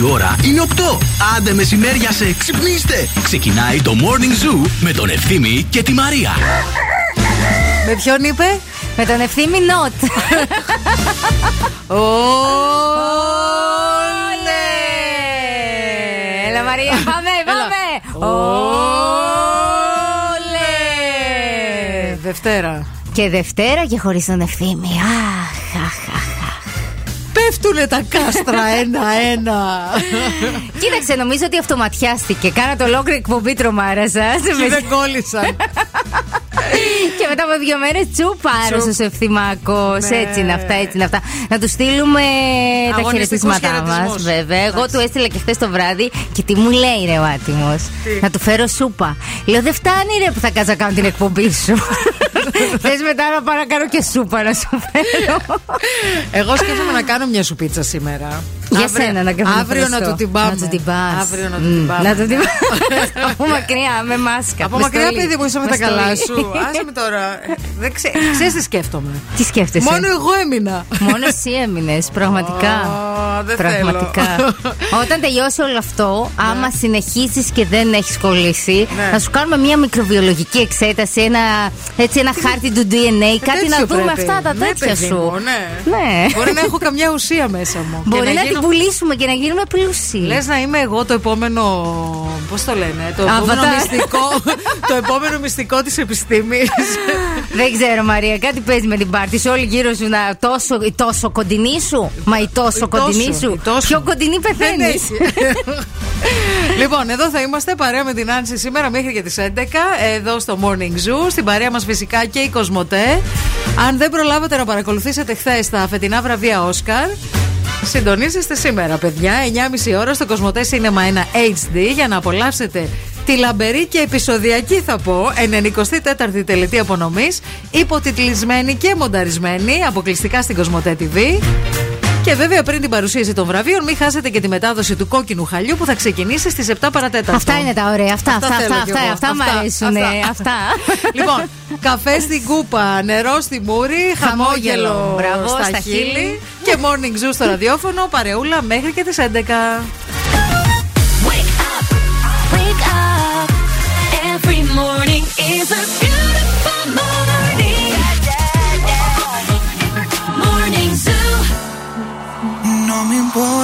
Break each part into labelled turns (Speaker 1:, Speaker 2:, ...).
Speaker 1: Η ώρα είναι 8. Άντε μεσημέρια σε ξυπνήστε. Ξεκινάει το Morning Zoo με τον Ευθύμη και τη Μαρία.
Speaker 2: Με ποιον είπε;
Speaker 3: Με τον Ευθύμη Νότ.
Speaker 2: Όλε!
Speaker 3: Έλα Μαρία, πάμε, πάμε.
Speaker 2: Δευτέρα.
Speaker 3: Και Δευτέρα και χωρίς τον Ευθύμη. Αχ, αχ, αχ.
Speaker 2: Πέφτουνε τα κάστρα ένα-ένα.
Speaker 3: Κοίταξε, νομίζω ότι αυτοματιάστηκε. Κάνατε ολόκληρη εκπομπή τρομάρα σας.
Speaker 2: Και δεν κόλλησαν.
Speaker 3: και μετά από δύο μέρες τσουπάρο
Speaker 2: Τσουπ.
Speaker 3: ο ευθυμάκο.
Speaker 2: Ναι.
Speaker 3: Έτσι είναι αυτά, έτσι είναι αυτά. Να τους στείλουμε τα
Speaker 2: Αγωνιστικούς
Speaker 3: χαιρετίσματά μας,
Speaker 2: χαιρετισμούς.
Speaker 3: βέβαια. Εγώ
Speaker 2: Εντάξει.
Speaker 3: του έστειλα και χθες το βράδυ και τι μου λέει ρε ο άτιμος. Να του φέρω σούπα. Λέω δεν φτάνει ρε που θα κάτσα να κάνω την εκπομπή σου. Θες μετά να πάω να κάνω και σούπα να σου φέρω.
Speaker 2: Εγώ σκέφτομαι να κάνω μια σουπίτσα σήμερα.
Speaker 3: Για
Speaker 2: Αύριο-
Speaker 3: σένα να κάνουμε
Speaker 2: Αύριο να του την πάμε.
Speaker 3: Να του την πας.
Speaker 2: Αύριο να του
Speaker 3: Μμ,
Speaker 2: την πάμε.
Speaker 3: Να του την πας. Από μακριά, με μάσκα.
Speaker 2: Από
Speaker 3: με
Speaker 2: μακριά,
Speaker 3: στολή.
Speaker 2: παιδί μου, είσαι με
Speaker 3: Με
Speaker 2: τα καλά
Speaker 3: στολή.
Speaker 2: σου. Άσε με τώρα. Ε, Δεν ξέ- ξέρεις τι σκέφτομαι.
Speaker 3: Τι σκέφτεσαι;
Speaker 2: Μόνο εγώ έμεινα.
Speaker 3: Μόνο εσύ έμεινες, πραγματικά.
Speaker 2: Ω, δεν
Speaker 3: πραγματικά.
Speaker 2: θέλω.
Speaker 3: Όταν τελειώσει όλο αυτό, άμα συνεχίσεις και δεν έχεις κολλήσει,
Speaker 2: Ναι.
Speaker 3: να σου κάνουμε μια μικροβιολογική εξέταση, ένα, έτσι, ένα χάρτη του DNA, κάτι να
Speaker 2: Τέτοιο
Speaker 3: δούμε
Speaker 2: πρέπει.
Speaker 3: αυτά τα
Speaker 2: Ναι,
Speaker 3: τέτοια
Speaker 2: παιδί
Speaker 3: σου.
Speaker 2: μου, ναι.
Speaker 3: Ναι.
Speaker 2: Μπορεί να έχω καμιά ουσία μέσα μου.
Speaker 3: Μπορεί να, την πουλήσουμε και να γίνουμε πλούσιοι.
Speaker 2: Λες να είμαι εγώ το επόμενο. Πώς το λένε, το
Speaker 3: Avatar.
Speaker 2: επόμενο μυστικό. το επόμενο μυστικό της επιστήμης.
Speaker 3: Δεν ξέρω, Μαρία, κάτι παίζεις με την πάρτι σου. Όλοι γύρω σου να τόσο, η τόσο κοντινή σου; Μα η τόσο
Speaker 2: Η
Speaker 3: κοντινή
Speaker 2: τόσο,
Speaker 3: σου.
Speaker 2: η τόσο.
Speaker 3: Πιο κοντινή
Speaker 2: Δεν
Speaker 3: πεθαίνει.
Speaker 2: έχει. λοιπόν, εδώ θα είμαστε παρέα με την Άνση σήμερα μέχρι και τις 11. Εδώ στο Morning Zoo. Στην παρέα μας φυσικά και η Κοσμοτέ. Αν δεν προλάβατε να παρακολουθήσετε χθες τα φετινά βραβεία Όσκαρ, συντονίζεστε σήμερα, παιδιά. 9.30 ώρα στο Κοσμοτέ Cinema 1 HD για να απολαύσετε τη λαμπερή και επεισοδιακή, θα πω, 94η τελετή απονομής, υποτιτλισμένη και μονταρισμένη αποκλειστικά στην Κοσμοτέ TV. Και βέβαια πριν την παρουσίαση των βραβείων, μην χάσετε και τη μετάδοση του κόκκινου χαλιού που θα ξεκινήσει στις 7 παρατέταρτο.
Speaker 3: Αυτά είναι τα ωραία. Αυτά, αυτά,
Speaker 2: θέλω
Speaker 3: αυτά,
Speaker 2: κι
Speaker 3: αυτά,
Speaker 2: εγώ.
Speaker 3: αυτά μ' αρέσουν. Αυτά.
Speaker 2: λοιπόν, καφέ στην κούπα, νερό στη μούρη, χαμόγελο
Speaker 3: Χαμόγελο, μπράβο,
Speaker 2: στα,
Speaker 3: στα
Speaker 2: χείλη
Speaker 3: χείλη.
Speaker 2: και morning zoo στο ραδιόφωνο, παρεούλα μέχρι και τις 11.
Speaker 4: Wake up. Every morning is a beautiful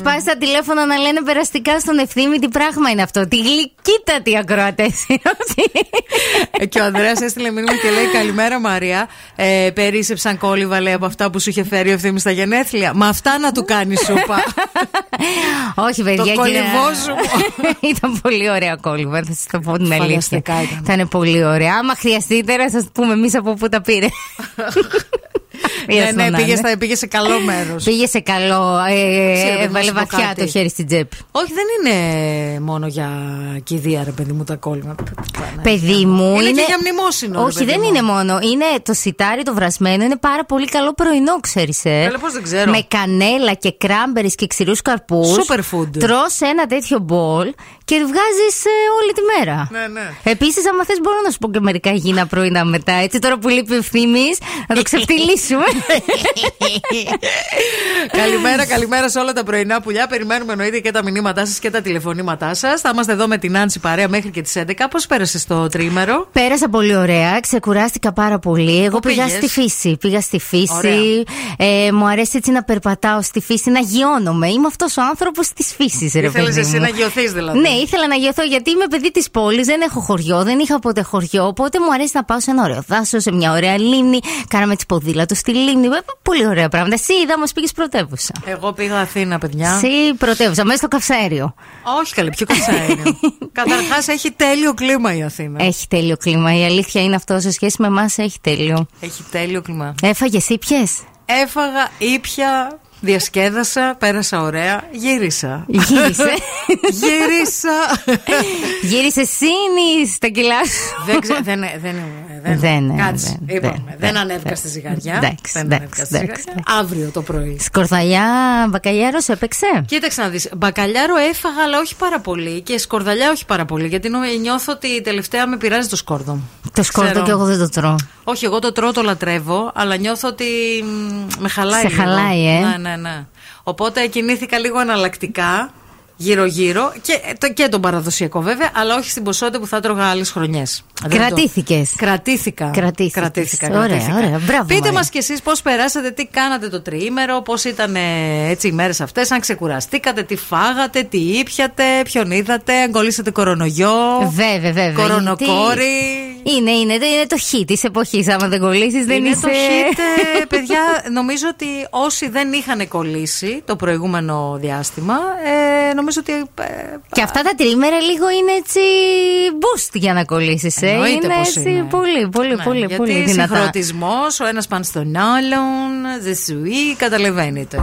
Speaker 3: Σπάσει τα τηλέφωνα να λένε περαστικά στον ευθύμη τι πράγμα είναι αυτό. Τι γλυκύτατη ακροατέ είναι αυτοί.
Speaker 2: Ε, και ο Ανδρέας έστειλε μήνυμα και λέει Καλημέρα Μαρία. Ε, περίσεψαν κόλληβα λέει από αυτά που σου είχε φέρει ο ευθύνη στα γενέθλια. Μα αυτά να του κάνει σούπα.
Speaker 3: Όχι, παιδιά.
Speaker 2: Το
Speaker 3: κύριε-
Speaker 2: κολυβόζουμο.
Speaker 3: ήταν πολύ ωραία κόλυβα, θα σας το πω την αλήθεια.
Speaker 2: Φανταστικά ήταν.
Speaker 3: Θα είναι πολύ ωραία. Άμα χρειαστείτε, να σας πούμε εμείς από πού τα πήρε.
Speaker 2: ναι, ναι,
Speaker 3: να
Speaker 2: πήγε,
Speaker 3: είναι.
Speaker 2: στα- πήγε σε καλό μέρος.
Speaker 3: Πήγε σε καλό. Ε,
Speaker 2: Ξέρω, παιδί, να
Speaker 3: έβαλε
Speaker 2: σου πω
Speaker 3: βαθιά
Speaker 2: κάτι.
Speaker 3: το χέρι στην τσέπη.
Speaker 2: Όχι, δεν είναι μόνο για κηδεία, ρε παιδί μου, τα κόλλημα.
Speaker 3: Παιδί μου.
Speaker 2: Είναι και για μνημόσυνο, ρε
Speaker 3: Όχι,
Speaker 2: παιδί
Speaker 3: δεν
Speaker 2: μου.
Speaker 3: είναι μόνο. Είναι το σιτάρι το βρασμένο. Είναι πάρα πολύ καλό πρωινό, ξέρεις. Ε.
Speaker 2: Καλά, πώς δεν ξέρω.
Speaker 3: Με κανέλα και κράμπερι και ξηρούς καρπούς.
Speaker 2: Superfood.
Speaker 3: Τρώ ένα τέτοιο μπολ και βγάζεις όλη τη μέρα.
Speaker 2: Ναι, ναι.
Speaker 3: Επίσης, άμα θες, μπορώ να σου πω και μερικά υγιεινά πρωινά μετά. Έτσι, τώρα που λείπει ο ευθύνη, να το ξεφτυλίσουμε.
Speaker 2: καλημέρα, καλημέρα σε όλα τα πρωινά πουλιά. Περιμένουμε εννοείται και τα μηνύματά σας και τα τηλεφωνήματά σας. Θα είμαστε εδώ με την Άνση παρέα μέχρι και τις 11. Πώς πέρασε το τρίμερο;
Speaker 3: Πέρασα πολύ ωραία, ξεκουράστηκα πάρα πολύ. Εγώ
Speaker 2: Πού
Speaker 3: πήγα
Speaker 2: πήγες;
Speaker 3: στη φύση. Πήγα στη φύση.
Speaker 2: Ωραία.
Speaker 3: Ε, μου αρέσει έτσι να περπατάω στη φύση, να γιώνομαι. Είμαι αυτός ο άνθρωπος της φύσης, ρε
Speaker 2: Ήθελες
Speaker 3: παιδί
Speaker 2: εσύ
Speaker 3: μου.
Speaker 2: να γιωθείς δηλαδή.
Speaker 3: Ναι, ήθελα να γιωθώ γιατί είμαι παιδί της πόλης, δεν έχω χωριό, δεν είχα ποτέ χωριό. Οπότε μου αρέσει να πάω σε ένα ωραίο δάσος, σε μια ωραία λίμνη. Κάναμε τις ποδήλατο στη λίμνη. Ε, Πολύ ωραία πράγματα. Εσύ είδα, μας πήγες πρωτεύουσα.
Speaker 2: Εγώ πήγα Αθήνα, παιδιά.
Speaker 3: Εσύ πρωτεύουσα, μέσα στο καυσαέριο.
Speaker 2: Όχι, καλή, πιο καυσαέριο. Καταρχάς έχει τέλειο κλίμα η Αθήνα.
Speaker 3: Έχει τέλειο κλίμα. Η αλήθεια είναι αυτό σε σχέση με εμάς έχει τέλειο.
Speaker 2: Έχει τέλειο κλίμα.
Speaker 3: Έφαγες ήπιες;
Speaker 2: Έφαγα, ήπια, διασκέδασα, πέρασα ωραία, γύρισα.
Speaker 3: Γύρισε.
Speaker 2: Γύρισα.
Speaker 3: Γύρισε σύνης στα κιλά σου.
Speaker 2: δεν, ξε, δεν, δεν, δεν,
Speaker 3: Δεν,
Speaker 2: Κάτσε,
Speaker 3: δεν,
Speaker 2: είπαμε.
Speaker 3: δεν,
Speaker 2: Δεν,
Speaker 3: δεν,
Speaker 2: ανέβηκα
Speaker 3: δεν.
Speaker 2: στη ζυγαριά.
Speaker 3: Εντάξει,
Speaker 2: δεν
Speaker 3: εντάξει,
Speaker 2: ανέβηκα στη
Speaker 3: εντάξει,
Speaker 2: ζυγαριά. Αύριο το πρωί.
Speaker 3: Σκορδαλιά μπακαλιάρο έπαιξε;
Speaker 2: Κοίταξε να δεις, μπακαλιάρο έφαγα αλλά όχι πάρα πολύ και σκορδαλιά όχι πάρα πολύ γιατί νο- νιώθω ότι τελευταία με πειράζει το σκόρδο.
Speaker 3: Το σκόρδο
Speaker 2: Ξέρω.
Speaker 3: και εγώ δεν το τρώω.
Speaker 2: Όχι, εγώ το τρώω, το λατρεύω, αλλά νιώθω ότι μ, με χαλάει.
Speaker 3: Σε
Speaker 2: λίγο.
Speaker 3: χαλάει, ε.
Speaker 2: Ναι, ναι, ναι. Οπότε κινήθηκα λίγο εναλλακτικά, γύρω-γύρω και, το, και τον παραδοσιακό βέβαια, αλλά όχι στην ποσότητα που θα έτρωγα άλλες χρονιές.
Speaker 3: Κρατήθηκες.
Speaker 2: Κρατήθηκα.
Speaker 3: Κρατήθηκες.
Speaker 2: Κρατήθηκα.
Speaker 3: Ωραία,
Speaker 2: κρατήθηκα.
Speaker 3: ωραία. Μπράβο,
Speaker 2: Πείτε
Speaker 3: Μαρία.
Speaker 2: μας κι εσείς πώς περάσατε, τι κάνατε το τριήμερο, πώς ήταν ε, έτσι οι μέρες αυτές, αν ξεκουραστήκατε, τι φάγατε, τι ήπιατε, ποιον είδατε, αν κολλήσατε κορονοϊό.
Speaker 3: Βέβαια, βέβαια.
Speaker 2: Κορονοκόρη.
Speaker 3: Γιατί Είναι, είναι, είναι το χ της εποχής. Άμα δεν κολλήσεις, δεν
Speaker 2: είναι
Speaker 3: είσαι.
Speaker 2: το hit, ε, παιδιά. Νομίζω ότι όσοι δεν είχαν κολλήσει το προηγούμενο διάστημα, ε, νομίζω ότι. ε,
Speaker 3: Και αυτά τα τρίμερα λίγο είναι έτσι boost για να κολλήσεις. Ε.
Speaker 2: εννοείται
Speaker 3: Είναι
Speaker 2: πως
Speaker 3: έτσι
Speaker 2: είναι.
Speaker 3: πολύ, πολύ,
Speaker 2: ναι,
Speaker 3: πολύ,
Speaker 2: γιατί
Speaker 3: πολύ δυνατά.
Speaker 2: συγχρονισμός, ο ένας πάνω στον άλλον, δεν σου ή, καταλαβαίνετε.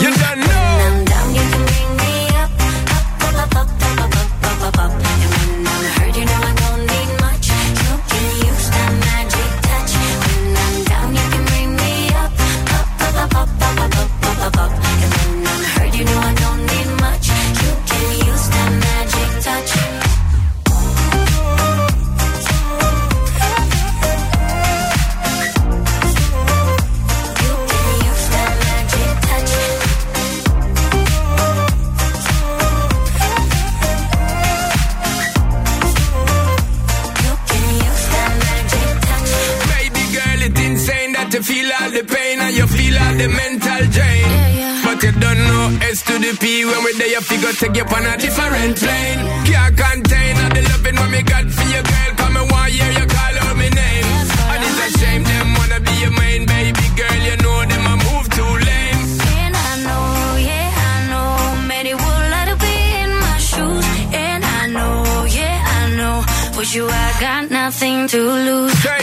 Speaker 5: The mental drain.
Speaker 6: Yeah, yeah.
Speaker 5: But you don't know S to the P when we're there, you figure take you on a different plane. Can't contain all the loving what me got for you, girl. Come and one year you call out my name. And it's a shame them wanna be your main baby girl. You know them a move too lame.
Speaker 6: And I know, yeah, I know, many would like to be in my shoes. And I know, yeah, I know, for you I got nothing to lose.
Speaker 5: Straight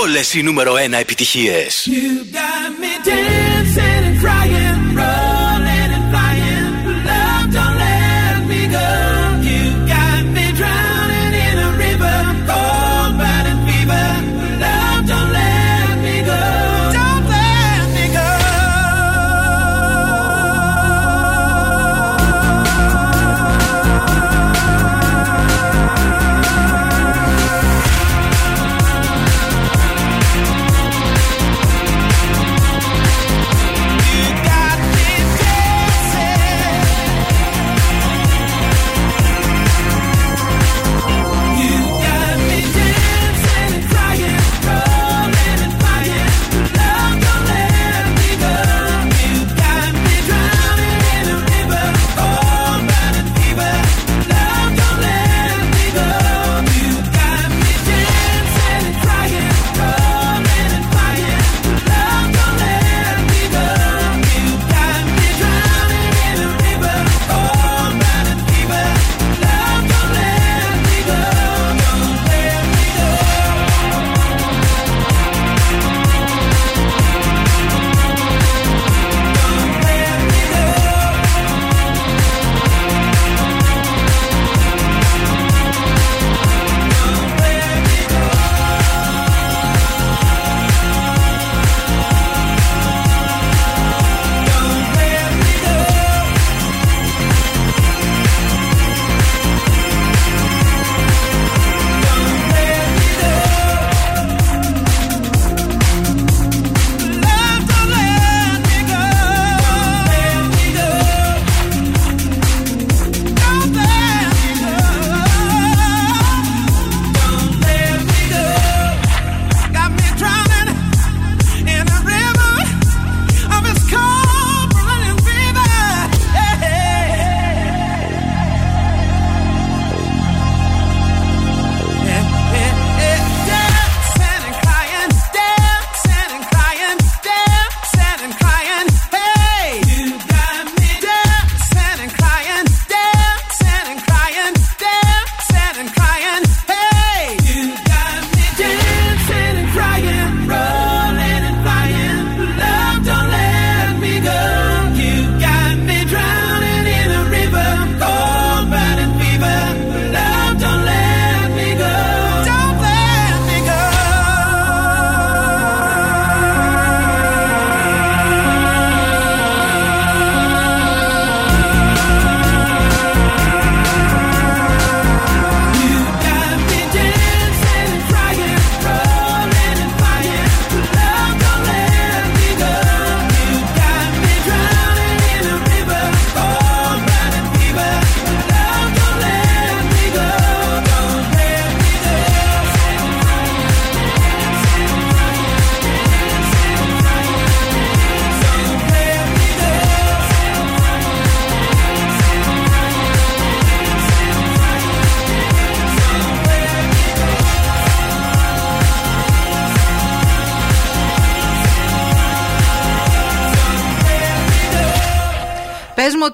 Speaker 7: Όλες οι νούμερο 1 επιτυχίες.
Speaker 8: You got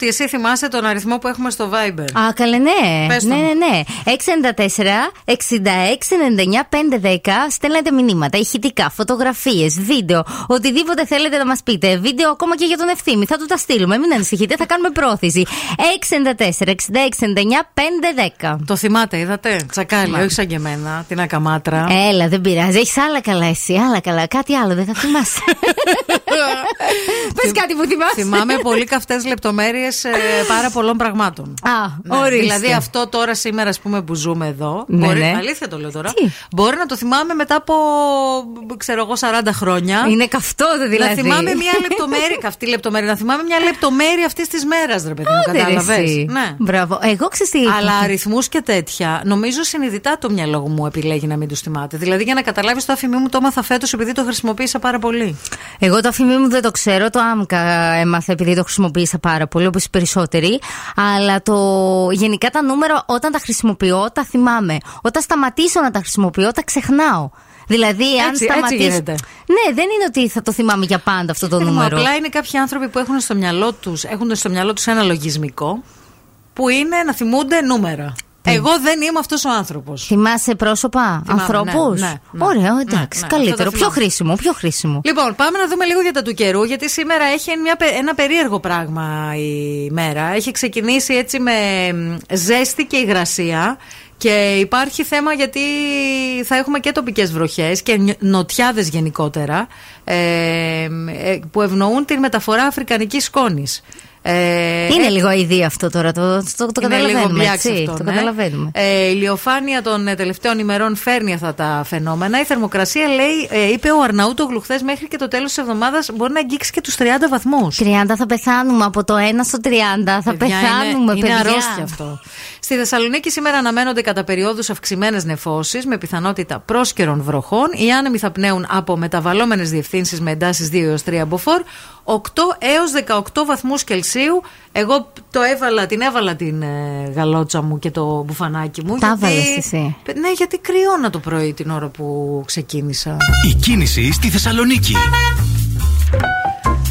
Speaker 2: ότι εσύ θυμάσαι τον αριθμό που έχουμε στο Viber.
Speaker 3: Α, καλέ, ναι.
Speaker 2: Πες
Speaker 3: ναι,
Speaker 2: ναι,
Speaker 3: ναι, ναι. 694 66 99 510. Στέλνετε μηνύματα, ηχητικά, φωτογραφίες, βίντεο. Οτιδήποτε θέλετε να μας πείτε. Βίντεο ακόμα και για τον ευθύνη. Θα του τα στείλουμε. Μην ανησυχείτε, θα κάνουμε πρόθεση. 694 66 99 510.
Speaker 2: Το θυμάται, είδατε. Τσακάλι, όχι σαν και εμένα, την ακαμάτρα.
Speaker 3: Έλα, δεν πειράζει. Έχεις άλλα καλά εσύ, άλλα καλά. Κάτι άλλο δεν θα θυμάσαι. Πες κάτι που θυμάσαι.
Speaker 2: Θυμάμαι πολύ καυτές λεπτομέρειες πάρα πολλών πραγμάτων.
Speaker 3: Α,
Speaker 2: Ναι,
Speaker 3: ορίστε.
Speaker 2: δηλαδή αυτό τώρα σήμερα ας πούμε, που ζούμε εδώ.
Speaker 3: Ναι,
Speaker 2: μπορεί,
Speaker 3: ναι.
Speaker 2: Αλήθεια το λέω τώρα.
Speaker 3: Τι;
Speaker 2: Μπορεί να το θυμάμαι μετά από ξέρω εγώ 40 χρόνια.
Speaker 3: Είναι καυτό δηλαδή.
Speaker 2: Να θυμάμαι μια λεπτομέρεια. Καυτή λεπτομέρεια. Να θυμάμαι μια λεπτομέρεια αυτής της μέρας, ρε παιδί μου.
Speaker 3: Άντε, ρε,
Speaker 2: Κατάλαβες;
Speaker 3: εσύ.
Speaker 2: Ναι.
Speaker 3: Μπράβο. Εγώ ξέρω τι.
Speaker 2: Αλλά αριθμούς και τέτοια, νομίζω συνειδητά το μυαλό μου επιλέγει να μην τους θυμάται. Δηλαδή για να καταλάβεις το αφημί μου το έμαθα φέτος επειδή το χρησιμοποίησα πάρα πολύ.
Speaker 3: Εγώ το αφημί μου δεν το ξέρω, το άμκα έμαθα επειδή το χρησιμοποίησα πάρα πολύ, όπως οι περισσότεροι. Αλλά το... γενικά τα νούμερα όταν τα χρησιμοποιώ τα θυμάμαι. Όταν σταματήσω να τα χρησιμοποιώ τα ξεχνάω. Δηλαδή, αν
Speaker 2: Έτσι- έτσι
Speaker 3: σταματήσω.
Speaker 2: γίνεται.
Speaker 3: Ναι, δεν είναι ότι θα το θυμάμαι για πάντα αυτό το
Speaker 2: Παιδί μου,
Speaker 3: νούμερο.
Speaker 2: Απλά είναι κάποιοι άνθρωποι που έχουν στο μυαλό τους έχουν στο μυαλό τους ένα λογισμικό που είναι να θυμούνται νούμερα. Εγώ δεν είμαι αυτός ο άνθρωπος.
Speaker 3: Θυμάσαι πρόσωπα,
Speaker 2: Θυμάμαι,
Speaker 3: ανθρώπους;
Speaker 2: ναι, ναι, ναι.
Speaker 3: Ωραίο,
Speaker 2: Ναι,
Speaker 3: εντάξει.
Speaker 2: ναι, αυτό
Speaker 3: καλύτερο.
Speaker 2: το
Speaker 3: Πιο
Speaker 2: θυμάμαι.
Speaker 3: χρήσιμο, πιο χρήσιμο.
Speaker 2: Λοιπόν, πάμε να δούμε λίγο για τα του καιρού, γιατί σήμερα έχει μια, πε- ένα περίεργο πράγμα η μέρα. Έχει ξεκινήσει έτσι με μ, ζέστη και υγρασία. Και υπάρχει θέμα γιατί θα έχουμε και τοπικές βροχές και νιο- νοτιάδες γενικότερα ε, ε, που ευνοούν την μεταφορά αφρικανικής σκόνης. Ε,
Speaker 3: είναι
Speaker 2: ε,
Speaker 3: λίγο αηδία αυτό τώρα. Το, το, το
Speaker 2: είναι λίγο
Speaker 3: καταλαβαίνουμε.
Speaker 2: μπλιάξ
Speaker 3: έτσι,
Speaker 2: αυτό,
Speaker 3: το
Speaker 2: ναι.
Speaker 3: καταλαβαίνουμε.
Speaker 2: Ε, η ηλιοφάνεια των ε, τελευταίων ημερών φέρνει αυτά τα φαινόμενα. Η θερμοκρασία, λέει, ε, είπε ο Αρναούτογλου χθες, μέχρι και το τέλος της εβδομάδας μπορεί να αγγίξει και τους 30 βαθμούς.
Speaker 3: 30 θα πεθάνουμε από το 1 στο 30. Θα πεθάνουμε,
Speaker 2: είναι,
Speaker 3: παιδιά.
Speaker 2: Είναι αρρώστια αυτό. Στη Θεσσαλονίκη σήμερα αναμένονται κατά περιόδους αυξημένες νεφώσεις με πιθανότητα πρόσκαιρων βροχών. Οι άνεμοι θα πνέουν από μεταβαλλόμενες διευθύνσεις με εντάσεις 2 έως 3 μποφόρ. 8 έως 18 βαθμούς Κελσίου. Εγώ το έβαλα, την έβαλα την ε, γαλότσα μου και το μπουφανάκι μου.
Speaker 3: Τα
Speaker 2: γιατί-
Speaker 3: έβαλες εσύ.
Speaker 2: Ναι, γιατί κρυώνα το πρωί την ώρα που ξεκίνησα.
Speaker 1: Η κίνηση στη Θεσσαλονίκη.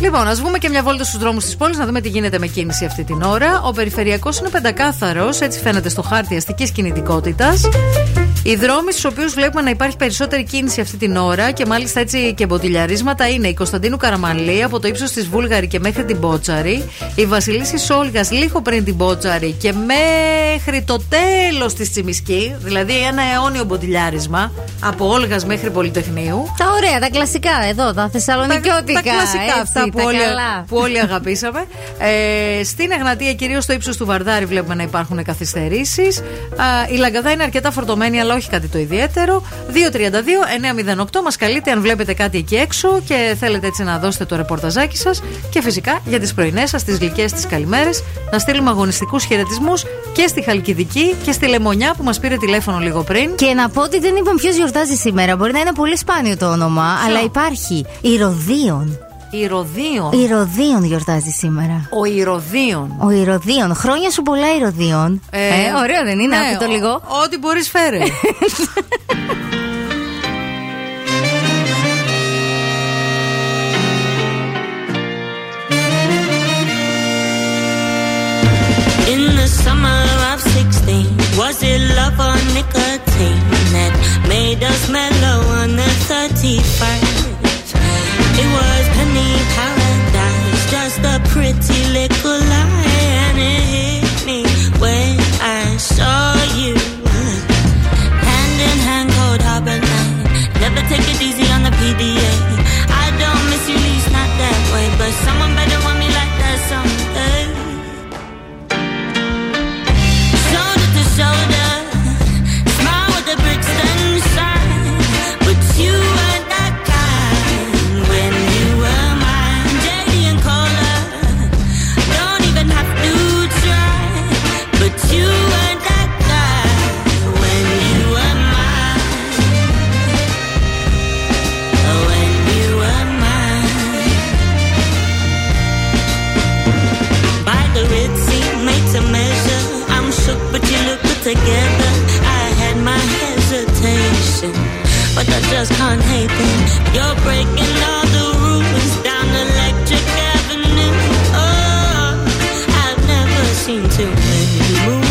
Speaker 2: Λοιπόν, ας βγούμε και μια βόλτα στους δρόμους της πόλης να δούμε τι γίνεται με κίνηση αυτή την ώρα. Ο περιφερειακός είναι πεντακάθαρος, έτσι φαίνεται στο χάρτη αστικής κινητικότητας. Οι δρόμοι στους οποίους βλέπουμε να υπάρχει περισσότερη κίνηση αυτή την ώρα και μάλιστα έτσι και μποτιλιαρίσματα είναι η Κωνσταντίνου Καραμαλή από το ύψος της Βούλγαρη και μέχρι την Μπότσαρη, η Βασιλίση Όλγα λίγο πριν την Μπότσαρη και μέχρι το τέλος της Τσιμισκή, δηλαδή ένα αιώνιο μποτιλιάρισμα από Όλγας μέχρι Πολυτεχνείου.
Speaker 3: Τα ωραία, τα κλασικά εδώ, τα θεσσαλονικιώτικα.
Speaker 2: Τα, τα κλασικά
Speaker 3: έτσι,
Speaker 2: αυτά που
Speaker 3: τα
Speaker 2: όλοι,
Speaker 3: καλά.
Speaker 2: που όλοι αγαπήσαμε. Ε, στην Εγνατία, κυρίως στο ύψος του Βαρδάρη, βλέπουμε να υπάρχουν καθυστερήσεις. Η Λαγκαδά είναι αρκετά φορτωμένη, αλλά όχι κάτι το ιδιαίτερο. 232-908 μας καλείτε αν βλέπετε κάτι εκεί έξω και θέλετε έτσι να δώσετε το ρεπορταζάκι σας. Και φυσικά για τις πρωινές σας, τις γλυκές τις καλημέρες, να στείλουμε αγωνιστικούς χαιρετισμούς και στη Χαλκιδική και στη Λεμονιά που μας πήρε τηλέφωνο λίγο πριν.
Speaker 3: Και να πω ότι δεν είπαμε ποιος γιορτάζει σήμερα. Μπορεί να είναι πολύ σπάνιο το όνομα, αλλά υπάρχει. Η Ροδίων.
Speaker 2: Η Ροδίων.
Speaker 3: Η Ροδίων γιορτάζει σήμερα.
Speaker 2: Ο Ηρωδίων.
Speaker 3: Ο Ηρωδίων. Χρόνια σου πολλά Ηρωδίων. Ε, ωραίο δεν είναι,
Speaker 2: ναι,
Speaker 3: άκου το
Speaker 2: ο-
Speaker 3: λίγο.
Speaker 2: Ό,τι μπορείς φέρε.
Speaker 9: In the summer of 16, was it love or nicotine that made us mellow on the 31st? the pretty little I just can't hate them. You're breaking all the rules down Electric Avenue. Oh, I've never seen too many move.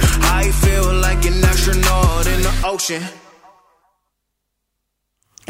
Speaker 10: I feel like an astronaut in the ocean.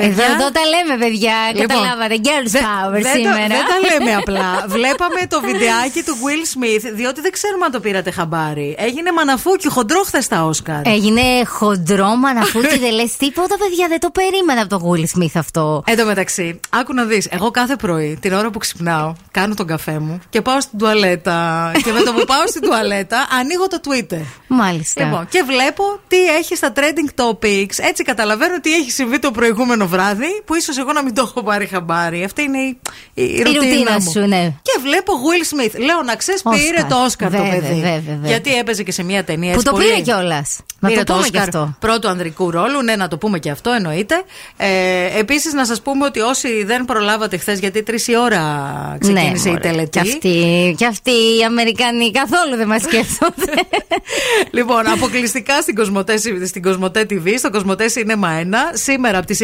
Speaker 3: Εδώ, εδώ τα λέμε, παιδιά.
Speaker 2: Λοιπόν,
Speaker 3: Καταλάβατε. Girls
Speaker 2: δεν-
Speaker 3: power
Speaker 2: δεν, τα-
Speaker 3: σήμερα.
Speaker 2: δεν τα λέμε απλά. Βλέπαμε το βιντεάκι του Will Smith, διότι δεν ξέρουμε αν το πήρατε χαμπάρι. Έγινε μαναφούκι χοντρό χθες στα Όσκαρ.
Speaker 3: Έγινε χοντρό μαναφούκι, δεν λες τίποτα, παιδιά. Δεν το περίμενα από τον Will Smith αυτό.
Speaker 2: Εν τω μεταξύ, άκου να δεις. Εγώ κάθε πρωί, την ώρα που ξυπνάω, κάνω τον καφέ μου και πάω στην τουαλέτα. και με το που πάω στην τουαλέτα, ανοίγω το Twitter.
Speaker 3: Μάλιστα.
Speaker 2: Λοιπόν, και βλέπω τι έχει στα trending topics. Έτσι καταλαβαίνω τι έχει συμβεί το προηγούμενο βράδυ, που ίσως εγώ να μην το έχω πάρει χαμπάρι. Αυτή είναι η, η, η ρουτίνα
Speaker 3: ρουτίνα
Speaker 2: μου.
Speaker 3: σου, ναι.
Speaker 2: Και βλέπω Will Smith. Λέω να ξέρεις, πήρε
Speaker 3: Όσκαρ.
Speaker 2: το Όσκαρ το
Speaker 3: Βέβαια,
Speaker 2: παιδί.
Speaker 3: βέβαια, βέβαια.
Speaker 2: Γιατί έπαιζε και σε μια ταινία.
Speaker 3: Που
Speaker 2: έτσι
Speaker 3: το
Speaker 2: πολύ-
Speaker 3: πήρε κιόλας. Να
Speaker 2: Πήρε
Speaker 3: το πούμε κι
Speaker 2: Όσκαρ
Speaker 3: αυτό.
Speaker 2: Πρώτου ανδρικού ρόλου, ναι, να το πούμε και αυτό εννοείται. Ε, Επίσης, να σας πούμε ότι όσοι δεν προλάβατε χθες, γιατί τρεις η ώρα ξεκίνησε
Speaker 3: Ναι,
Speaker 2: η
Speaker 3: μωρέ.
Speaker 2: τελετή.
Speaker 3: Κι αυτοί, κι αυτοί οι Αμερικανοί καθόλου δεν μας σκέφτονται.
Speaker 2: λοιπόν, αποκλειστικά στην Κοσμοτέ, στην Κοσμοτέ TV, στο Κοσμοτέ Cinema 1. Σήμερα από τις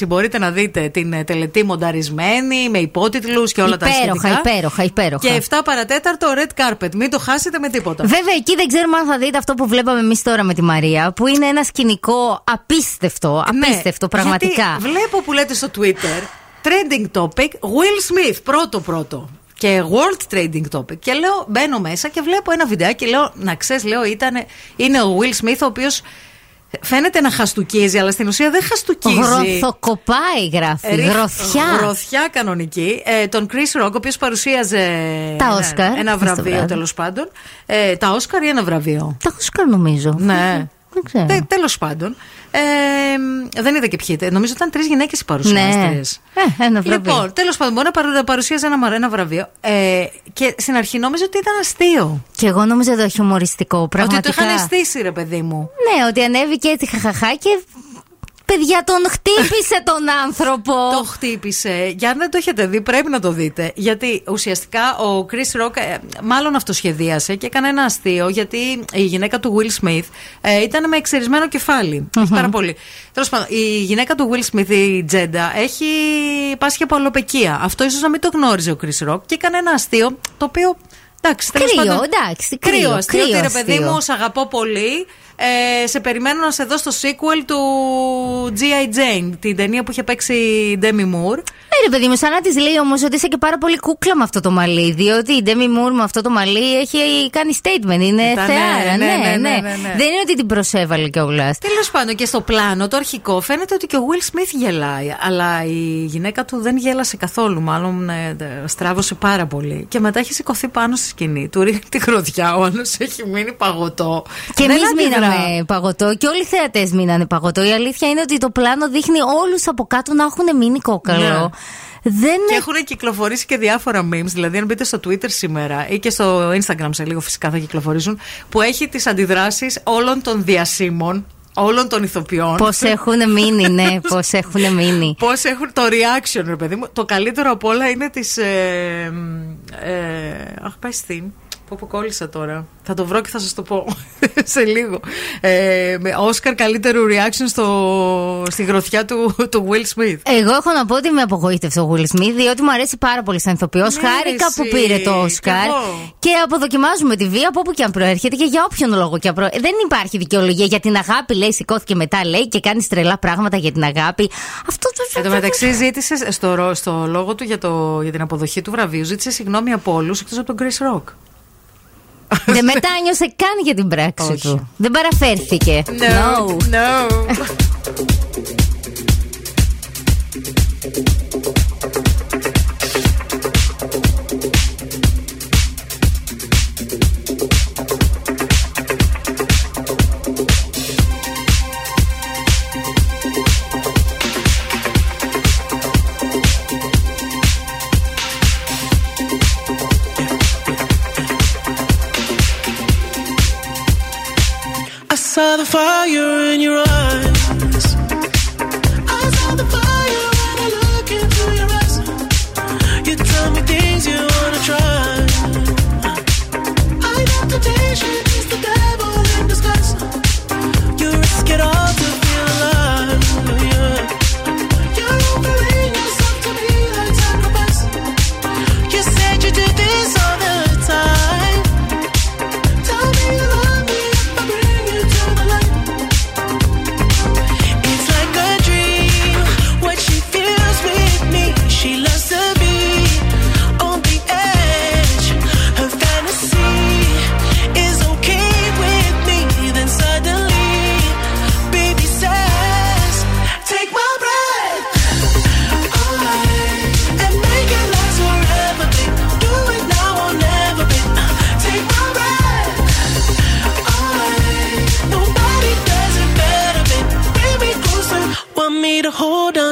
Speaker 2: 9.30 μπορείτε να δείτε την ε, τελετή μονταρισμένη, με υπότιτλους και όλα τα
Speaker 3: υπέροχα,
Speaker 2: σχετικά.
Speaker 3: υπέροχα, υπέροχα.
Speaker 2: Και 7 παρατέταρτο red carpet. Μην το χάσετε με τίποτα.
Speaker 3: Βέβαια, εκεί δεν ξέρουμε αν θα δείτε αυτό που βλέπαμε εμείς τώρα με τη Μαρία, που είναι ένα σκηνικό απίστευτο,
Speaker 2: Ναι,
Speaker 3: απίστευτο πραγματικά.
Speaker 2: Γιατί βλέπω που λέτε στο Twitter trending topic Will Smith, πρώτο πρώτο. Και World Trading Topic. Και λέω, μπαίνω μέσα και βλέπω ένα βιντεάκι. Λέω, να ξέρεις, λέω, ήταν, είναι ο Will Smith, ο οποίος φαίνεται να χαστούκίζει, αλλά στην ουσία δεν χαστούκίζει.
Speaker 3: Γροθοκοπάει, γράφει.
Speaker 2: Ρίχ-
Speaker 3: Γροθιά.
Speaker 2: Γροθιά κανονική. Ε, τον Chris Rock, ο οποίος παρουσίαζε.
Speaker 3: Τα
Speaker 2: ένα-
Speaker 3: Όσκαρ,
Speaker 2: Ένα
Speaker 3: χθες το
Speaker 2: βραβείο
Speaker 3: βράδυ.
Speaker 2: τέλος πάντων. Ε, τα Όσκαρ ή ένα βραβείο;
Speaker 3: Τα Όσκαρ νομίζω.
Speaker 2: Ναι.
Speaker 3: Δεν ξέρω.
Speaker 2: Τέλος πάντων. Ε, δεν είδα και ποιοι ήταν. Νομίζω ήταν τρεις γυναίκες οι παρουσιάστριες.
Speaker 3: Ε, ένα βραβείο.
Speaker 2: Λοιπόν, τέλος πάντων, μπορεί να παρου- να παρουσίαζε ένα, ένα βραβείο. Ε, και στην αρχή νόμιζα ότι ήταν αστείο.
Speaker 3: Και εγώ νόμιζα το χιουμοριστικό.
Speaker 2: Ότι
Speaker 3: Πραγματικά.
Speaker 2: το είχαν αισθήσει, ρε παιδί μου.
Speaker 3: Ναι, ότι ανέβηκε έτσι χαχαχά και. Παιδιά, τον χτύπησε τον άνθρωπο.
Speaker 2: Το χτύπησε. Για αν δεν το έχετε δει, πρέπει να το δείτε. Γιατί ουσιαστικά ο Chris Rock ε, μάλλον αυτοσχεδίασε και έκανε ένα αστείο. Γιατί η γυναίκα του Will Smith ε, ήταν με εξαιρισμένο κεφάλι. Έχει πάρα πολύ. Τέλος πάντων, η γυναίκα του Will Smith, η Τζέντα, έχει πάσχει από αλλοπαικία. Αυτό ίσως να μην το γνώριζε ο Chris Rock και έκανε ένα αστείο το οποίο. Εντάξει, τέλος
Speaker 3: Κρύο,
Speaker 2: πάντων,
Speaker 3: εντάξει, κρύο,
Speaker 2: κρύο αστείο.
Speaker 3: κρύο
Speaker 2: ότι ρε παιδί
Speaker 3: αστείο.
Speaker 2: μου, σ' αγαπώ πολύ. Ε, σε περιμένω να σε δω στο sequel του G.I. Jane, την ταινία που είχε παίξει η Demi Moore.
Speaker 3: Ναι, ρε παιδί μου, σαν να της λέει όμως ότι είσαι και πάρα πολύ κούκλα με αυτό το μαλλί. Διότι η Ντέμι Μουρ με αυτό το μαλλί έχει κάνει statement. Είναι
Speaker 2: Ήταν,
Speaker 3: θεάρα.
Speaker 2: ναι,
Speaker 3: Ναι,
Speaker 2: ναι,
Speaker 3: ναι,
Speaker 2: ναι, ναι, ναι.
Speaker 3: Δεν είναι ότι την προσέβαλε κιόλας.
Speaker 2: Τέλος πάντων, και στο πλάνο το αρχικό φαίνεται ότι και ο Will Smith γελάει. Αλλά η γυναίκα του δεν γέλασε καθόλου. Μάλλον ε, ε, στράβωσε πάρα πολύ. Και μετά έχει σηκωθεί πάνω στη σκηνή. Του ρίχνει τη γροθιά. Ο άλλος έχει μείνει παγωτό.
Speaker 3: Και
Speaker 2: Δεν
Speaker 3: εμείς
Speaker 2: αντιδρά.
Speaker 3: μείναμε παγωτό και όλοι οι θεατές μείνανε παγωτό. Η αλήθεια είναι ότι το πλάνο δείχνει όλους από κάτω να έχουν μείνει κόκαλο.
Speaker 2: Ναι.
Speaker 3: Δεν
Speaker 2: Και έχουν κυκλοφορήσει και διάφορα memes. Δηλαδή, αν μπείτε στο Twitter σήμερα ή και στο Instagram σε λίγο φυσικά θα κυκλοφορήσουν. Που έχει τις αντιδράσεις όλων των διασύμων, όλων των ηθοποιών.
Speaker 3: Πώς έχουν μείνει, ναι, πώς έχουν μείνει.
Speaker 2: Πώς έχουν το reaction, ρε παιδί μου. Το καλύτερο από όλα είναι της. Ε, ε, αχ, πάει στην. Πω πω κόλλησα τώρα. Θα το βρω και θα σας το πω σε λίγο. Ε, με Όσκαρ καλύτερου reaction στο, στη γροθιά του, του Will Smith.
Speaker 3: Εγώ έχω να πω ότι με απογοήτευσε ο Will Smith, διότι μου αρέσει πάρα πολύ σαν ηθοποιό.
Speaker 2: Ναι,
Speaker 3: Χάρηκα
Speaker 2: εσύ.
Speaker 3: που πήρε το
Speaker 2: Κι
Speaker 3: Όσκαρ.
Speaker 2: εγώ.
Speaker 3: Και αποδοκιμάζουμε τη βία από όπου και αν προέρχεται και για όποιον λόγο και αν προέρχεται. Δεν υπάρχει δικαιολογία για την αγάπη, λέει, σηκώθηκε μετά, λέει και κάνει τρελά πράγματα για την αγάπη. Αυτό το.
Speaker 2: Εν τω μεταξύ, ζήτησε στο, ρο- στο λόγο του για, το, για την αποδοχή του βραβείου, ζήτησε συγγνώμη από όλους εκτός από τον Chris Rock.
Speaker 3: Δεν μετάνιωσε καν για την πράξη
Speaker 2: Όχι.
Speaker 3: του. Δεν παραφέρθηκε.
Speaker 2: No, no.
Speaker 11: I the fire in your eyes.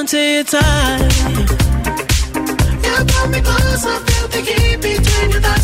Speaker 11: down to your time. You pull me close, I feel the
Speaker 8: heat between your thighs.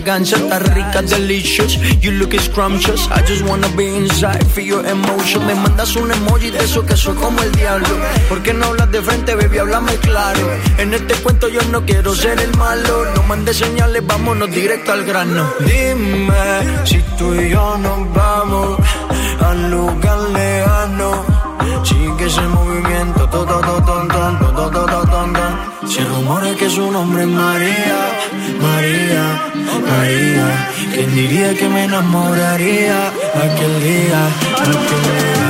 Speaker 8: Fragancia. Está rica, delicious. You look scrumptious. I just wanna be inside, feel your emotion. Me mandas un emoji de eso que soy como el diablo. ¿Por qué no hablas de frente, baby? Háblame claro. En este cuento yo no quiero ser el malo. No mandes señales, vámonos directo al grano. Dime si tú y yo nos vamos al lugar lejano. Sigue ese movimiento, todo, todo, todo, todo, todo, todo, todo. Se rumora que su nombre es María, María, María. ¿Quién diría que me enamoraría aquel día, aquel día?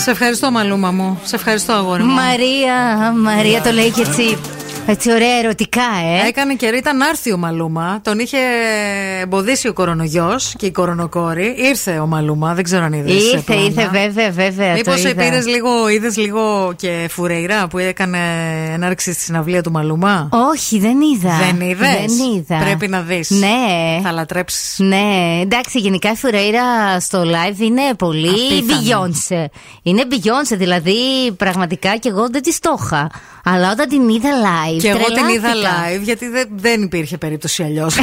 Speaker 2: Σε ευχαριστώ, Μαλούμα μου. Σε ευχαριστώ, αγόρι μου.
Speaker 3: Μαρία, Μαρία το λέει και έτσι. Έτσι ωραία ερωτικά, ε.
Speaker 2: Έκανε καιρό, ήταν να έρθει ο Μαλούμα. Τον είχε εμποδίσει ο κορονογιός και η κορονοκόρη. Ήρθε ο Μαλούμα, δεν ξέρω αν είδες.
Speaker 3: Ήρθε, ήρθε, βέβαια, βέβαια.
Speaker 2: Μήπως
Speaker 3: το είδα.
Speaker 2: πήρε λίγο, είδες λίγο και φουρεϊρά που έκανε ενάρξη στη συναυλία του Μαλούμα;
Speaker 3: Όχι, δεν είδα.
Speaker 2: Δεν είδες;
Speaker 3: Δεν είδα.
Speaker 2: Πρέπει να δεις.
Speaker 3: Ναι.
Speaker 2: Θα λατρέψεις.
Speaker 3: Ναι, εντάξει, γενικά η Φουρέιρα στο live είναι πολύ
Speaker 2: Απίθανη.
Speaker 3: Beyoncé. Είναι Beyoncé, δηλαδή πραγματικά και εγώ δεν τη το είχα. Αλλά όταν την είδα live.
Speaker 2: Και εγώ την είδα
Speaker 3: τρελάθηκα.
Speaker 2: live γιατί δεν, δεν υπήρχε περίπτωση αλλιώς.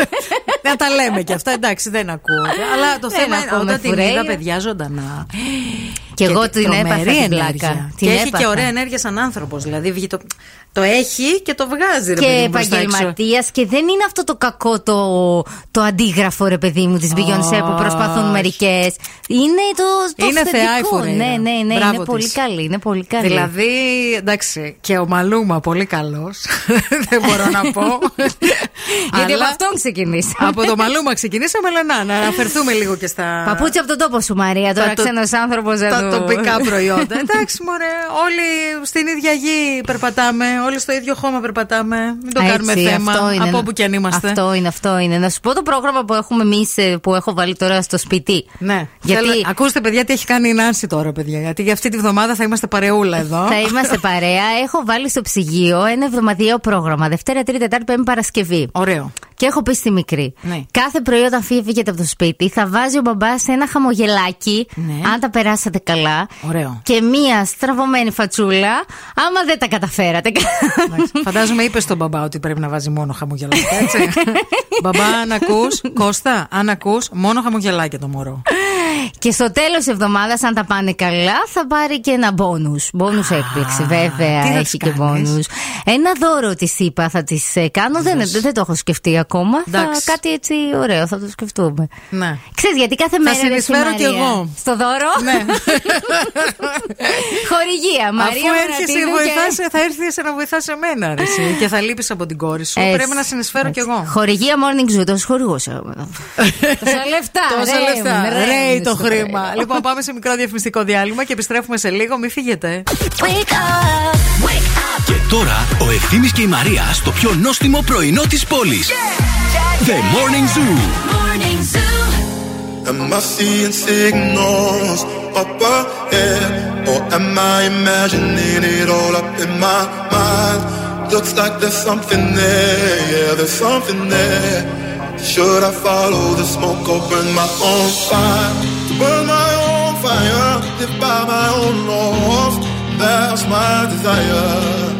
Speaker 2: να τα λέμε και αυτά, εντάξει, δεν ακούω. Αλλά το
Speaker 3: Δεν
Speaker 2: θέμα είναι
Speaker 3: ακούμε
Speaker 2: όταν την
Speaker 3: Φουρέιρα.
Speaker 2: είδα, παιδιά ζωντανά.
Speaker 3: Και εγώ την
Speaker 2: τρομερή
Speaker 3: έπαθα την
Speaker 2: ενέργεια.
Speaker 3: πλάκα.
Speaker 2: Και
Speaker 3: Την
Speaker 2: έχει και
Speaker 3: έπαθα.
Speaker 2: ωραία ενέργεια σαν άνθρωπος. Δηλαδή βγει το, το έχει και το βγάζει. Ρε, παιδί
Speaker 3: Και
Speaker 2: μου, προς τα έξω.
Speaker 3: επαγγελματία και δεν είναι αυτό το κακό το, το αντίγραφο, ρε παιδί μου, της Beyoncé που προσπαθούν
Speaker 2: Όχι.
Speaker 3: μερικές. Είναι το, το
Speaker 2: Είναι θεά η
Speaker 3: θετικό.
Speaker 2: Φουρέιρα.
Speaker 3: Ναι, ναι, ναι.
Speaker 2: Μπράβο
Speaker 3: είναι πολύ
Speaker 2: της.
Speaker 3: καλή. Είναι πολύ καλή.
Speaker 2: Δηλαδή, εντάξει, και ο Μαλούμα πολύ καλός. δεν μπορώ να πω.
Speaker 3: Γιατί από
Speaker 2: Αλλά
Speaker 3: αυτόν ξεκινήσαμε.
Speaker 2: από το Μαλούμα ξεκινήσαμε, αλλά να, να αναφερθούμε λίγο και στα.
Speaker 3: Παπούτσι από τον τόπο σου, Μαρία. Τώρα
Speaker 2: Τα το-
Speaker 3: ξένος άνθρωπος δεν
Speaker 2: τα
Speaker 3: του-
Speaker 2: τοπικά προϊόντα. Εντάξει, μωρέ, όλοι στην ίδια γη περπατάμε, όλοι στο ίδιο χώμα περπατάμε. Μην το
Speaker 3: Έτσι,
Speaker 2: κάνουμε θέμα
Speaker 3: αυτό είναι.
Speaker 2: από όπου και αν είμαστε.
Speaker 3: Αυτό είναι, αυτό είναι. Να σου πω το πρόγραμμα που έχουμε εμείς που έχω βάλει τώρα στο σπίτι.
Speaker 2: Ναι.
Speaker 3: Γιατί-
Speaker 2: Θέλω- ακούστε, παιδιά, τι έχει κάνει η Νάνση τώρα, παιδιά. Γιατί για αυτή τη βδομάδα θα είμαστε παρεούλα εδώ.
Speaker 3: Θα είμαστε παρέα. Έχω βάλει στο ψυγείο ένα εβδομαδιαίο πρόγραμμα. Δευτέρα, Τρίτη, Τετάρτη, Πέμπτη, Παρασκευή.
Speaker 2: Ωραίο.
Speaker 3: Και έχω πει στη μικρή.
Speaker 2: Ναι.
Speaker 3: Κάθε πρωί όταν φύγετε από το σπίτι, θα βάζει ο μπαμπάς ένα χαμογελάκι.
Speaker 2: Ναι.
Speaker 3: Αν τα περάσατε καλά.
Speaker 2: Ωραίο.
Speaker 3: Και μία στραβωμένη φατσούλα, άμα δεν τα καταφέρατε.
Speaker 2: Φαντάζομαι είπες στον μπαμπά ότι πρέπει να βάζει μόνο χαμογελάκια, έτσι. μπαμπά, αν ακούς, Κώστα, αν ακούς, μόνο χαμογελάκια το μωρό.
Speaker 3: Και στο τέλος της εβδομάδας, αν τα πάνε καλά, θα πάρει και ένα μπόνου. Μπόνου έκπληξη, βέβαια.
Speaker 2: τι θα
Speaker 3: έχει
Speaker 2: της
Speaker 3: και
Speaker 2: κάνεις;
Speaker 3: μπόνου. Ένα δώρο της είπα, θα τη κάνω. Δεν, δεν το έχω σκεφτεί ακόμα. Θα,
Speaker 2: Εντάξει.
Speaker 3: κάτι έτσι ωραίο, θα το σκεφτούμε.
Speaker 2: Ναι.
Speaker 3: Ξέρεις γιατί κάθε
Speaker 2: Θα
Speaker 3: μέρα. ρε, εσύ,
Speaker 2: συνεισφέρω κι
Speaker 3: Μαρία,
Speaker 2: εγώ.
Speaker 3: Στο δώρο.
Speaker 2: Ναι.
Speaker 3: Χορηγία, Μαρία.
Speaker 2: Αφού έρχεσαι,
Speaker 3: Μαρατίδου
Speaker 2: βοηθάς,
Speaker 3: και-
Speaker 2: θα έρθει να βοηθάς εμένα, ρε, εσύ, και θα λείπεις από την κόρη σου.
Speaker 3: Έτσι,
Speaker 2: Πρέπει να συνεισφέρω κι
Speaker 3: έτσι.
Speaker 2: εγώ.
Speaker 3: Χορηγία morning zoo, το χορηγούσα. Τόσα λεφτά.
Speaker 2: Τόσα
Speaker 3: ρέουν,
Speaker 2: λεφτά.
Speaker 3: ρέουν
Speaker 2: Ρέει το
Speaker 3: στο
Speaker 2: χρήμα. Λοιπόν, πάμε σε μικρό διαφημιστικό διάλειμμα και επιστρέφουμε σε λίγο. Μην φύγετε.
Speaker 1: Και τώρα ο Ευθύμης και η Μαρία στο πιο νόστιμο πρωινό της πόλης. The Morning Zoo. Morning Zoo.
Speaker 12: Am I seeing signals up ahead? Or am I imagining it all up in my mind? Looks like there's something there, yeah, there's something there. Should I follow the smoke or burn my own fire? To Burn my own fire, live by my own laws. That's my desire.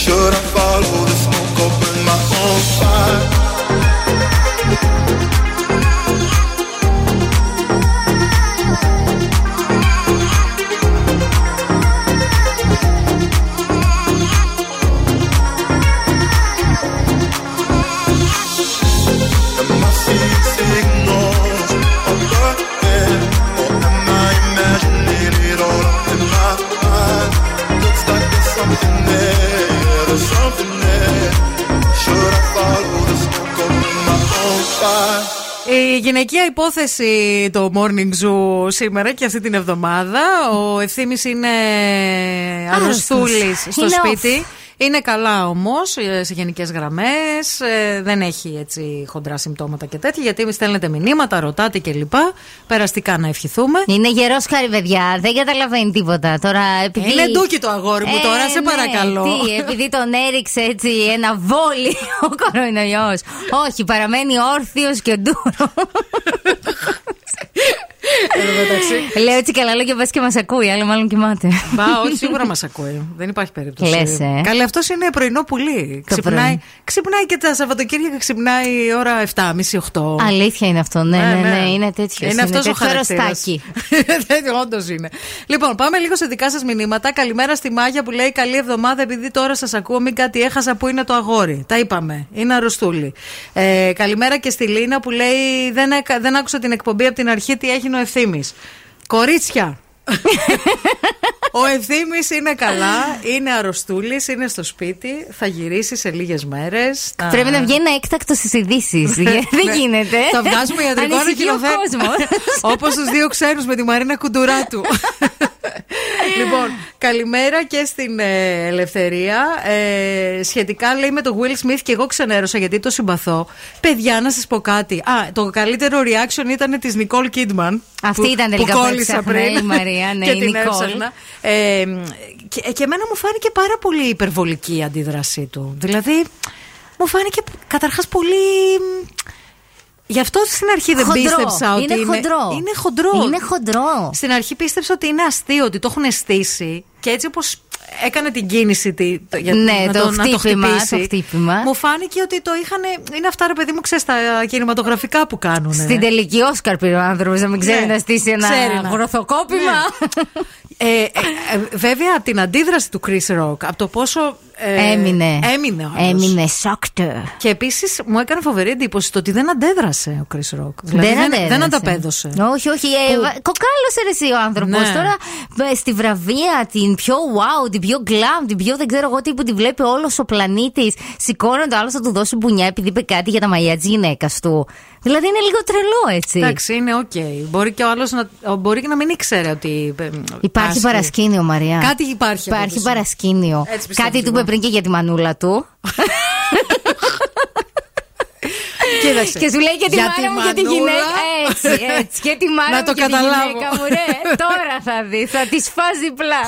Speaker 12: Should I follow the smoke burn my own fire?
Speaker 2: Γυναικεία υπόθεση το Morning Zoo σήμερα και αυτή την εβδομάδα. Ο ευθύνη είναι αρρωστούλης στο
Speaker 3: Είναι
Speaker 2: σπίτι. Είναι καλά όμως σε γενικές γραμμές. Δεν έχει έτσι χοντρά συμπτώματα και τέτοια. Γιατί στέλνετε μηνύματα, ρωτάτε κλπ. Περαστικά να ευχηθούμε.
Speaker 3: Είναι γερός χάρη, παιδιά. Δεν καταλαβαίνει τίποτα. Τώρα, επειδή...
Speaker 2: Είναι ντούκι το αγόρι μου τώρα, σε
Speaker 3: ναι,
Speaker 2: παρακαλώ.
Speaker 3: Τι, επειδή τον έριξε έτσι ένα βόλι ο κορονοϊός. Όχι, παραμένει όρθιος και ντούρος. Λέω έτσι καλά λόγια πα και μας ακούει, αλλά μάλλον κοιμάται.
Speaker 2: Μπα, όχι, σίγουρα μας ακούει. Δεν υπάρχει περίπτωση.
Speaker 3: Λες, ε.
Speaker 2: Καλή, αυτός είναι πρωινό πουλί.
Speaker 3: Το
Speaker 2: Ξυπνάει,
Speaker 3: πρωί.
Speaker 2: ξυπνάει και τα Σαββατοκύριακα ξυπνάει η ώρα 7.30-8.
Speaker 3: Αλήθεια είναι αυτό, ναι, ναι, ναι, είναι τέτοιος.
Speaker 2: Είναι αυτός ο
Speaker 3: τέτοιο
Speaker 2: χαρακτήρας.
Speaker 3: ρωστάκι.
Speaker 2: Όντως είναι. Λοιπόν, πάμε λίγο σε δικά σας μηνύματα. Καλημέρα στη Μάγια που λέει Καλή εβδομάδα, επειδή τώρα σας ακούω. Μην κάτι έχασα που είναι το αγόρι. Τα είπαμε. Είναι αρρωστούλη. Ε, καλημέρα και στη Λίνα που λέει Δεν, έκα- δεν άκουσα την εκπομπή από την αρχή. Τι έγινε ο ευθύνη. Κορίτσια. Ο ευθύνη είναι καλά, είναι αρρωστούλης, είναι στο σπίτι, θα γυρίσει σε λίγες μέρες.
Speaker 8: Πρέπει να βγει ένα έκτακτος στις ειδήσεις. Δεν γίνεται.
Speaker 2: Ναι. Θα βγάζουμε ιατρικό
Speaker 8: Ανησυχεί ο
Speaker 2: ανακοινωθέ-
Speaker 8: κόσμος.
Speaker 2: Όπως τους δύο ξένους με τη Μαρίνα Κουντουράτου. λοιπόν, καλημέρα και στην ε, Ελευθερία. Ε, σχετικά λέει με το Will Smith και εγώ ξενέρωσα γιατί το συμπαθώ. Παιδιά, να σας πω κάτι. Α, το καλύτερο reaction ήταν της Νικόλ Κίντμαν.
Speaker 8: Αυτή
Speaker 2: που,
Speaker 8: ήταν τελικά
Speaker 2: που
Speaker 8: που
Speaker 2: κόλλησα
Speaker 8: έψαχνα,
Speaker 2: πριν.
Speaker 8: η Μαρία, ναι,
Speaker 2: και
Speaker 8: η
Speaker 2: την
Speaker 8: Νικόλ.
Speaker 2: έψαχνα. Ε, και, και εμένα μου φάνηκε πάρα πολύ υπερβολική η αντίδρασή του. Δηλαδή, μου φάνηκε καταρχάς πολύ. Γι' αυτό στην αρχή δεν
Speaker 8: Χοντρό.
Speaker 2: πίστεψα ότι
Speaker 8: Είναι χοντρό.
Speaker 2: είναι χοντρό.
Speaker 8: Είναι χοντρό.
Speaker 2: Στην αρχή πίστεψα ότι είναι αστείο, ότι το έχουν στήσει και έτσι όπως έκανε την κίνηση τη, το- για
Speaker 8: Ναι,
Speaker 2: να
Speaker 8: το
Speaker 2: να
Speaker 8: χτύπημα,
Speaker 2: χτυπήσει,
Speaker 8: το χτύπημα.
Speaker 2: Μου φάνηκε ότι το είχαν. Είναι αυτά, ρε παιδί μου, ξέρεις τα κινηματογραφικά που κάνουν.
Speaker 8: Στην τελική Όσκαρ πήρε ο άνθρωπος να μην ξέρει
Speaker 2: Ναι,
Speaker 8: να στήσει ένα
Speaker 2: ξέρει να.
Speaker 8: γροθοκόπημα.
Speaker 2: Ε, ε, ε, βέβαια, από την αντίδραση του Chris Rock, από το πόσο. Ε,
Speaker 8: Έμεινε.
Speaker 2: Έμεινε. ο άλλος.
Speaker 8: Έμεινε σόκτο.
Speaker 2: Και επίσης μου έκανε φοβερή εντύπωση το ότι δεν αντέδρασε ο Chris Rock. Δηλαδή δεν,
Speaker 8: αντέδρασε.
Speaker 2: δεν ανταπέδωσε.
Speaker 8: Όχι, όχι. Ε,
Speaker 2: Που-
Speaker 8: Κοκάλωσε ρε εσύ ο άνθρωπος.
Speaker 2: Ναι.
Speaker 8: Τώρα ε, στη βραβεία, την πιο wow, την πιο glam, την πιο δεν ξέρω εγώ τι που τη βλέπει όλος ο πλανήτης. Σηκώνεται ο άλλος θα του δώσει μπουνιά επειδή είπε κάτι για τα μαλλιά της γυναίκας του. Δηλαδή είναι λίγο τρελό έτσι.
Speaker 2: Εντάξει, είναι οκ. Μπορεί και ο άλλος να, μπορεί και να μην ήξερε ότι. ε,
Speaker 8: Υπάρχει
Speaker 2: πάσχει.
Speaker 8: παρασκήνιο, Μαρία.
Speaker 2: Κάτι υπάρχει. από
Speaker 8: Υπάρχει
Speaker 2: πίσω.
Speaker 8: παρασκήνιο.
Speaker 2: Έτσι πιστεύω
Speaker 8: Κάτι
Speaker 2: κι
Speaker 8: του
Speaker 2: εγώ.
Speaker 8: είπε πριν και για τη μανούλα του.
Speaker 2: Κοίταξε.
Speaker 8: Και σου λέει και τη
Speaker 2: Για
Speaker 8: μάνα
Speaker 2: τη
Speaker 8: μου και τη
Speaker 2: μανούλα.
Speaker 8: γυναίκα. Έτσι, έτσι. Και τη μάνα
Speaker 2: Να
Speaker 8: μου
Speaker 2: το
Speaker 8: και τη
Speaker 2: καταλάβω.
Speaker 8: γυναίκα μου, ρε. Τώρα θα δεις, θα τη φάζει πλά.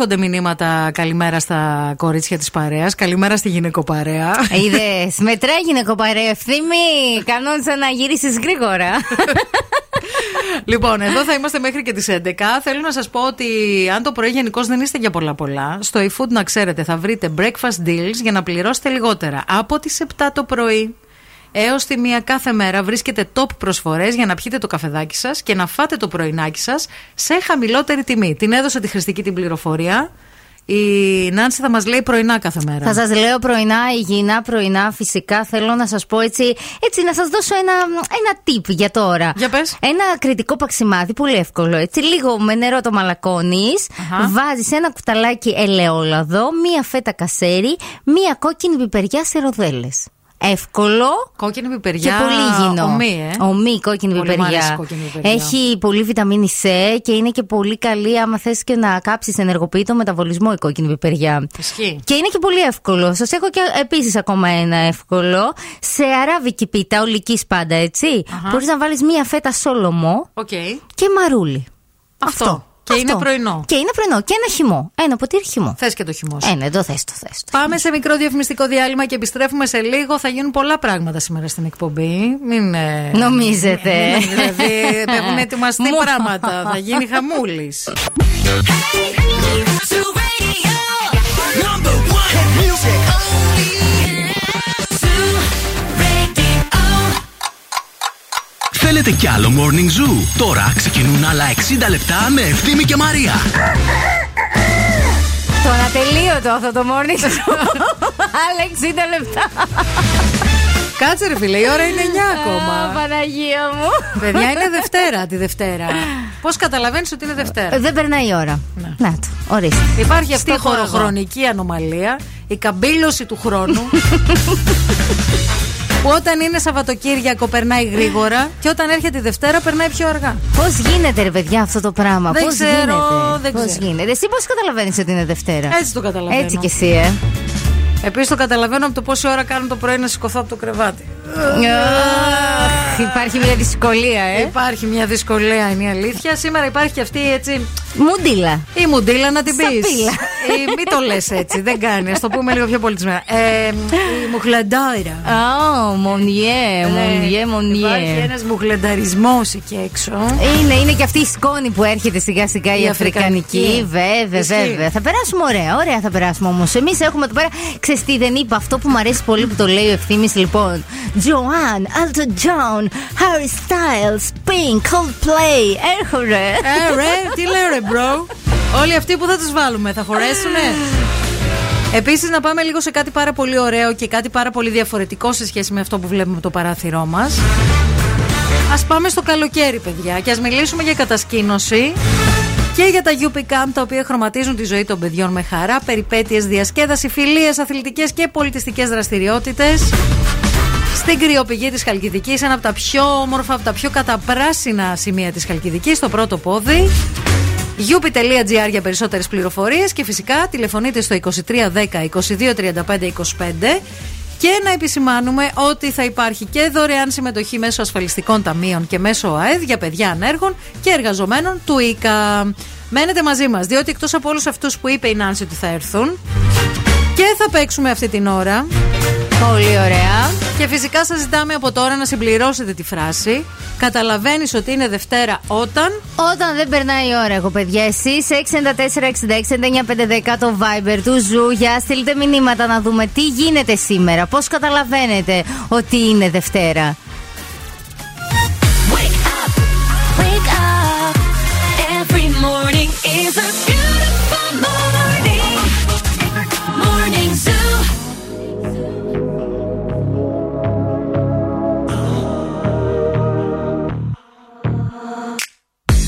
Speaker 2: έρχονται μηνύματα καλημέρα στα κορίτσια της παρέας. Καλημέρα στη γυναικοπαρέα.
Speaker 3: Είδες, μετράει γυναικοπαρέα ευθύμη. Κανόνισα να γυρίσει γρήγορα.
Speaker 2: λοιπόν, εδώ θα είμαστε μέχρι και τις 11. Θέλω να σας πω ότι αν το πρωί γενικώς δεν είστε για πολλά πολλά, στο eFood να ξέρετε θα βρείτε breakfast deals για να πληρώσετε λιγότερα. Από τις 7 το πρωί έως τη μία κάθε μέρα βρίσκετε top προσφορές για να πιείτε το καφεδάκι σας και να φάτε το πρωινάκι σας σε χαμηλότερη τιμή. Την έδωσε τη χρηστική την πληροφορία. Η Νάνση θα μας λέει πρωινά κάθε μέρα.
Speaker 3: Θα σας λέω πρωινά, υγιεινά πρωινά. Φυσικά θέλω να σας πω έτσι, έτσι να σας δώσω ένα, ένα tip για τώρα.
Speaker 2: Για πες.
Speaker 3: Ένα κριτικό παξιμάδι, πολύ εύκολο. Έτσι, λίγο με νερό το μαλακώνεις.
Speaker 2: Αχα.
Speaker 3: Βάζεις ένα κουταλάκι ελαιόλαδο, μία φέτα κασέρι, μία κόκκινη πιπεριά σε ροδέλες. Εύκολο.
Speaker 2: Κόκκινη πιπεριά.
Speaker 3: Και πολύ υγιεινό.
Speaker 2: Ωμή, ε.
Speaker 3: Ωμή κόκκινη
Speaker 2: Πολύ μ'
Speaker 3: πιπεριά.
Speaker 2: αρέσει η κόκκινη πιπεριά.
Speaker 3: Έχει πολύ βιταμίνη C και είναι και πολύ καλή άμα θες και να κάψεις, ενεργοποιεί το μεταβολισμό η κόκκινη πιπεριά.
Speaker 2: Ισχύει.
Speaker 3: Και είναι και πολύ εύκολο. Σας έχω και επίσης ακόμα ένα εύκολο. Σε αράβικη πίτα, ολικής πάντα, έτσι.
Speaker 2: Αχα.
Speaker 3: Μπορείς να βάλεις μία φέτα σολομό
Speaker 2: Οκ.
Speaker 3: και μαρούλι.
Speaker 2: Αυτό. Και είναι πρωινό.
Speaker 3: Και είναι πρωινό. Και ένα χυμό. Ένα ποτήρι χυμό.
Speaker 2: Θε και το χυμό. σου.
Speaker 3: Ένα, εδώ θε το θε.
Speaker 2: Πάμε σε μικρό διαφημιστικό διάλειμμα και επιστρέφουμε σε λίγο. Θα γίνουν πολλά πράγματα σήμερα στην εκπομπή. Μην. ε,
Speaker 3: Νομίζετε.
Speaker 2: μην- μην- δηλαδή, έχουν ετοιμαστεί
Speaker 3: Μου.
Speaker 2: πράγματα. Θα γίνει χαμούλης.
Speaker 1: Θέλετε κι άλλο Morning Zoo; Τώρα ξεκινούν άλλα 60 λεπτά με Ευθύμη και Μαρία.
Speaker 3: Το ανατελείωτο αυτό το morning show. Άλλα 60 λεπτά.
Speaker 2: Κάτσε ρε φίλε, η ώρα είναι 9 ακόμα.
Speaker 3: Α, Παναγία μου.
Speaker 2: Παιδιά, είναι Δευτέρα τη Δευτέρα. Πώς καταλαβαίνεις ότι είναι Δευτέρα;
Speaker 3: Δεν περνάει η ώρα. Να το, ορίστε.
Speaker 2: Υπάρχει αυτή η
Speaker 3: Στο χώρο.
Speaker 2: χωροχρονική ανομαλία, η καμπύλωση του χρόνου. που όταν είναι Σαββατοκύριακο περνάει γρήγορα και όταν έρχεται η Δευτέρα περνάει πιο αργά.
Speaker 3: Πώς γίνεται, ρε παιδιά, αυτό το πράγμα;
Speaker 2: Δεν
Speaker 3: Πώς
Speaker 2: ξέρω,
Speaker 3: γίνεται;
Speaker 2: δεν
Speaker 3: Πώς
Speaker 2: ξέρω.
Speaker 3: γίνεται; Εσύ πώς καταλαβαίνεις ότι είναι Δευτέρα;
Speaker 2: Έτσι το καταλαβαίνω.
Speaker 3: Έτσι κι εσύ, ε.
Speaker 2: Επίσης το καταλαβαίνω από το πόση ώρα κάνω το πρωί να σηκωθώ από το κρεβάτι.
Speaker 3: Αχ, Υπάρχει μια δυσκολία, ε.
Speaker 2: Υπάρχει μια δυσκολία, είναι η αλήθεια. Σήμερα υπάρχει και αυτή έτσι.
Speaker 3: Μουντίλα.
Speaker 2: Η μουντίλα να την πεις.
Speaker 3: Σαπίλα.
Speaker 2: Ε, μην το λες έτσι, δεν κάνει. Α το πούμε λίγο πιο πολιτισμένα. Ε, η μουχλαντάιρα.
Speaker 3: Α, μονιέ, μονιέ,
Speaker 2: Υπάρχει
Speaker 3: μονιέ.
Speaker 2: ένας μουχλανταρισμός εκεί έξω.
Speaker 3: Είναι, είναι και αυτή η σκόνη που έρχεται σιγά σιγά η,
Speaker 2: Η
Speaker 3: Αφρικανική.
Speaker 2: αφρικανική.
Speaker 3: Βέβαια,
Speaker 2: Ισχύει.
Speaker 3: βέβαια. Θα περάσουμε ωραία, ωραία θα περάσουμε όμως. Εμείς έχουμε εδώ πέρα. Ξέρεις τι δεν είπα, αυτό που μου αρέσει πολύ που το λέει ο ευθύνη λοιπόν. Joanne, Elton John, Harry Styles, Pink, Coldplay. Έρχονται.
Speaker 2: Ε, ρε, τι λέω ρε, bro. Όλοι αυτοί που θα τους βάλουμε, θα χωρέσουνε; Επίσης, να πάμε λίγο σε κάτι πάρα πολύ ωραίο και κάτι πάρα πολύ διαφορετικό σε σχέση με αυτό που βλέπουμε από το παράθυρό μας. Α πάμε στο καλοκαίρι, παιδιά, και ας μιλήσουμε για κατασκήνωση και για τα UP Camp τα οποία χρωματίζουν τη ζωή των παιδιών με χαρά, περιπέτειες, διασκέδαση, φιλίες, αθλητικές και πολιτιστικές δραστηριότητες. Στην κρυοπηγή της Χαλκιδικής, ένα από τα πιο όμορφα, από τα πιο καταπράσινα σημεία της Χαλκιδικής, στο πρώτο πόδι. UP.gr για περισσότερες πληροφορίες και φυσικά τηλεφωνείτε στο 2310 22 35 25 και να επισημάνουμε ότι θα υπάρχει και δωρεάν συμμετοχή μέσω ασφαλιστικών ταμείων και μέσω ΑΕΔ για παιδιά ανέργων και εργαζομένων του ΙΚΑ. Μένετε μαζί μας, διότι εκτός από όλους αυτούς που είπε η Νάνση ότι θα έρθουν και θα παίξουμε αυτή την ώρα.
Speaker 3: Πολύ ωραία.
Speaker 2: Και φυσικά σας ζητάμε από τώρα να συμπληρώσετε τη φράση. Καταλαβαίνεις ότι είναι Δευτέρα όταν...
Speaker 3: Όταν δεν περνάει η ώρα, εγώ παιδιά, εσείς 694-66-99-510 το Viber του Zoo για στείλτε μηνύματα να δούμε τι γίνεται σήμερα. Πώς καταλαβαίνετε ότι είναι Δευτέρα.
Speaker 13: Wake up. Every morning is a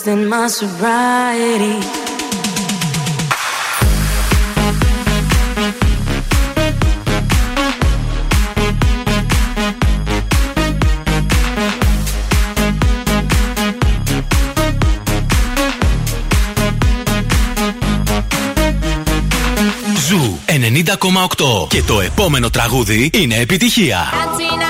Speaker 4: twisting my sobriety.
Speaker 7: Ζου 90,8. Και το επόμενο τραγούδι είναι επιτυχία.
Speaker 14: Esto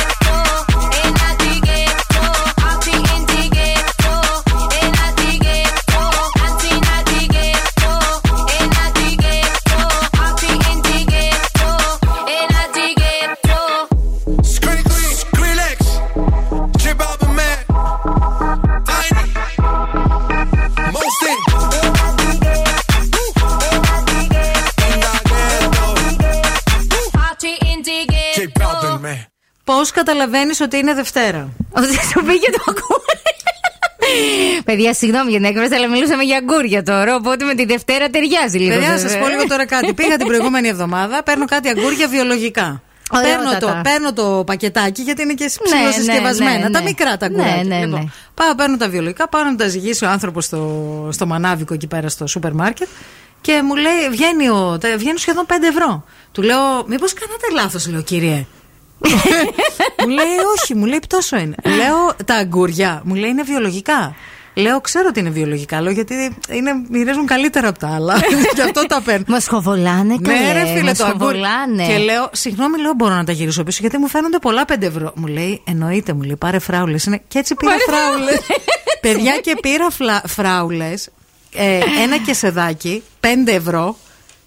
Speaker 2: Πώ καταλαβαίνεις ότι είναι Δευτέρα.
Speaker 3: Ότι σου πήγε το ακούω. Παιδιά, συγγνώμη για την έκφραση, αλλά μιλούσαμε για αγκούρια τώρα. Οπότε με τη Δευτέρα ταιριάζει λίγο.
Speaker 2: Παιδιά, να
Speaker 3: βέβαια.
Speaker 2: σας πω λίγο τώρα κάτι. Πήγα την προηγούμενη εβδομάδα, παίρνω κάτι αγκούρια βιολογικά. Παίρνω
Speaker 3: Ωραιότατα.
Speaker 2: το, παίρνω το πακετάκι γιατί είναι και
Speaker 3: Ναι,
Speaker 2: ψηλοσυσκευασμένα.
Speaker 3: ναι, ναι,
Speaker 2: Τα
Speaker 3: ναι.
Speaker 2: μικρά τα
Speaker 3: Ναι,
Speaker 2: αγκουράκια.
Speaker 3: ναι, ναι.
Speaker 2: Λοιπόν, πάω, παίρνω τα βιολογικά, πάω να τα ζυγίσει ο άνθρωπος στο, στο μανάβικο εκεί πέρα στο σούπερ μάρκετ και μου λέει, βγαίνει, ο, τα- βγαίνει σχεδόν 5 ευρώ. Του λέω, Μήπως κάνατε λάθος, λέω, κύριε. Μου λέει, Όχι, μου λέει, πτώσο είναι. λέω, Τα αγκούρια, μου λέει, είναι βιολογικά. Λέω, ξέρω ότι είναι βιολογικά, λέω, γιατί είναι, μοιράζουν καλύτερα από τα άλλα. Γι' αυτό τα παίρνω.
Speaker 3: Μας σχοβολάνε
Speaker 2: Ναι,
Speaker 3: καλέ,
Speaker 2: ρε φίλε,
Speaker 3: μας
Speaker 2: το αγκούρι.
Speaker 3: σχοβολάνε.
Speaker 2: Και λέω, συγγνώμη, λέω, μπορώ να τα γυρίσω πίσω, γιατί μου φαίνονται πολλά 5 ευρώ. Μου λέει, εννοείται, μου λέει, πάρε φράουλες. Και έτσι πήρα
Speaker 3: Πάρε
Speaker 2: φράουλες. Παιδιά και πήρα φράουλες. Ε, ένα κεσεδάκι, 5 ευρώ.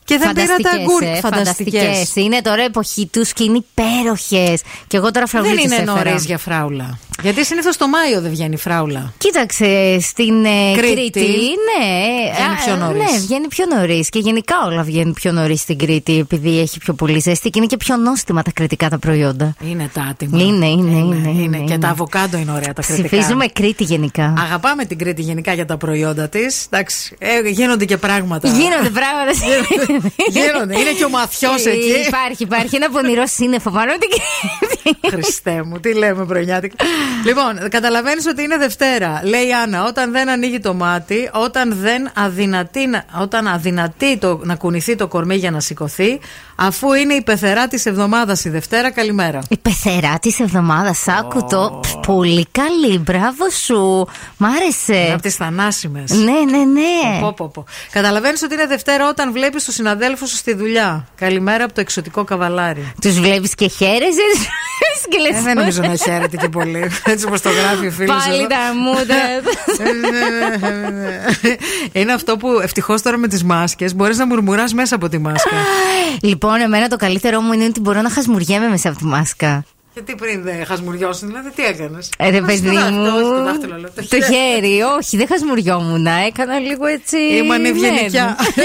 Speaker 2: Και δεν πήρα τα
Speaker 3: Φανταστικές,
Speaker 2: αγκούρια.
Speaker 3: ε,
Speaker 2: Φανταστικές.
Speaker 3: φανταστικές. Είναι τώρα εποχή του και είναι υπέροχες. Και εγώ τώρα
Speaker 2: Δεν
Speaker 3: φραουλίτσε
Speaker 2: είναι νωρίς για φράουλα. Γιατί συνήθως το Μάιο δεν βγαίνει φράουλα.
Speaker 3: Κοίταξε, στην ε,
Speaker 2: Κρήτη.
Speaker 3: Κρήτη, ναι.
Speaker 2: Βγαίνει
Speaker 3: α,
Speaker 2: πιο νωρίς.
Speaker 3: Ναι, βγαίνει πιο νωρίς. Και γενικά όλα βγαίνουν πιο νωρίς στην Κρήτη, επειδή έχει πιο πολύ ζέστη και είναι και πιο νόστιμα τα κριτικά τα προϊόντα.
Speaker 2: Είναι τα άτιμα.
Speaker 3: Είναι, είναι, είναι.
Speaker 2: είναι. Και τα αβοκάντο είναι ωραία τα κριτικά.
Speaker 3: Ψηφίζουμε Κρήτη γενικά.
Speaker 2: Αγαπάμε την Κρήτη γενικά για τα προϊόντα της. Εντάξει, ε, γίνονται και πράγματα.
Speaker 3: Γίνονται πράγματα.
Speaker 2: Γίνονται. Είναι και ο μαθιός εκεί.
Speaker 3: Υπάρχει, υπάρχει ένα πονηρό σύννεφο πάνω από την Κρήτη.
Speaker 2: Χριστέ μου, τι λέμε πρωινιάτικα. λοιπόν, καταλαβαίνεις ότι είναι Δευτέρα. Λέει η Άννα, όταν δεν ανοίγει το μάτι, όταν δεν αδυνατεί, να- όταν αδυνατεί το, να κουνηθεί το κορμί για να σηκωθεί, αφού είναι η πεθερά της εβδομάδας η Δευτέρα, καλημέρα.
Speaker 3: Η πεθερά της εβδομάδας, άκου το. Πολύ καλή, μπράβο σου. Μ' άρεσε.
Speaker 2: Από τις θανάσιμες.
Speaker 3: Ναι, ναι, ναι.
Speaker 2: Πω, πω, πω. Καταλαβαίνεις ότι είναι Δευτέρα όταν βλέπεις τους συναδέλφους σου στη δουλειά. Καλημέρα από το εξωτικό καβαλάρι.
Speaker 3: Τους βλέπεις και χαίρεσαι. και λες,
Speaker 2: Ε, δεν νομίζω να χαίρεται και πολύ. Έτσι όπως το γράφει ο φίλος.
Speaker 3: Πάλι τα μούτρα.
Speaker 2: Είναι αυτό που ευτυχώς τώρα με τις μάσκες μπορείς να μουρμουράς μέσα από τη μάσκα.
Speaker 3: Λοιπόν, εμένα το καλύτερό μου είναι ότι μπορώ να χασμουριέμαι μέσα από τη μάσκα.
Speaker 2: Γιατί πριν δεν χασμουριώσουν, δηλαδή τι έκανες;
Speaker 3: Ε, ρε παιδί μου. Το
Speaker 2: Το
Speaker 3: χέρι, όχι, δεν χασμουριόμουν. Έκανα λίγο έτσι.
Speaker 2: Ήμαν ευγενικιά.
Speaker 3: ναι.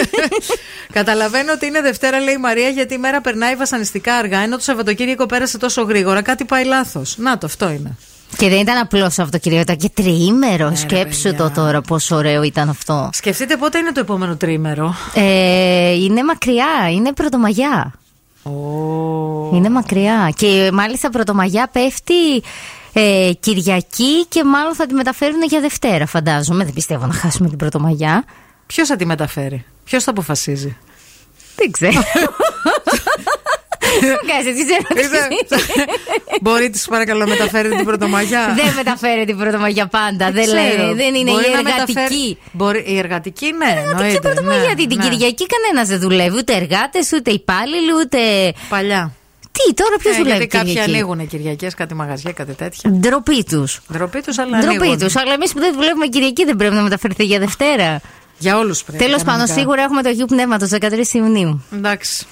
Speaker 2: Καταλαβαίνω ότι είναι Δευτέρα, λέει η Μαρία, γιατί η μέρα περνάει βασανιστικά αργά, ενώ το Σαββατοκύριακο πέρασε τόσο γρήγορα. Κάτι πάει λάθος. Να το, αυτό είναι.
Speaker 3: Και δεν ήταν απλός αυτό, κυρία, ήταν και τριήμερος.
Speaker 2: Ναι, ρε,
Speaker 3: Σκέψου
Speaker 2: παιδιά.
Speaker 3: το τώρα, πόσο ωραίο ήταν αυτό.
Speaker 2: Σκεφτείτε πότε είναι το επόμενο τρίμερο.
Speaker 3: Ε, είναι μακριά, είναι πρωτομαγιά. Είναι μακριά. Και μάλιστα πρωτομαγιά πέφτει ε, Κυριακή και μάλλον θα τη μεταφέρουν για Δευτέρα, φαντάζομαι. Δεν πιστεύω να χάσουμε την πρωτομαγιά.
Speaker 2: Ποιος θα τη μεταφέρει, Ποιος θα αποφασίζει;
Speaker 3: Δεν ξέρω.
Speaker 4: Μπορεί, σα παρακαλώ, μεταφέρετε την πρωτομαγιά;
Speaker 3: Δεν μεταφέρετε την πρωτομαγιά πάντα. Δεν λέει. Δεν είναι η εργατική.
Speaker 4: Η εργατική, ναι. Η
Speaker 3: πρωτομαγιά.
Speaker 4: Ναι,
Speaker 3: την
Speaker 4: ναι.
Speaker 3: Κυριακή κανένας δεν δουλεύει. Ούτε εργάτες, ούτε υπάλληλοι, ούτε.
Speaker 4: Παλιά.
Speaker 3: Τι, τώρα ποιος
Speaker 4: ε,
Speaker 3: δουλεύει.
Speaker 4: Γιατί κάποιοι ανοίγουν Κυριακές, κάτι μαγαζιά, κάτι τέτοια.
Speaker 3: Ντροπή τους.
Speaker 4: Ντροπή τους, αλλά.
Speaker 3: Ντροπή τους. Αλλά εμείς που δεν δουλεύουμε Κυριακή δεν πρέπει να μεταφερθεί για Δευτέρα.
Speaker 4: Για όλους πρέπει.
Speaker 3: Τέλος
Speaker 4: πάνω
Speaker 3: σίγουρα έχουμε το Αγίου Πνεύματος 13 Ιουνίου.
Speaker 4: Εντάξει.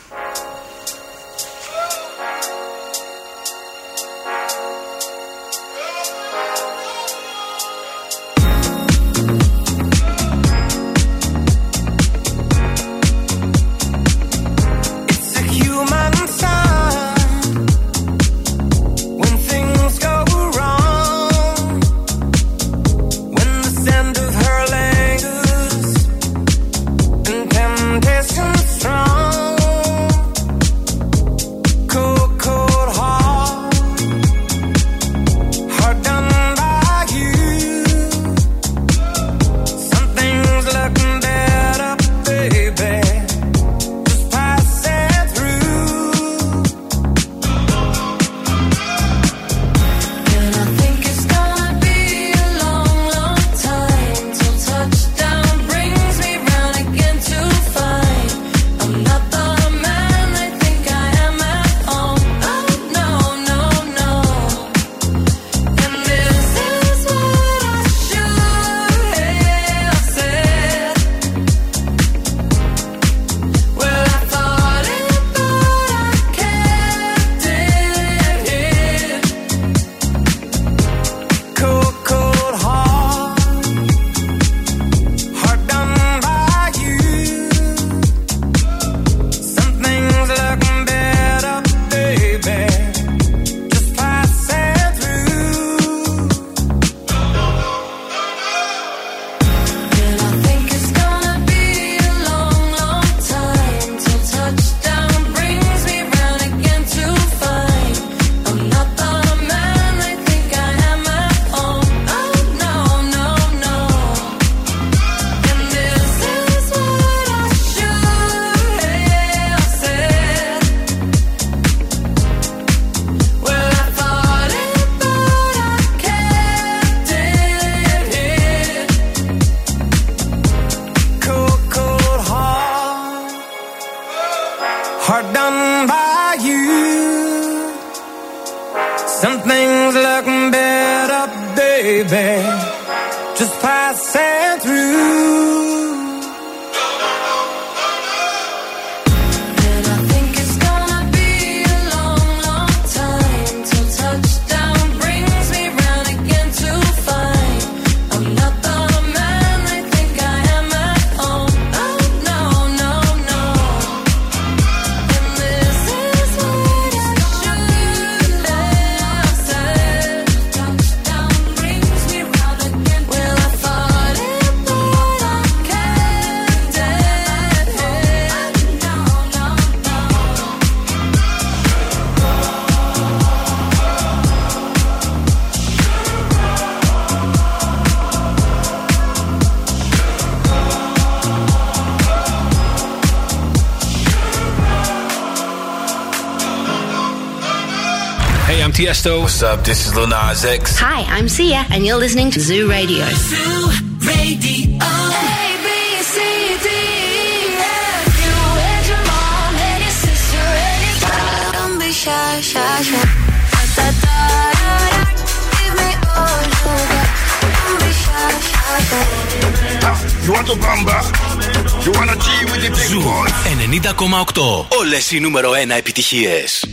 Speaker 15: Tiesto. What's up? This is Lil Nas X.
Speaker 16: Hi, I'm Sia, and you're listening to Zoo Radio.
Speaker 17: Zoo Radio. Shy, shy, shy. Da, da, da, da, Give me all. Don't be shy, shy, shy.
Speaker 18: You want to bamba? You want to G with the big boy?
Speaker 7: 90,8. Όλες οι νούμερο 1 επιτυχίες.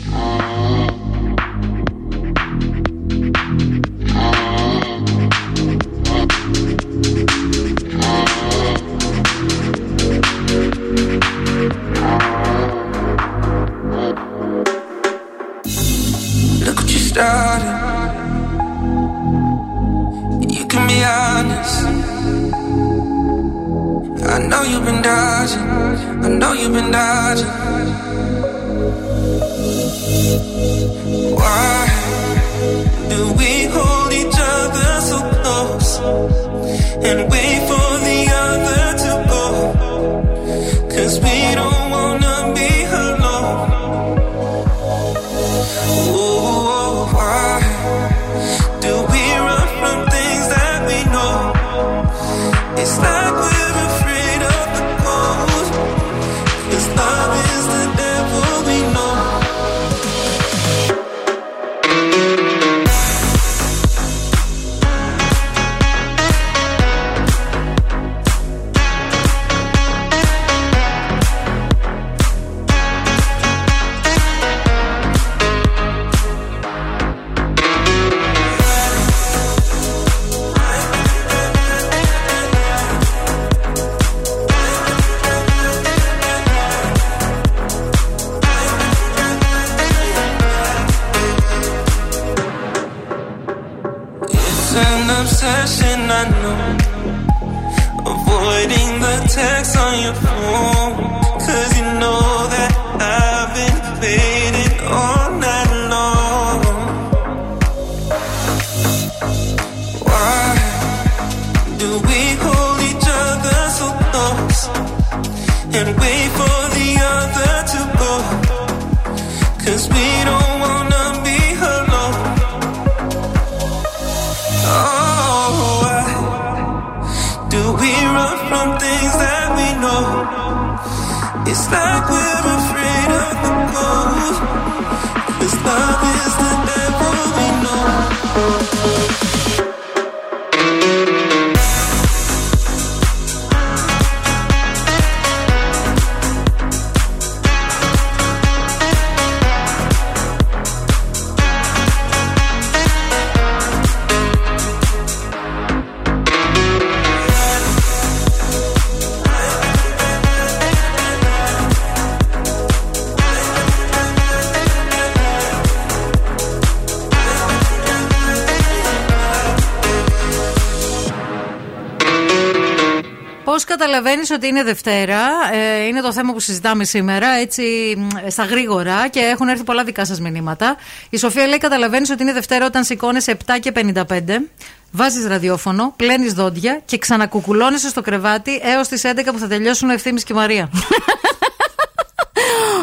Speaker 2: Καταλαβαίνεις ότι είναι Δευτέρα, ε, είναι το θέμα που συζητάμε σήμερα, έτσι μ, στα γρήγορα και έχουν έρθει πολλά δικά σας μηνύματα. Η Σοφία λέει: Καταλαβαίνεις ότι είναι Δευτέρα όταν σηκώνει 7 και 55, βάζεις ραδιόφωνο, πλένεις δόντια και ξανακουκουλώνεσαι στο κρεβάτι έως τις 11 που θα τελειώσουν ο ευθύνη και η Μαρία.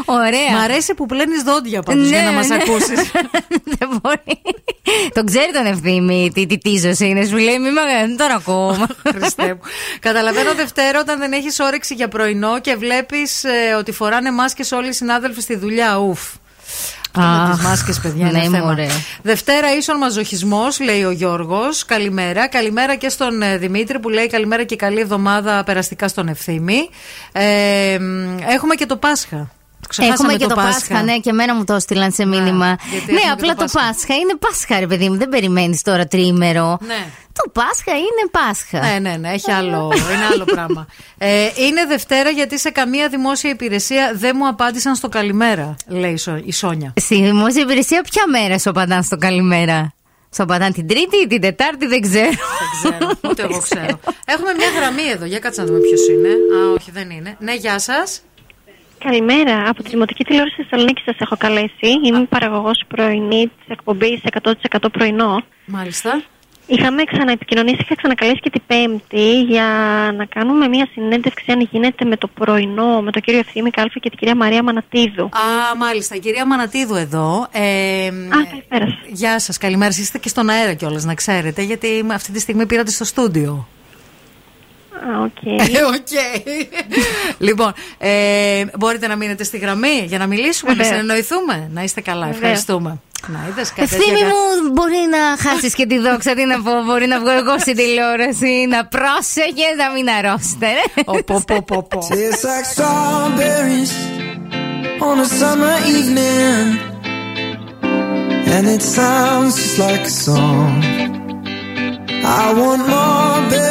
Speaker 3: Ωραία.
Speaker 2: Μ' αρέσει που πλένεις δόντια πάντως για να μας
Speaker 3: ναι.
Speaker 2: ακούσεις.
Speaker 3: Δεν μπορεί. Τον ξέρει τον ευθύμη τι, τι τίζος είναι. Σου λέει μη με δεν τον ακόμα.
Speaker 2: Χριστέ μου. Καταλαβαίνω Δευτέρα όταν δεν έχεις όρεξη για πρωινό και βλέπεις ότι φοράνε μάσκες όλοι οι συνάδελφοι στη δουλειά. Ουφ. Με
Speaker 3: Αχ,
Speaker 2: τις μάσκες, παιδιά, είναι
Speaker 3: ναι,
Speaker 2: θέμα.
Speaker 3: μωρέ.
Speaker 2: Δευτέρα ίσον μαζοχισμός, λέει ο Γιώργος. Καλημέρα. Καλημέρα και στον ε, Δημήτρη που λέει καλημέρα και καλή εβδομάδα περαστικά στον Ευθύμη. Ε, μ, έχουμε και το Πάσχα. Ξεχάσαμε
Speaker 3: Έχουμε και το, Πάσχα. ναι, και εμένα μου το έστειλαν σε μήνυμα.
Speaker 2: γιατί
Speaker 3: ναι,
Speaker 2: έχουμε
Speaker 3: απλά
Speaker 2: και
Speaker 3: το
Speaker 2: το
Speaker 3: Πάσχα.
Speaker 2: Πάσχα.
Speaker 3: είναι Πάσχα, ρε παιδί μου. Δεν περιμένεις τώρα τριήμερο.
Speaker 2: Ναι.
Speaker 3: Το Πάσχα είναι Πάσχα.
Speaker 2: Ναι, ναι, ναι, έχει άλλο, είναι άλλο πράγμα. Ε, είναι Δευτέρα γιατί σε καμία δημόσια υπηρεσία δεν μου απάντησαν στο καλημέρα, λέει η Σο- η Σόνια.
Speaker 3: Στη δημόσια υπηρεσία, ποια μέρα σου απαντάνε στο καλημέρα; Σου απαντάνε την Τρίτη ή την Τετάρτη, δεν ξέρω.
Speaker 2: Δεν ξέρω, ούτε εγώ ξέρω. Έχουμε μια γραμμή εδώ, για κάτσε να δούμε ποιος είναι. Α, όχι, δεν είναι. Ναι, γεια σας.
Speaker 19: Καλημέρα. Από τη Δημοτική Τηλεόραση Θεσσαλονίκη σας έχω καλέσει. Είμαι παραγωγός πρωινή της εκπομπής 100% πρωινό.
Speaker 2: Μάλιστα.
Speaker 19: Είχαμε ξαναεπικοινωνήσει, είχα ξανακαλέσει και την Πέμπτη για να κάνουμε μια συνέντευξη, αν γίνεται, με το πρωινό, με τον κύριο Ευθύμη Κάλφα και την κυρία Μαρία Μανατίδου.
Speaker 2: Α, μάλιστα. Η κυρία Μανατίδου εδώ. Ε,
Speaker 19: Α, καλησπέρα σας.
Speaker 2: Γεια σας, καλημέρα. Είστε και στον αέρα κιόλας, να ξέρετε, γιατί αυτή τη στιγμή πήρατε στο στούντιο.
Speaker 19: Α, οκ.
Speaker 2: Ε, Οκ. λοιπόν, ε, μπορείτε να μείνετε στη γραμμή για να μιλήσουμε, να
Speaker 19: Βεβαίως.
Speaker 2: συνεννοηθούμε. Να είστε καλά,
Speaker 19: Βεβαίως.
Speaker 2: ευχαριστούμε. Να είδες κάτι
Speaker 3: Ευθύμη
Speaker 2: τέτοια-
Speaker 3: μου, μπορεί να χάσεις και τη δόξα. Τι να πω, μπορεί να βγω εγώ στην τηλεόραση. Να πρόσεχε να μην αρρώστε.
Speaker 8: Tastes like strawberries on a summer evening, and it sounds just like a song. I want more berries and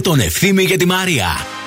Speaker 1: τον Ευθύμη τη Μαρία.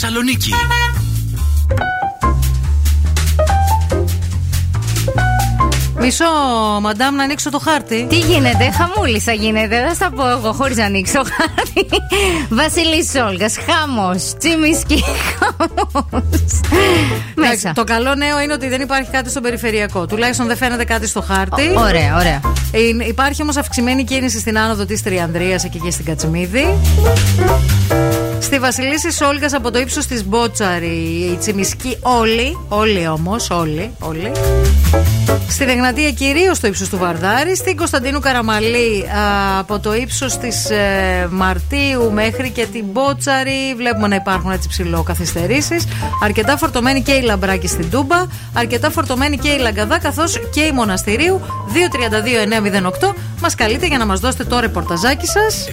Speaker 1: Θεσσαλονίκη.
Speaker 2: Μισό, μαντάμ, να ανοίξω το χάρτη.
Speaker 3: Τι γίνεται, χαμούλησα γίνεται. Δεν θα πω εγώ χωρίς να ανοίξω το χάρτη. Βασιλής Σόλγα, χάμο. Τσιμισκή, χάμο. Μέσα.
Speaker 2: Το καλό νέο είναι ότι δεν υπάρχει κάτι στο περιφερειακό. Τουλάχιστον δεν φαίνεται κάτι στο χάρτη.
Speaker 3: Ωραία, ωραία.
Speaker 2: Ε, υπάρχει όμως αυξημένη κίνηση στην άνοδο της Τριανδρίας εκεί και στην Κατσμίδη. Στη Βασιλίση Όλγας από το ύψος της Μπότσαρη, η Τσιμισκή, όλοι, όλοι όμως, όλοι, όλοι. Στην Εγνατία κυρίως στο ύψος του Βαρδάρη. Στην Κωνσταντίνου Καραμαλή α, από το ύψος της Μαρτίου μέχρι και την Μπότσαρη. Βλέπουμε να υπάρχουν έτσι ψηλό καθυστερήσεις. Αρκετά φορτωμένη και η Λαμπράκη στην Τούμπα. Αρκετά φορτωμένη και η Λαγκαδά καθώς και η Μοναστηρίου. 232-908. Μας καλείτε για να μας δώσετε το ρεπορταζάκι
Speaker 1: σας.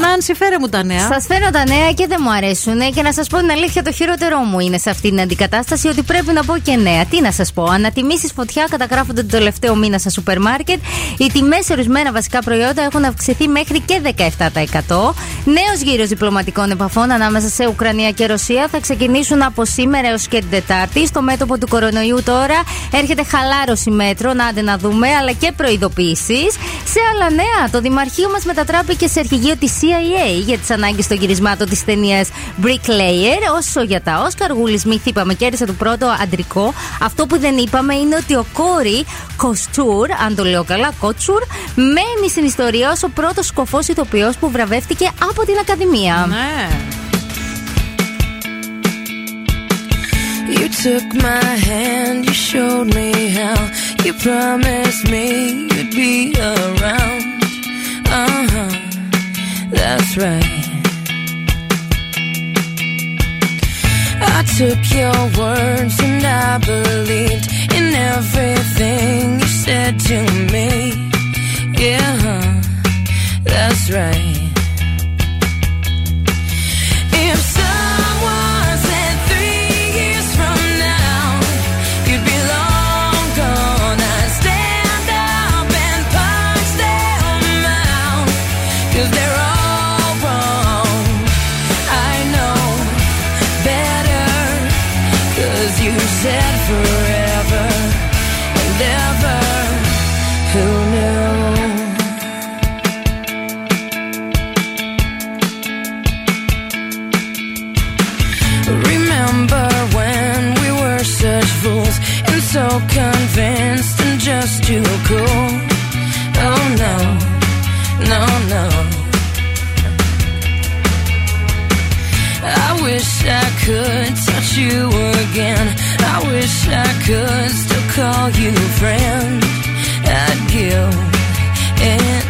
Speaker 2: Νάνση, φέρε μου τα νέα.
Speaker 3: Σας φέρω τα νέα και δεν μου αρέσουν. Και να σας πω την αλήθεια, το χειρότερό μου είναι σε αυτή την αντικατάσταση ότι πρέπει να πω και νέα. Τι να σας πω. Ανατιμήσεις φωτιά καταγράφονται τον τελευταίο μήνα στα σούπερ μάρκετ. Οι τιμές σε ορισμένα βασικά προϊόντα έχουν αυξηθεί μέχρι και 17%. Νέος γύρος διπλωματικών επαφών ανάμεσα σε Ουκρανία και Ρωσία θα ξεκινήσουν από σήμερα έως και την Τετάρτη. Στο μέτωπο του κορονοϊού τώρα έρχεται χαλάρωση μέτρων, άντε να δούμε, αλλά και προειδοποιήσεις. Σε άλλα νέα, το Δημαρχείο μας μετατράπηκε σε αρχηγείο της CIA για τις ανάγκες των γυρισμάτων της ταινίας Bricklayer. Όσο για τα Όσκαρ, Γούλη Σμιθ είπαμε κέρδισε το πρώτο αντρικό. Αυτό που δεν είπαμε είναι ότι ο Κόρη Κοστούρ, αν το λέω καλά, Κότσουρ, μένει στην ιστορία ως ο πρώτος σκοφός ηθοποιός που βραβεύτηκε από την Ακαδημία.
Speaker 2: Ναι.
Speaker 4: You took my hand, you showed me how. You promised me you'd be around. Uh huh, that's right. I took your words and I believed in everything you said to me. Yeah, huh, that's right. Just too cool? Oh no, no, no. I wish I could touch you again. I wish I could still call you friend. I'd give anything.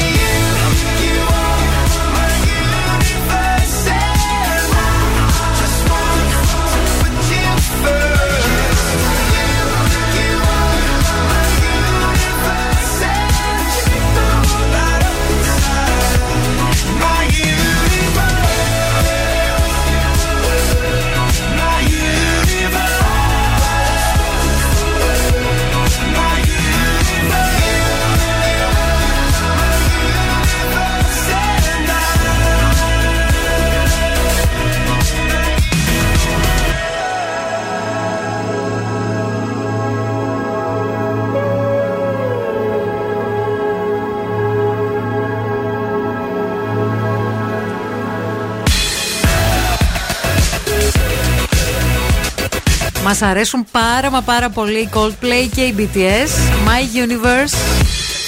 Speaker 2: Μας αρέσουν πάρα μα πάρα πολύ οι Coldplay και οι BTS. My Universe.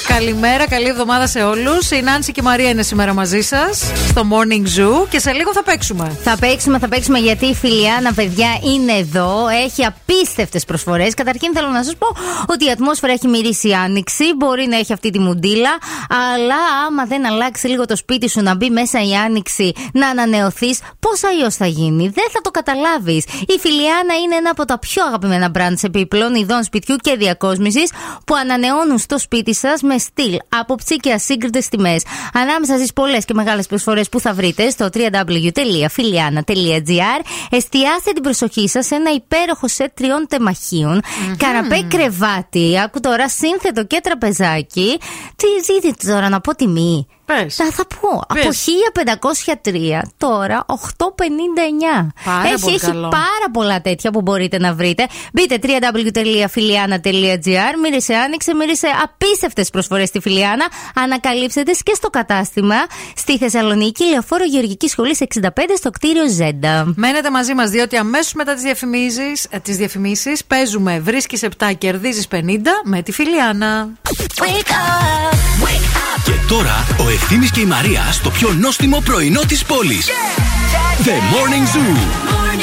Speaker 2: Καλημέρα, καλή εβδομάδα σε όλους. Η Νάνση και η Μαρία είναι σήμερα μαζί σας στο Morning Zoo και σε λίγο θα παίξουμε.
Speaker 3: Θα παίξουμε, θα παίξουμε γιατί η Φιλιάνα, παιδιά, είναι εδώ. Έχει απίστευτες προσφορές. Καταρχήν θέλω να σας πω ότι η ατμόσφαιρα έχει μυρίσει άνοιξη. Μπορεί να έχει αυτή τη μουντίλα. Αλλά άμα δεν αλλάξει λίγο το σπίτι σου να μπει μέσα η άνοιξη, να ανανεωθείς, πώς αλλιώς θα γίνει; Δεν θα το καταλάβεις. Η Φιλιάνα είναι ένα από τα πιο αγαπημένα μπραντ επίπλων ειδών σπιτιού και διακόσμησης που ανανεώνουν στο σπίτι σας με στυλ, άποψη και ασύγκριτες τιμές. Ανάμεσα στις πολλές και μεγάλες προσφορές που θα βρείτε στο www.filiana.gr, εστιάστε την προσοχή σας σε ένα υπέροχο σετ τριών τεμαχίων, καναπέ κρεβάτι, άκου τώρα σύνθετο και τραπεζάκι. Τι ζείτε τώρα να πω τιμή.
Speaker 2: Πες.
Speaker 3: Θα, θα πω. Από 1503 τώρα 859.
Speaker 2: Πάρα
Speaker 3: έχει,
Speaker 2: πολύ
Speaker 3: έχει
Speaker 2: καλό.
Speaker 3: πάρα πολλά τέτοια που μπορείτε να βρείτε. Μπείτε www.filiana.gr. Μύρισε άνοιξε, μύρισε απίστευτες προσφορές στη Φιλιάνα. Ανακαλύψτε τις και στο κατάστημα στη Θεσσαλονίκη, Λεωφόρο Γεωργικής Σχολής 65 στο κτίριο Ζέντα.
Speaker 2: Μένετε μαζί μας, διότι αμέσως μετά τις διαφημίσεις τις διαφημίσεις, παίζουμε Βρίσκεις 7, κερδίζεις 50 με τη Φιλιάνα.
Speaker 7: Και τώρα ο Ευθύμης και η Μαρία στο πιο νόστιμο πρωινό της πόλης. The Morning Zoo.
Speaker 4: Morning Zoo.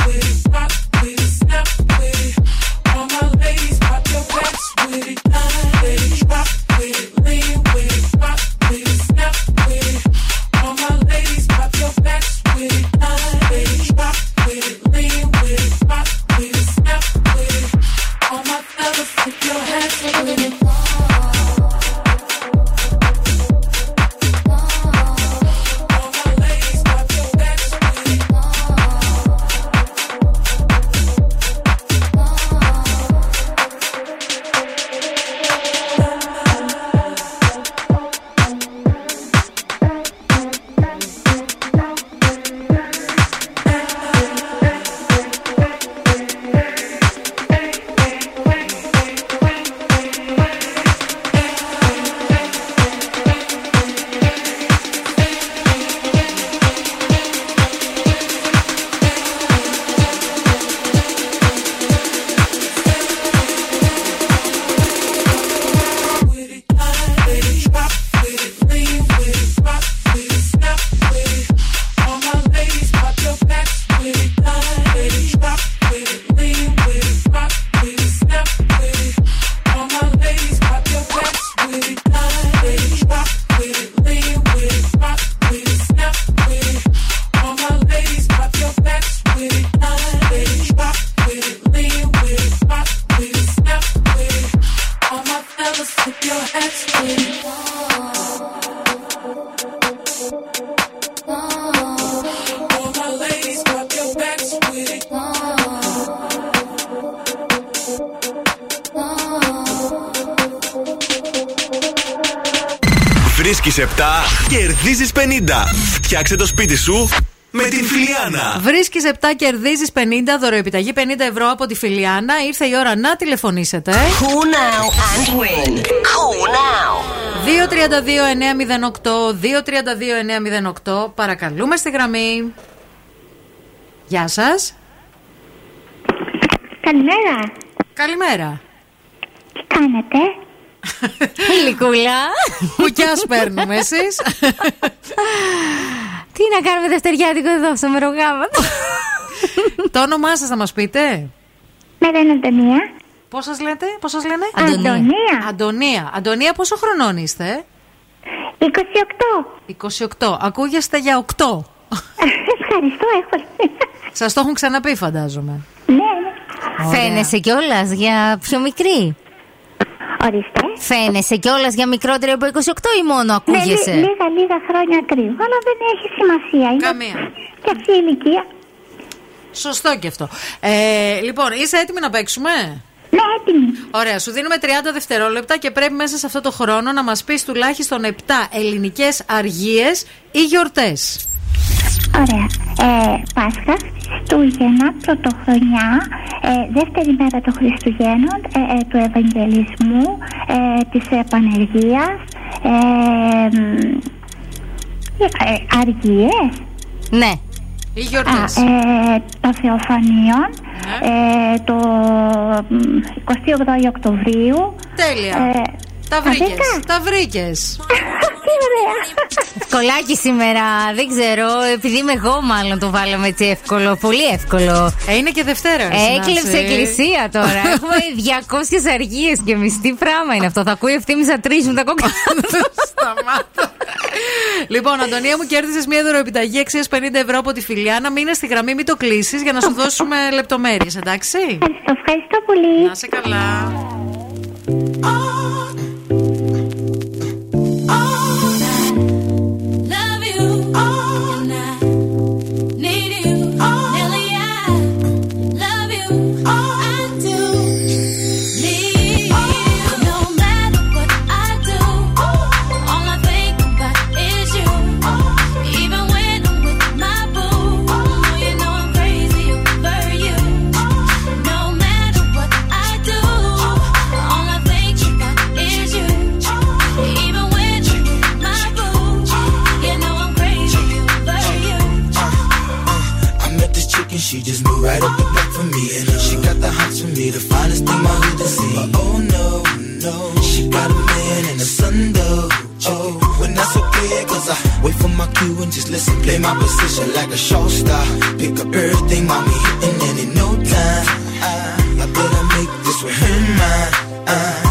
Speaker 1: Φτιάξε το σπίτι σου με την Φιλιάνα.
Speaker 2: Βρίσκεις 7, κερδίζεις 50, δωροεπιταγή 50 ευρώ από τη Φιλιάνα. Ήρθε η ώρα να τηλεφωνήσετε.
Speaker 16: Call now and win. Call now.
Speaker 2: 232-908, 232-908. Παρακαλούμε στη γραμμή. Γεια σας.
Speaker 20: Καλημέρα.
Speaker 2: Καλημέρα.
Speaker 20: Τι κάνετε;
Speaker 3: Λικούλα.
Speaker 2: Κουκιά παίρνουμε εσείς.
Speaker 3: Τι να κάνουμε δευτεριάτικο εδώ στο μερογάματο.
Speaker 2: Το όνομά σας θα μας πείτε.
Speaker 20: Με λένε Αντωνία.
Speaker 2: Πώς σας λέτε, πώς σας λένε,
Speaker 20: Αντωνία.
Speaker 2: Αντωνία. Αντωνία, πόσο χρονών είστε,
Speaker 20: 28.
Speaker 2: 28. Ακούγεστε για 8.
Speaker 20: Ευχαριστώ, έχω.
Speaker 2: Σας το έχουν ξαναπεί, φαντάζομαι.
Speaker 20: Ναι, ναι.
Speaker 2: Ωραία.
Speaker 3: Φαίνεσαι κιόλας για πιο μικρή.
Speaker 20: Ορίστε.
Speaker 3: Φαίνεσαι κιόλας για μικρότερη από 28 ή μόνο
Speaker 20: Ναι,
Speaker 3: ακούγεσαι;
Speaker 20: λί- λίγα, λίγα χρόνια κρύβω, αλλά δεν έχει σημασία. Είναι
Speaker 2: Καμία.
Speaker 20: Και αυτή η ηλικία.
Speaker 2: Σωστό και αυτό. Ε, λοιπόν, είσαι έτοιμη να παίξουμε;
Speaker 20: Ναι, έτοιμη.
Speaker 2: Ωραία, σου δίνουμε 30 δευτερόλεπτα και πρέπει μέσα σε αυτό το χρόνο να μας πεις τουλάχιστον 7 ελληνικές αργίες ή γιορτές.
Speaker 20: Ωραία. Ε, Πάσχα, Χριστούγεννα, Πρωτοχρονιά, ε, δεύτερη μέρα των Χριστουγέννων, ε, ε, του Ευαγγελισμού, ε, της Επανεργίας, ε, μ, ε, αργίες.
Speaker 3: Ναι.
Speaker 2: Ή
Speaker 20: Α,
Speaker 2: γιορτές.
Speaker 20: ε, των Θεοφανίων,
Speaker 2: Ναι.
Speaker 20: ε, το μ, 28 Οκτωβρίου.
Speaker 2: Τέλεια.
Speaker 20: Ε,
Speaker 2: Τα βρήκες.
Speaker 20: βρήκα;
Speaker 2: Τα βρήκες.
Speaker 20: Τι ωραία.
Speaker 3: Ευκολάκι σήμερα, δεν ξέρω. Επειδή είμαι εγώ, μάλλον το βάλαμε έτσι εύκολο. Πολύ εύκολο.
Speaker 2: Ε, είναι και Δευτέρα. ρε,
Speaker 3: Έκλεψε
Speaker 2: συνάψη.
Speaker 3: εκκλησία τώρα. Έχουμε 200 αργίες και εμεί. Τι πράγμα είναι αυτό. Θα ακούει ευθύνη να τρίζουν τα κόκκινα.
Speaker 2: Σταμάτα. λοιπόν, Αντωνία μου, κέρδισες μια δωροεπιταγή αξίας 50 ευρώ από τη Φιλιάνα. Μείνε στη γραμμή, μην το κλείσεις για να σου δώσουμε λεπτομέρειες, εντάξει;
Speaker 20: Ευχαριστώ, ευχαριστώ πολύ.
Speaker 2: Να σε καλά.
Speaker 14: Right up the block for me. And uh, she got the hots for me, the finest thing my hood has seen. But oh no, no,
Speaker 21: She got a man and a son though. Oh, and that's okay, cause I wait for my cue and just listen. Play my position like a show star. Pick up everything, mommy, hitting and in no time. I, I better make this with her mine.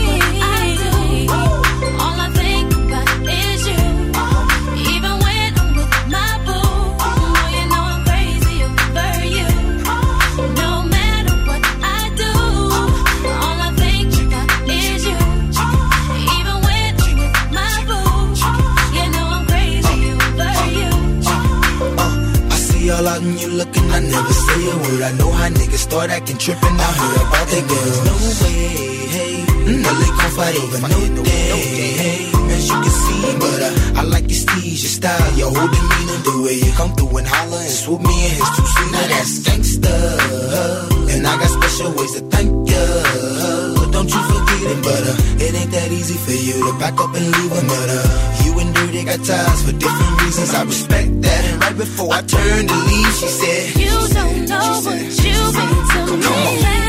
Speaker 21: See all out and you looking, I never say a word. I know how niggas start acting tripping. I heard about that girls. No way, hey. No, they gon' fight over no day, hey. As you can see, but uh, I like your steez, your style, your whole demeanor, the way you come through and holler and swoop me in his two seater. Now that's gangsta, and I got special ways to thank ya. But don't you forget it, but uh, it ain't that easy for you to back up and leave him. You and got ties for different reasons. I respect that. And right before I turned to leave, she said,
Speaker 4: You don't know what you mean to me.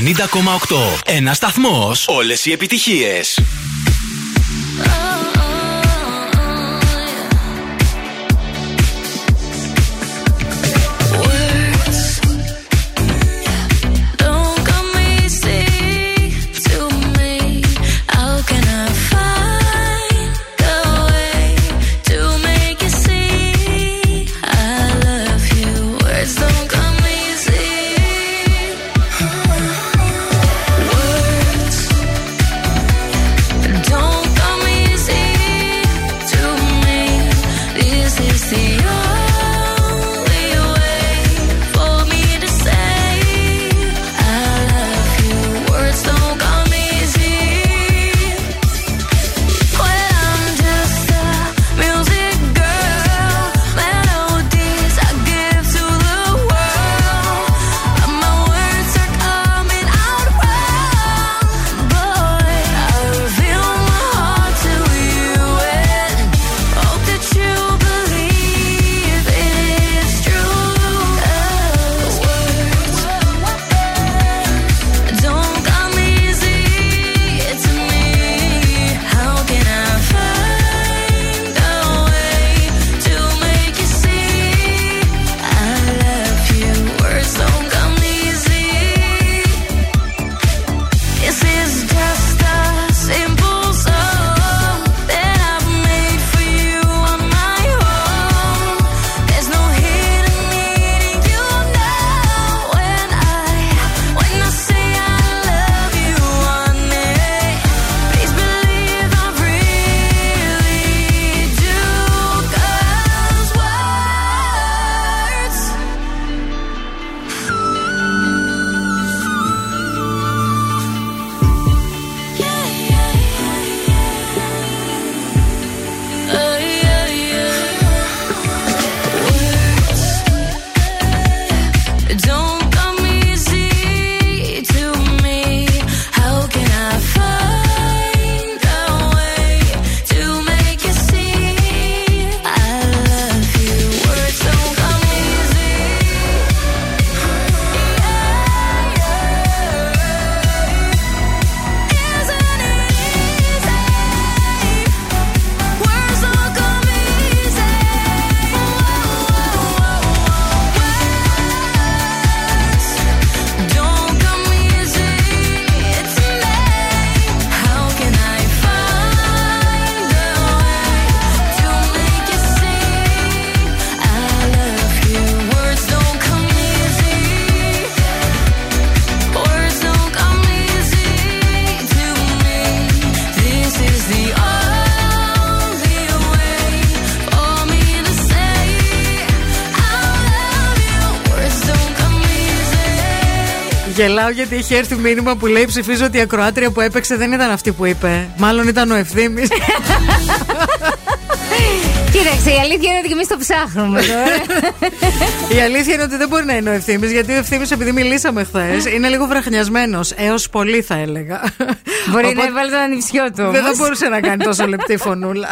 Speaker 4: 90,8.
Speaker 7: Ένας σταθμός. Όλες οι
Speaker 4: επιτυχίες.
Speaker 2: Γελάω γιατί έχει έρθει μήνυμα που λέει ψηφίζω ότι η ακροάτρια που έπαιξε δεν ήταν αυτή που είπε. Μάλλον ήταν ο ευθύνη.
Speaker 3: Κοίταξε, η αλήθεια είναι ότι και εμείς το ψάχνουμε τώρα.
Speaker 2: η αλήθεια είναι ότι δεν μπορεί να είναι ο ευθύνη, γιατί ο ευθύνη, επειδή μιλήσαμε χθες, είναι λίγο βραχνιασμένος. Έως πολύ θα έλεγα.
Speaker 3: Μπορεί να έβαλε τον ανιψιό του.
Speaker 2: Δεν
Speaker 3: όμως.
Speaker 2: θα μπορούσε να κάνει τόσο λεπτή φωνούλα.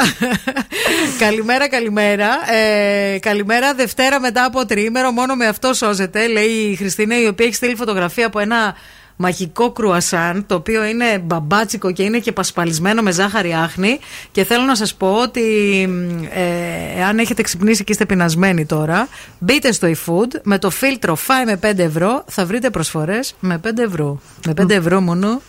Speaker 2: καλημέρα, καλημέρα. Ε, καλημέρα, Δευτέρα μετά από τριήμερο. Μόνο με αυτό σώζεται, λέει η Χριστίνα, η οποία έχει στείλει φωτογραφία από ένα μαγικό κρουασάν, το οποίο είναι μπαμπάτσικο και είναι και πασπαλισμένο με ζάχαρη άχνη. Και θέλω να σας πω ότι ε, αν έχετε ξυπνήσει και είστε πεινασμένοι τώρα, μπείτε στο eFood με το φίλτρο φάει με 5 ευρώ, θα βρείτε προσφορές με 5 ευρώ. Με 5 ευρώ μόνο,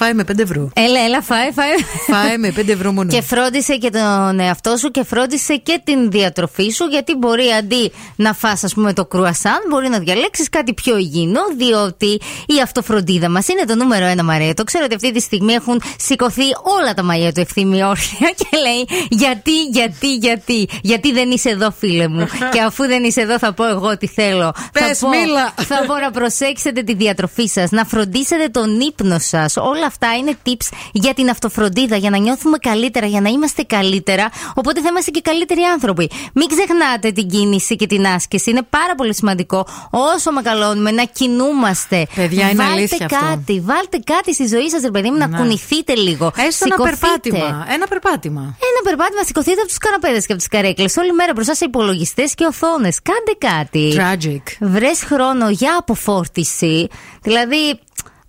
Speaker 2: φάει με 5 ευρώ.
Speaker 3: Έλα, έλα, φάει, φάει.
Speaker 2: Φάει με 5 ευρώ μόνο.
Speaker 3: Και φρόντισε και τον εαυτό σου και φρόντισε και την διατροφή σου, γιατί μπορεί αντί να φας ας πούμε το κρουασάν, μπορεί να διαλέξεις κάτι πιο υγιεινό, διότι η αυτοφροντίδα μας είναι το νούμερο ένα Μαρία. Το ξέρω ότι αυτή τη στιγμή έχουν σηκωθεί όλα τα μαλλιά του ευθύμη όρθια και λέει γιατί, γιατί, γιατί, γιατί δεν είσαι εδώ φίλε μου. και αφού δεν είσαι εδώ θα πω εγώ τι θέλω.
Speaker 2: Πες,
Speaker 3: θα πω,
Speaker 2: μίλα.
Speaker 3: θα πω να προσέξετε τη διατροφή σας, να φροντίσετε τον ύπνο σας. Όλα αυτά είναι tips για την αυτοφροντίδα, για να νιώθουμε καλύτερα, για να είμαστε καλύτερα. Οπότε θα είμαστε και καλύτεροι άνθρωποι. Μην ξεχνάτε την κίνηση και την άσκηση. Είναι πάρα πολύ σημαντικό όσο μεγαλώνουμε να κινούμαστε.
Speaker 2: Παιδιά, είναι
Speaker 3: βάλτε
Speaker 2: αλήθεια αυτό.
Speaker 3: κάτι, βάλτε κάτι στη ζωή σας, ρε παιδί μου, να
Speaker 2: Ναι.
Speaker 3: κουνηθείτε λίγο.
Speaker 2: Έστω ένα
Speaker 3: Σηκωθείτε.
Speaker 2: περπάτημα. Ένα περπάτημα.
Speaker 3: Ένα περπάτημα, σηκωθείτε από τους καναπέδες και από τις καρέκλες. Όλη μέρα μπροστά σε υπολογιστές και οθόνες. Κάντε κάτι.
Speaker 2: Tragic.
Speaker 3: Βρες χρόνο για αποφόρτιση. Δηλαδή,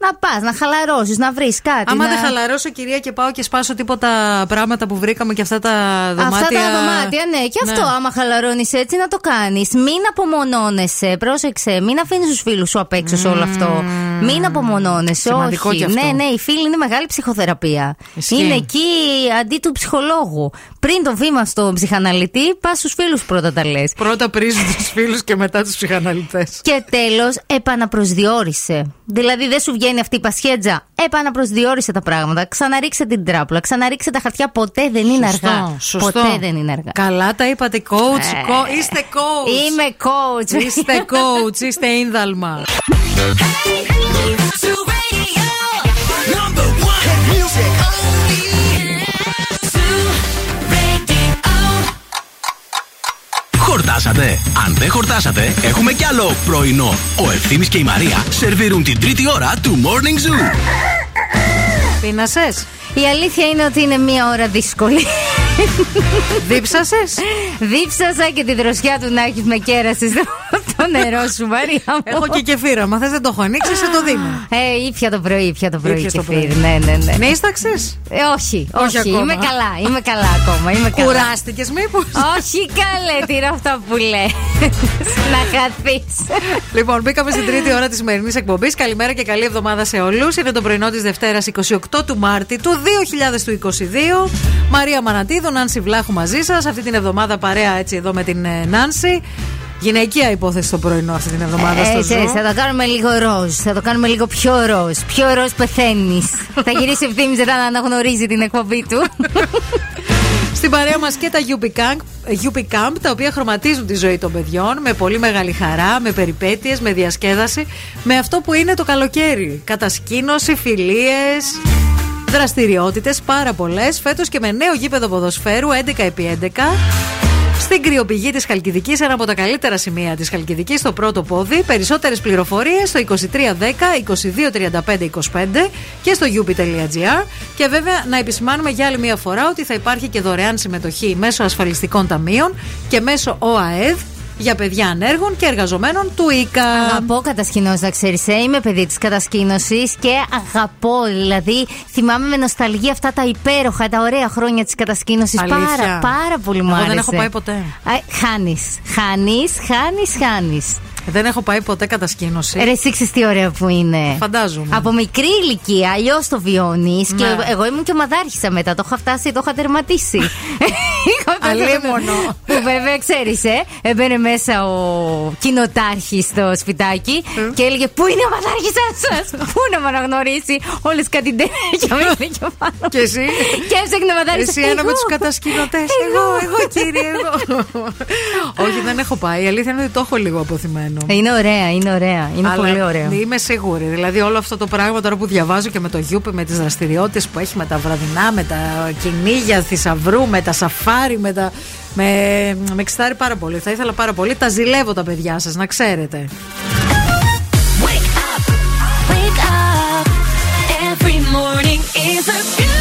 Speaker 3: να πας, να χαλαρώσεις, να βρεις κάτι.
Speaker 2: Άμα
Speaker 3: να...
Speaker 2: δεν χαλαρώσω, κυρία, και πάω και σπάσω τίποτα πράγματα που βρήκαμε και αυτά τα δωμάτια.
Speaker 3: Αυτά τα δωμάτια, ναι. Και αυτό, άμα χαλαρώνεις έτσι, να το κάνεις. Μην απομονώνεσαι. Πρόσεξε. Μην αφήνεις τους φίλους σου απ' έξω σε όλο αυτό. Μην απομονώνεσαι.
Speaker 2: Σημαντικό
Speaker 3: Όχι.
Speaker 2: κι αυτό.
Speaker 3: Ναι, ναι, οι φίλοι είναι μεγάλη ψυχοθεραπεία.
Speaker 2: Ισχύει.
Speaker 3: Είναι εκεί αντί του ψυχολόγου. Πριν το βήμα στον ψυχαναλυτή, πας στους φίλους πρώτα τα λες.
Speaker 2: Πρώτα πρίζουν τους φίλους και μετά τους ψυχαναλυτές.
Speaker 3: Και τέλος, επαναπροσδιορίσε. Δηλαδή, δεν σου βγαίνει αυτή η πασχέτζα. Επαναπροσδιορίσε τα πράγματα. Ξαναρίξε την τράπουλα. Ξαναρίξε τα χαρτιά. Ποτέ δεν είναι
Speaker 2: Σωστό,
Speaker 3: αργά.
Speaker 2: σωστό.
Speaker 3: Ποτέ δεν είναι αργά.
Speaker 2: Καλά τα είπατε, coach.
Speaker 3: Ε,
Speaker 2: co- είστε coach.
Speaker 3: Είμαι coach.
Speaker 2: Είστε coach, είστε ίνδαλμα.
Speaker 1: Χορτάσατε. Αν δεν χορτάσατε, έχουμε κι άλλο πρωινό. Ο Ευθύμης και η Μαρία σερβίρουν την τρίτη ώρα του Morning Zoo.
Speaker 2: Πείνασε.
Speaker 3: Η αλήθεια είναι ότι είναι μία ώρα δύσκολη.
Speaker 2: Δίψασες;
Speaker 3: Δίψασα και τη δροσιά του να έχει με κέρασε το νερό σου, Μαρία μου.
Speaker 2: Έχω και κεφύρα. Μα θες δεν το έχω ανοίξει, σε το δίνω.
Speaker 3: Ε, ήπια το πρωί, ήπια το πρωί.
Speaker 2: Ήπιες το
Speaker 3: κεφίρ.
Speaker 2: πρωί.
Speaker 3: Ναι, ναι, ναι.
Speaker 2: Με ίσταξες;
Speaker 3: Ε, όχι,
Speaker 2: Όχι
Speaker 3: όχι,
Speaker 2: ακόμα.
Speaker 3: είμαι καλά, είμαι καλά ακόμα. Είμαι καλά.
Speaker 2: Κουράστηκες, μήπως;
Speaker 3: Όχι καλέ, τι είναι αυτά που λες. να χαθείς.
Speaker 2: Λοιπόν, μπήκαμε στην τρίτη ώρα της σημερινής εκπομπής. Καλημέρα και καλή εβδομάδα σε όλους. Είναι το πρωινό της Δευτέρας 28 του Μάρτη του 2022. Μαρία Μανατίδου, Νάνση Βλάχου μαζί σας. Αυτή την εβδομάδα παρέα έτσι εδώ με την ε, Νάνση. Γυναικεία υπόθεση το πρωινό αυτή την εβδομάδα στο
Speaker 3: Ε,
Speaker 2: Zoom.
Speaker 3: έτσι, θα το κάνουμε λίγο ροζ. Θα το κάνουμε λίγο πιο ροζ. Πιο ροζ πεθαίνεις. θα γυρίσει ευθύνη μετά να αναγνωρίζει την εκπομπή του.
Speaker 2: Στην παρέα μας και τα UP Camp, UP Camp, τα οποία χρωματίζουν τη ζωή των παιδιών με πολύ μεγάλη χαρά, με περιπέτειες, με διασκέδαση, με αυτό που είναι το καλοκαίρι. Κατασκήνωση, φιλίες, δραστηριότητες, πάρα πολλές. Φέτος και με νέο γήπεδο ποδοσφαίρου 11x11. Στην κρυοπηγή της Χαλκιδικής, ένα από τα καλύτερα σημεία της Χαλκιδικής, στο πρώτο πόδι. Περισσότερες πληροφορίες στο 2310 2235 25 και στο up.gr. Και βέβαια να επισημάνουμε για άλλη μια φορά ότι θα υπάρχει και δωρεάν συμμετοχή μέσω ασφαλιστικών ταμείων και μέσω ΟΑΕΔ για παιδιά ανέργων και εργαζομένων του ΙΚΑ.
Speaker 3: Αγαπώ κατασκηνώσεις, να ξέρεις. Είμαι παιδί της κατασκήνωσης και αγαπώ. Δηλαδή, θυμάμαι με νοσταλγία αυτά τα υπέροχα, τα ωραία χρόνια της κατασκήνωσης.
Speaker 2: Αλήθεια.
Speaker 3: Πάρα, πάρα πολύ μου
Speaker 2: Εγώ
Speaker 3: άρεσε.
Speaker 2: δεν έχω πάει ποτέ.
Speaker 3: Χάνεις. Χάνεις, χάνεις, χάνεις.
Speaker 2: Δεν έχω πάει ποτέ κατασκήνωση.
Speaker 3: Ρε, εσύ ξέρεις τι ωραία που είναι.
Speaker 2: Φαντάζομαι.
Speaker 3: Από μικρή ηλικία, αλλιώς το βιώνεις.
Speaker 2: Ναι.
Speaker 3: Και εγώ ήμουν και ομαδάρχησα μετά. Το είχα φτάσει, το είχα τερματίσει. είχα
Speaker 2: Αλίμονο.
Speaker 3: Που βέβαια ξέρεις, ε, έμπαινε μέσα ο κοινοτάρχης στο σπιτάκι και έλεγε Πού είναι ο παθάρχη σας, Πού να με αναγνωρίσει; Όλες κάτι τέτοια με και πάνω.
Speaker 2: Και εσύ;
Speaker 3: Και έψαχνε ο παθάρχη
Speaker 2: Εσύ ένα με τους κατασκηνωτές. Εγώ, εγώ κύριε, εγώ. Όχι, δεν έχω πάει. Η αλήθεια είναι ότι το έχω λίγο αποθυμένο.
Speaker 3: Είναι ωραία, είναι ωραία. Είναι
Speaker 2: Αλλά
Speaker 3: πολύ ωραία.
Speaker 2: Είμαι σίγουρη. Δηλαδή, όλο αυτό το πράγμα τώρα που διαβάζω και με το Γιούπι, με τις δραστηριότητες που έχει με τα βραδινά, με τα κυνήγια θησαυρού, με τα σαφάρι, με τα. Με, με εξητάρει πάρα πολύ. Θα ήθελα πάρα πολύ. Τα ζηλεύω τα παιδιά σας, να ξέρετε.
Speaker 22: Wake up. Every morning is a beautiful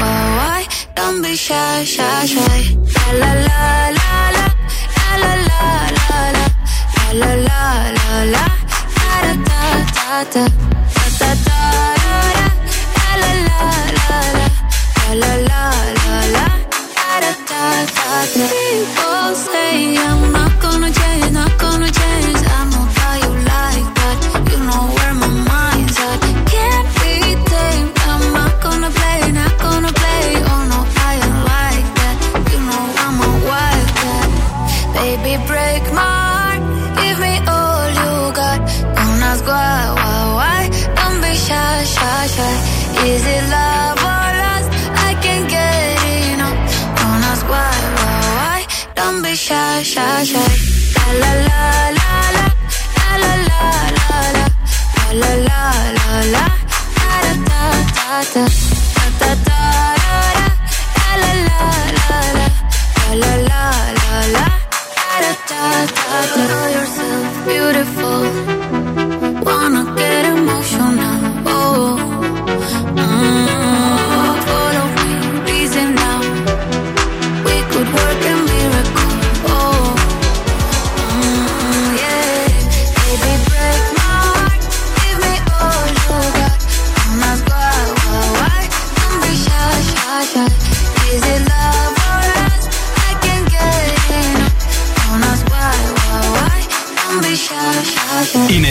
Speaker 4: shy, shy, shy, la La la la la, la la la la, la la la la la, la da da da, da da da da da, la la la la, la la la la, la la, la da da da da. People say I'm not gonna change.
Speaker 23: stuff.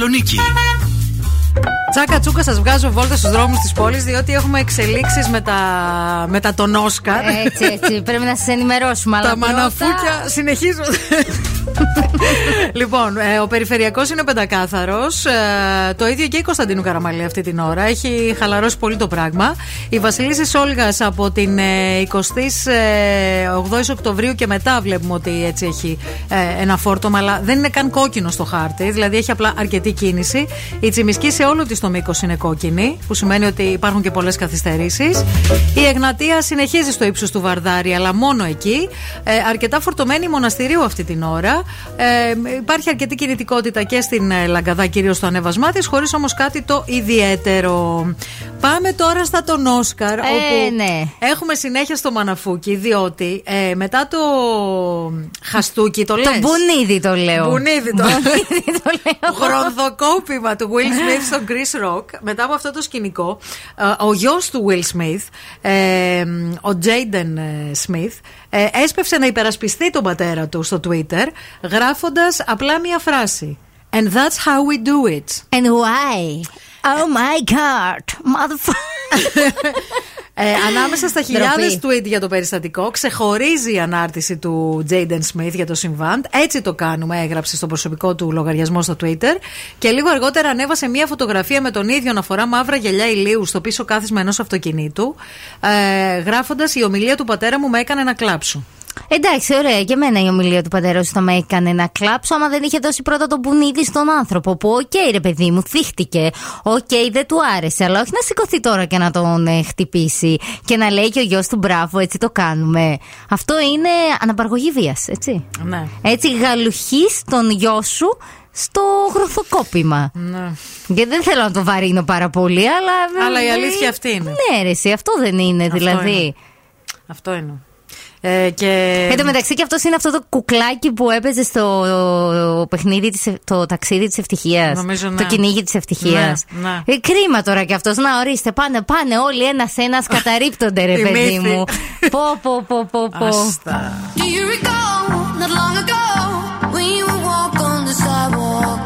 Speaker 7: Θεσσαλονίκη.
Speaker 2: Τσάκα τσούκα, σας βγάζω βόλτα στους δρόμους της πόλης, διότι έχουμε εξελίξεις με τα, με τα τον Όσκαρ.
Speaker 3: Έτσι, έτσι. Πρέπει να σας ενημερώσουμε. Αλλά
Speaker 2: Τα
Speaker 3: πρώτα-
Speaker 2: μαναφούκια συνεχίζουν. λοιπόν, ε, ο περιφερειακός είναι πεντακάθαρος. Ε, το ίδιο και η Κωνσταντίνου Καραμαλή αυτή την ώρα. Έχει χαλαρώσει πολύ το πράγμα. Η Βασιλίση Όλγας από την ε, 28 Οκτωβρίου και μετά βλέπουμε ότι έτσι έχει ε, ένα φόρτωμα, αλλά δεν είναι καν κόκκινο στο χάρτη. Δηλαδή έχει απλά αρκετή κίνηση. Η Τσιμισκή σε όλο της το μήκος είναι κόκκινη, που σημαίνει ότι υπάρχουν και πολλές καθυστερήσεις. Η Εγνατία συνεχίζει στο ύψος του Βαρδάρη, αλλά μόνο εκεί. Ε, αρκετά φορτωμένη η μοναστηρίου αυτή την ώρα. Ε, υπάρχει αρκετή κινητικότητα και στην ε, Λαγκαδά, κυρίως στο ανέβασμά της, χωρίς όμως κάτι το ιδιαίτερο. Πάμε τώρα στα τον Όσκαρ,
Speaker 3: Ε,
Speaker 2: όπου
Speaker 3: ναι.
Speaker 2: έχουμε συνέχεια στο Μαναφούκι, διότι ε, μετά το χαστούκι, το λες;
Speaker 3: Το μπουνίδι το λέω.
Speaker 2: Μπουνίδι το,
Speaker 3: Μπουνίδι το λέω.
Speaker 2: Γρονδοκόπημα του Will Smith στο Chris Rock. Μετά από αυτό το σκηνικό, ε, ο γιος του Will Smith, ε, ο Jaden ε, Smith, ε, έσπευσε να υπερασπιστεί τον πατέρα του στο Twitter, γράφοντας απλά μία φράση. And that's how we do it.
Speaker 3: And why? Oh my god, motherfucker.
Speaker 2: Ε, ανάμεσα στα χιλιάδες
Speaker 3: Ντροπή.
Speaker 2: tweet για το περιστατικό, ξεχωρίζει η ανάρτηση του Jaden Smith για το συμβάν. Έτσι το κάνουμε, έγραψε στο προσωπικό του λογαριασμό στο Twitter. Και λίγο αργότερα ανέβασε μια φωτογραφία με τον ίδιο να φορά μαύρα γυαλιά ηλίου στο πίσω κάθισμα ενός αυτοκινήτου, ε, γράφοντας Η ομιλία του πατέρα μου με έκανε να κλάψω.
Speaker 3: Εντάξει, ωραία. Και εμένα η ομιλία του πατέρα σου θα με έκανε να κλάψω άμα δεν είχε δώσει πρώτα τον μπουνίδι στον άνθρωπο. Που, οκ, ρε παιδί μου, θίχτηκε. Οκ, δεν του άρεσε. Αλλά όχι να σηκωθεί τώρα και να τον ε, χτυπήσει και να λέει και ο γιος του μπράβο, έτσι το κάνουμε. Αυτό είναι αναπαραγωγή βίας, έτσι.
Speaker 2: Ναι.
Speaker 3: Έτσι, γαλουχείς τον γιο σου στο γροθοκόπημα.
Speaker 2: Ναι.
Speaker 3: Και δεν θέλω να το βαρύνω πάρα πολύ, αλλά.
Speaker 2: Αλλά η αλήθεια αυτή είναι.
Speaker 3: Ναι, ρε, εσύ, αυτό δεν είναι,
Speaker 2: Αυτό
Speaker 3: δηλαδή.
Speaker 2: είναι. Αυτό είναι. Ε, και...
Speaker 3: Εν τω μεταξύ και αυτός είναι αυτό το κουκλάκι που έπαιζε στο παιχνίδι, της, ευ- το ταξίδι της ευτυχίας.
Speaker 2: Νομίζω, ναι.
Speaker 3: Το κυνήγι της ευτυχίας.
Speaker 2: Ναι, ναι.
Speaker 3: Ε, κρίμα τώρα κι αυτός. Να ορίστε, πάνε, πάνε όλοι ένα-ένα, καταρρύπτονται, ρε
Speaker 2: Η
Speaker 3: παιδί
Speaker 2: μύθη.
Speaker 3: μου. πω, πω, πω, πω, πω.
Speaker 2: Άστα.
Speaker 4: Do you recall not long ago when you would walk on the sidewalk?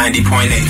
Speaker 9: 90.8.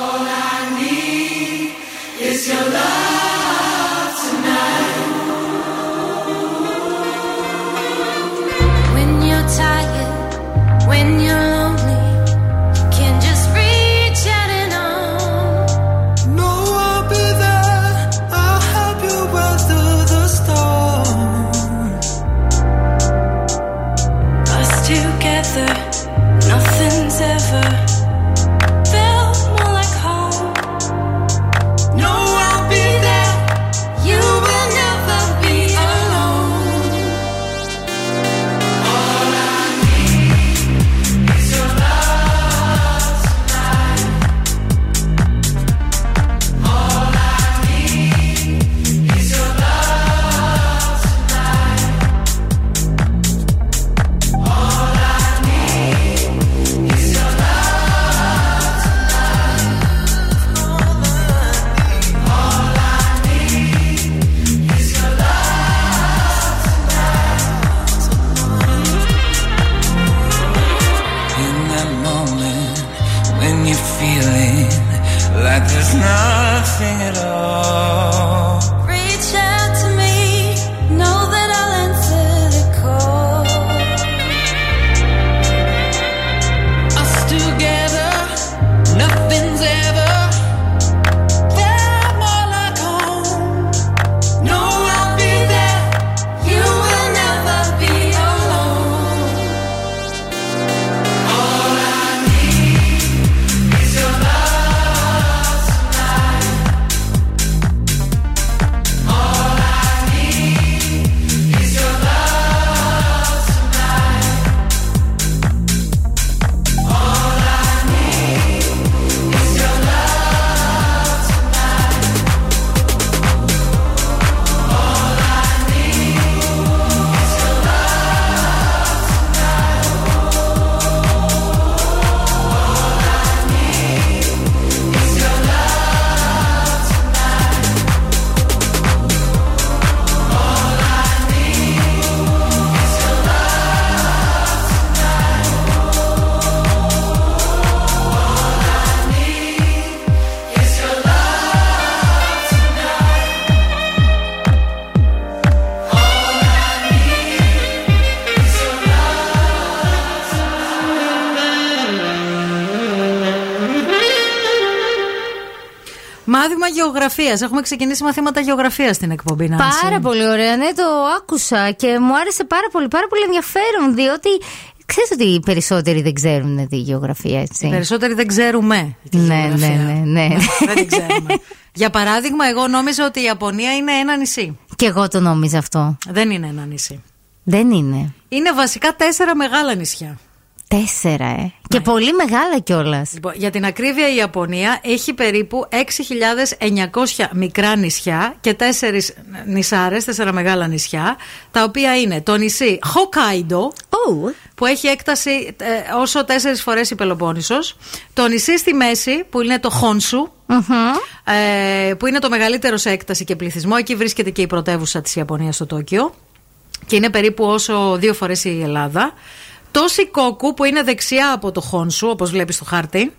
Speaker 2: Γεωγραφίας. Έχουμε ξεκινήσει μαθήματα γεωγραφίας στην εκπομπή, Νάνση.
Speaker 3: Πάρα πολύ ωραία. Ναι, το άκουσα και μου άρεσε πάρα πολύ, πάρα πολύ ενδιαφέρον, διότι ξέρεις ότι οι περισσότεροι δεν ξέρουν τη γεωγραφία, έτσι.
Speaker 2: Οι περισσότεροι δεν ξέρουμε. τη
Speaker 3: Ναι,
Speaker 2: γεωγραφία.
Speaker 3: ναι, ναι, ναι.
Speaker 2: δεν την ξέρουμε. Για παράδειγμα, εγώ νόμιζα ότι η Ιαπωνία είναι ένα νησί.
Speaker 3: Και εγώ το νόμιζα αυτό.
Speaker 2: Δεν είναι ένα νησί.
Speaker 3: Δεν είναι.
Speaker 2: Είναι βασικά τέσσερα μεγάλα νησιά.
Speaker 3: Τέσσερα, ε. Και πολύ μεγάλα κιόλας.
Speaker 2: Λοιπόν, για την ακρίβεια, η Ιαπωνία έχει περίπου 6.900 μικρά νησιά και τέσσερις νησάρες, τέσσερα μεγάλα νησιά, τα οποία είναι το νησί Χοκάιντο, που έχει έκταση ε, όσο τέσσερις φορές η Πελοπόννησος, το νησί στη μέση, που είναι το Χόνσου, ε, που είναι το μεγαλύτερο σε έκταση και πληθυσμό. Εκεί βρίσκεται και η πρωτεύουσα της Ιαπωνίας στο Τόκιο και είναι περίπου όσο δύο φορές η Ελλάδα. Το Σικόκου που είναι δεξιά από το Χόνσου, όπως βλέπεις στο χάρτη.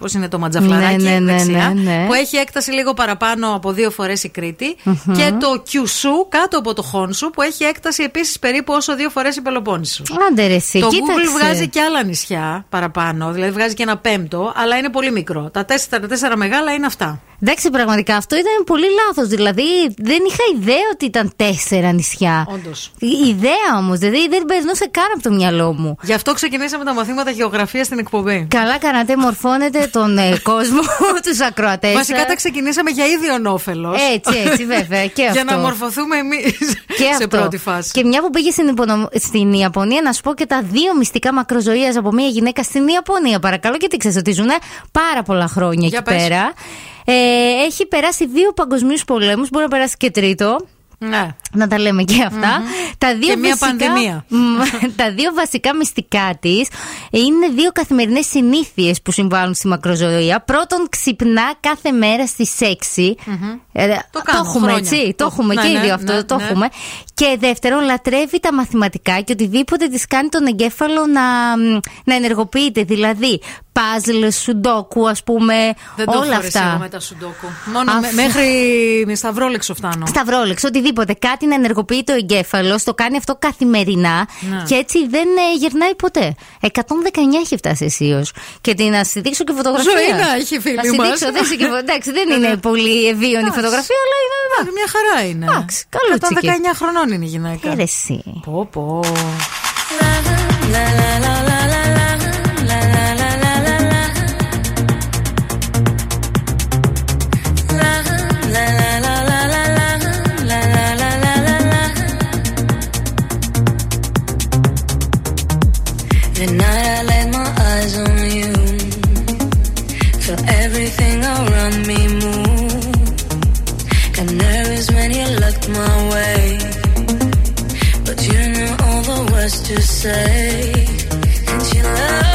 Speaker 2: Πώς είναι το ματζαφλαράκι
Speaker 3: Ναι, ναι, ναι,
Speaker 2: δεξιά.
Speaker 3: ναι, ναι.
Speaker 2: Που έχει έκταση λίγο παραπάνω από δύο φορές η κρητη
Speaker 3: Μμμ.
Speaker 2: Και το Κιουσού κάτω από το Χόνσου που έχει έκταση επίσης περίπου όσο δύο φορές η Πελοπόννησο.
Speaker 3: Άντε ρε εσύ,
Speaker 2: Το
Speaker 3: κοίταξε.
Speaker 2: Google βγάζει και άλλα νησιά παραπάνω, δηλαδή βγάζει και ένα πέμπτο, αλλά είναι πολύ μικρό. Τα τέσσερα, τα τέσσερα μεγάλα είναι αυτά.
Speaker 3: Εντάξει, πραγματικά αυτό ήταν πολύ λάθος. Δηλαδή, δεν είχα ιδέα ότι ήταν τέσσερα νησιά.
Speaker 2: Όντως.
Speaker 3: Η ιδέα όμως, δηλαδή δεν περνούσε καν από το μυαλό μου.
Speaker 2: Γι' αυτό ξεκινήσαμε τα μαθήματα γεωγραφίας στην εκπομπή.
Speaker 3: Καλά κάνατε, μορφώνετε τον ε, κόσμο, τους ακροατές.
Speaker 2: Βασικά τα ξεκινήσαμε για ίδιον όφελο.
Speaker 3: Έτσι, έτσι, βέβαια. Και
Speaker 2: Για
Speaker 3: αυτό.
Speaker 2: να μορφωθούμε εμείς
Speaker 3: Και
Speaker 2: σε
Speaker 3: αυτό.
Speaker 2: πρώτη φάση.
Speaker 3: Και μια που πήγε στην, Ιππονο- στην Ιαπωνία, να σου πω και τα δύο μυστικά μακροζωίας από μια γυναίκα στην Ιαπωνία. Παρακαλώ, γιατί ξέρεις ότι ζουν πάρα πολλά χρόνια
Speaker 2: Για
Speaker 3: εκεί
Speaker 2: πες.
Speaker 3: πέρα. Ε, έχει περάσει δύο παγκοσμίους πολέμους, μπορεί να περάσει και τρίτο.
Speaker 2: Ναι.
Speaker 3: Να τα λέμε και αυτα Τα δύο
Speaker 2: Και μια
Speaker 3: βασικά,
Speaker 2: πανδημία.
Speaker 3: Μ, τα δύο βασικά μυστικά της είναι δύο καθημερινές συνήθειες που συμβάλλουν στη μακροζωία. Πρώτον, ξυπνά κάθε μέρα στις 6. Ε, το,
Speaker 2: κάνω
Speaker 3: έχουμε
Speaker 2: χρόνια.
Speaker 3: έτσι; Το,
Speaker 2: Το-
Speaker 3: έχουμε
Speaker 2: ναι,
Speaker 3: και οι
Speaker 2: ναι,
Speaker 3: δύο αυτό.
Speaker 2: ναι,
Speaker 3: το
Speaker 2: ναι.
Speaker 3: έχουμε. Και δεύτερον, λατρεύει τα μαθηματικά και οτιδήποτε της κάνει τον εγκέφαλο να, μ, να ενεργοποιείται. Δηλαδή, puzzle, σουντόκου, ας πούμε.
Speaker 2: Δεν το
Speaker 3: όλα
Speaker 2: έχω φορέσει εγώ
Speaker 3: αυτά.
Speaker 2: με τα σουντόκου. Μόνο
Speaker 3: Αυτό.
Speaker 2: με- μέχρι με σταυρόλεξο φτάνω.
Speaker 3: Σταυρόλεξ, οτιδήποτε. Κάτι να ενεργοποιεί το εγκέφαλο, το κάνει αυτό καθημερινά
Speaker 2: Ναι.
Speaker 3: και έτσι δεν ε, γερνάει ποτέ. 119 έχει φτάσει αισίω. Και την να στη δείξω και φωτογραφία.
Speaker 2: Ζωή να έχει, φίλη
Speaker 3: Να στη
Speaker 2: μας.
Speaker 3: δείξω, δεν, σε- εντάξει, δεν είναι πολύ ευίωνη η
Speaker 2: Εντάξει.
Speaker 3: φωτογραφία, αλλά είναι.
Speaker 2: Εντάξει, Μια χαρά είναι.
Speaker 3: Εντάξει, καλό
Speaker 2: Ήταν
Speaker 3: τσίκι.
Speaker 2: 19 χρονών είναι η γυναίκα.
Speaker 3: Ε, ρε εσύ.
Speaker 2: Πω, πω.
Speaker 4: My way, but you knew all the words to say. And your love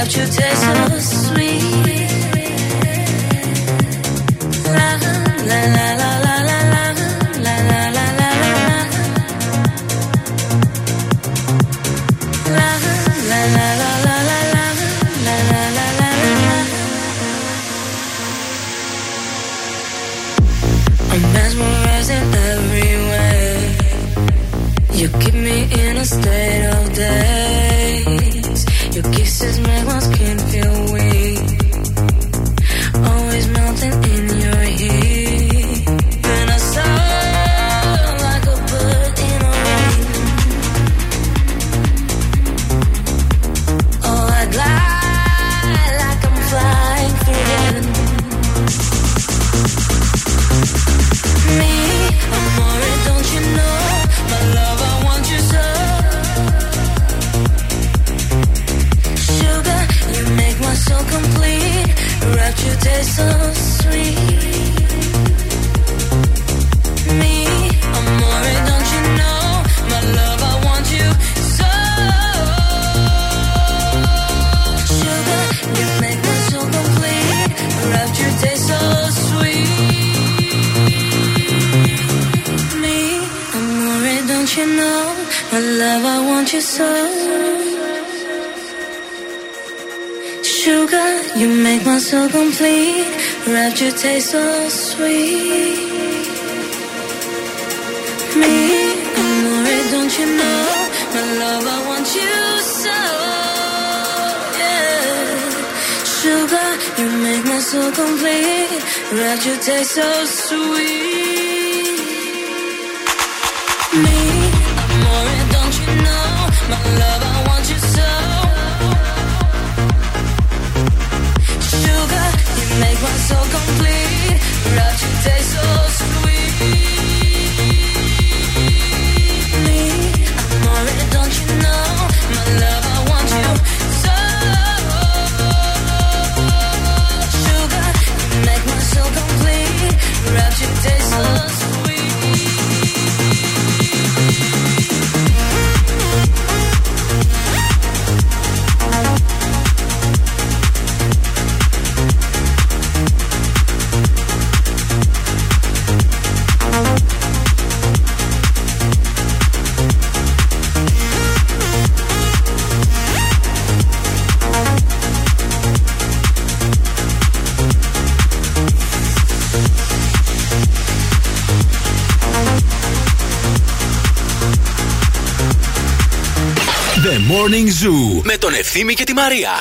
Speaker 4: Rapture taste so sweet. La la la la la la la la la la la la la. La la la every way. You keep me in a state of daze. Complete. Rapture taste so sweet. Me, I'm don't you know? My love, I want you so. Yeah. Sugar, you make my soul complete. Rapture taste so sweet.
Speaker 7: Zoo με τον Ευθύμη και τη Μαρία.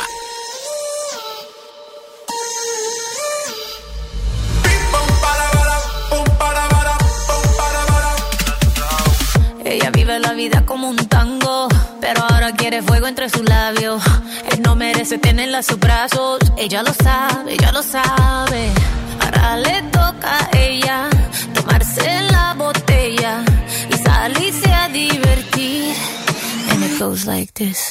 Speaker 4: Ella vive la vida como un tango, pero ahora quiere fuego entre sus labios. Él no merece tenerla a sus brazos, ella lo sabe, ella lo sabe. Ahora le toca a ella tomarse la botella y salirse a divertir. And it goes like this.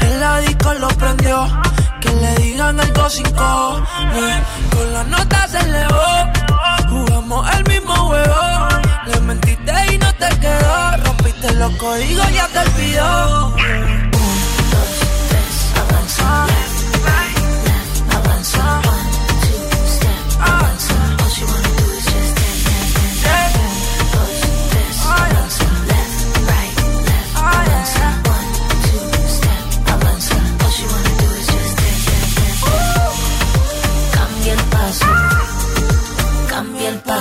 Speaker 4: Eh.
Speaker 24: En la disco lo prendió, que le digan algo sin cojones. Con la nota se elevó, jugamos el mismo juego. Le mentiste y no te quedó, rompiste los códigos, ya te olvidó.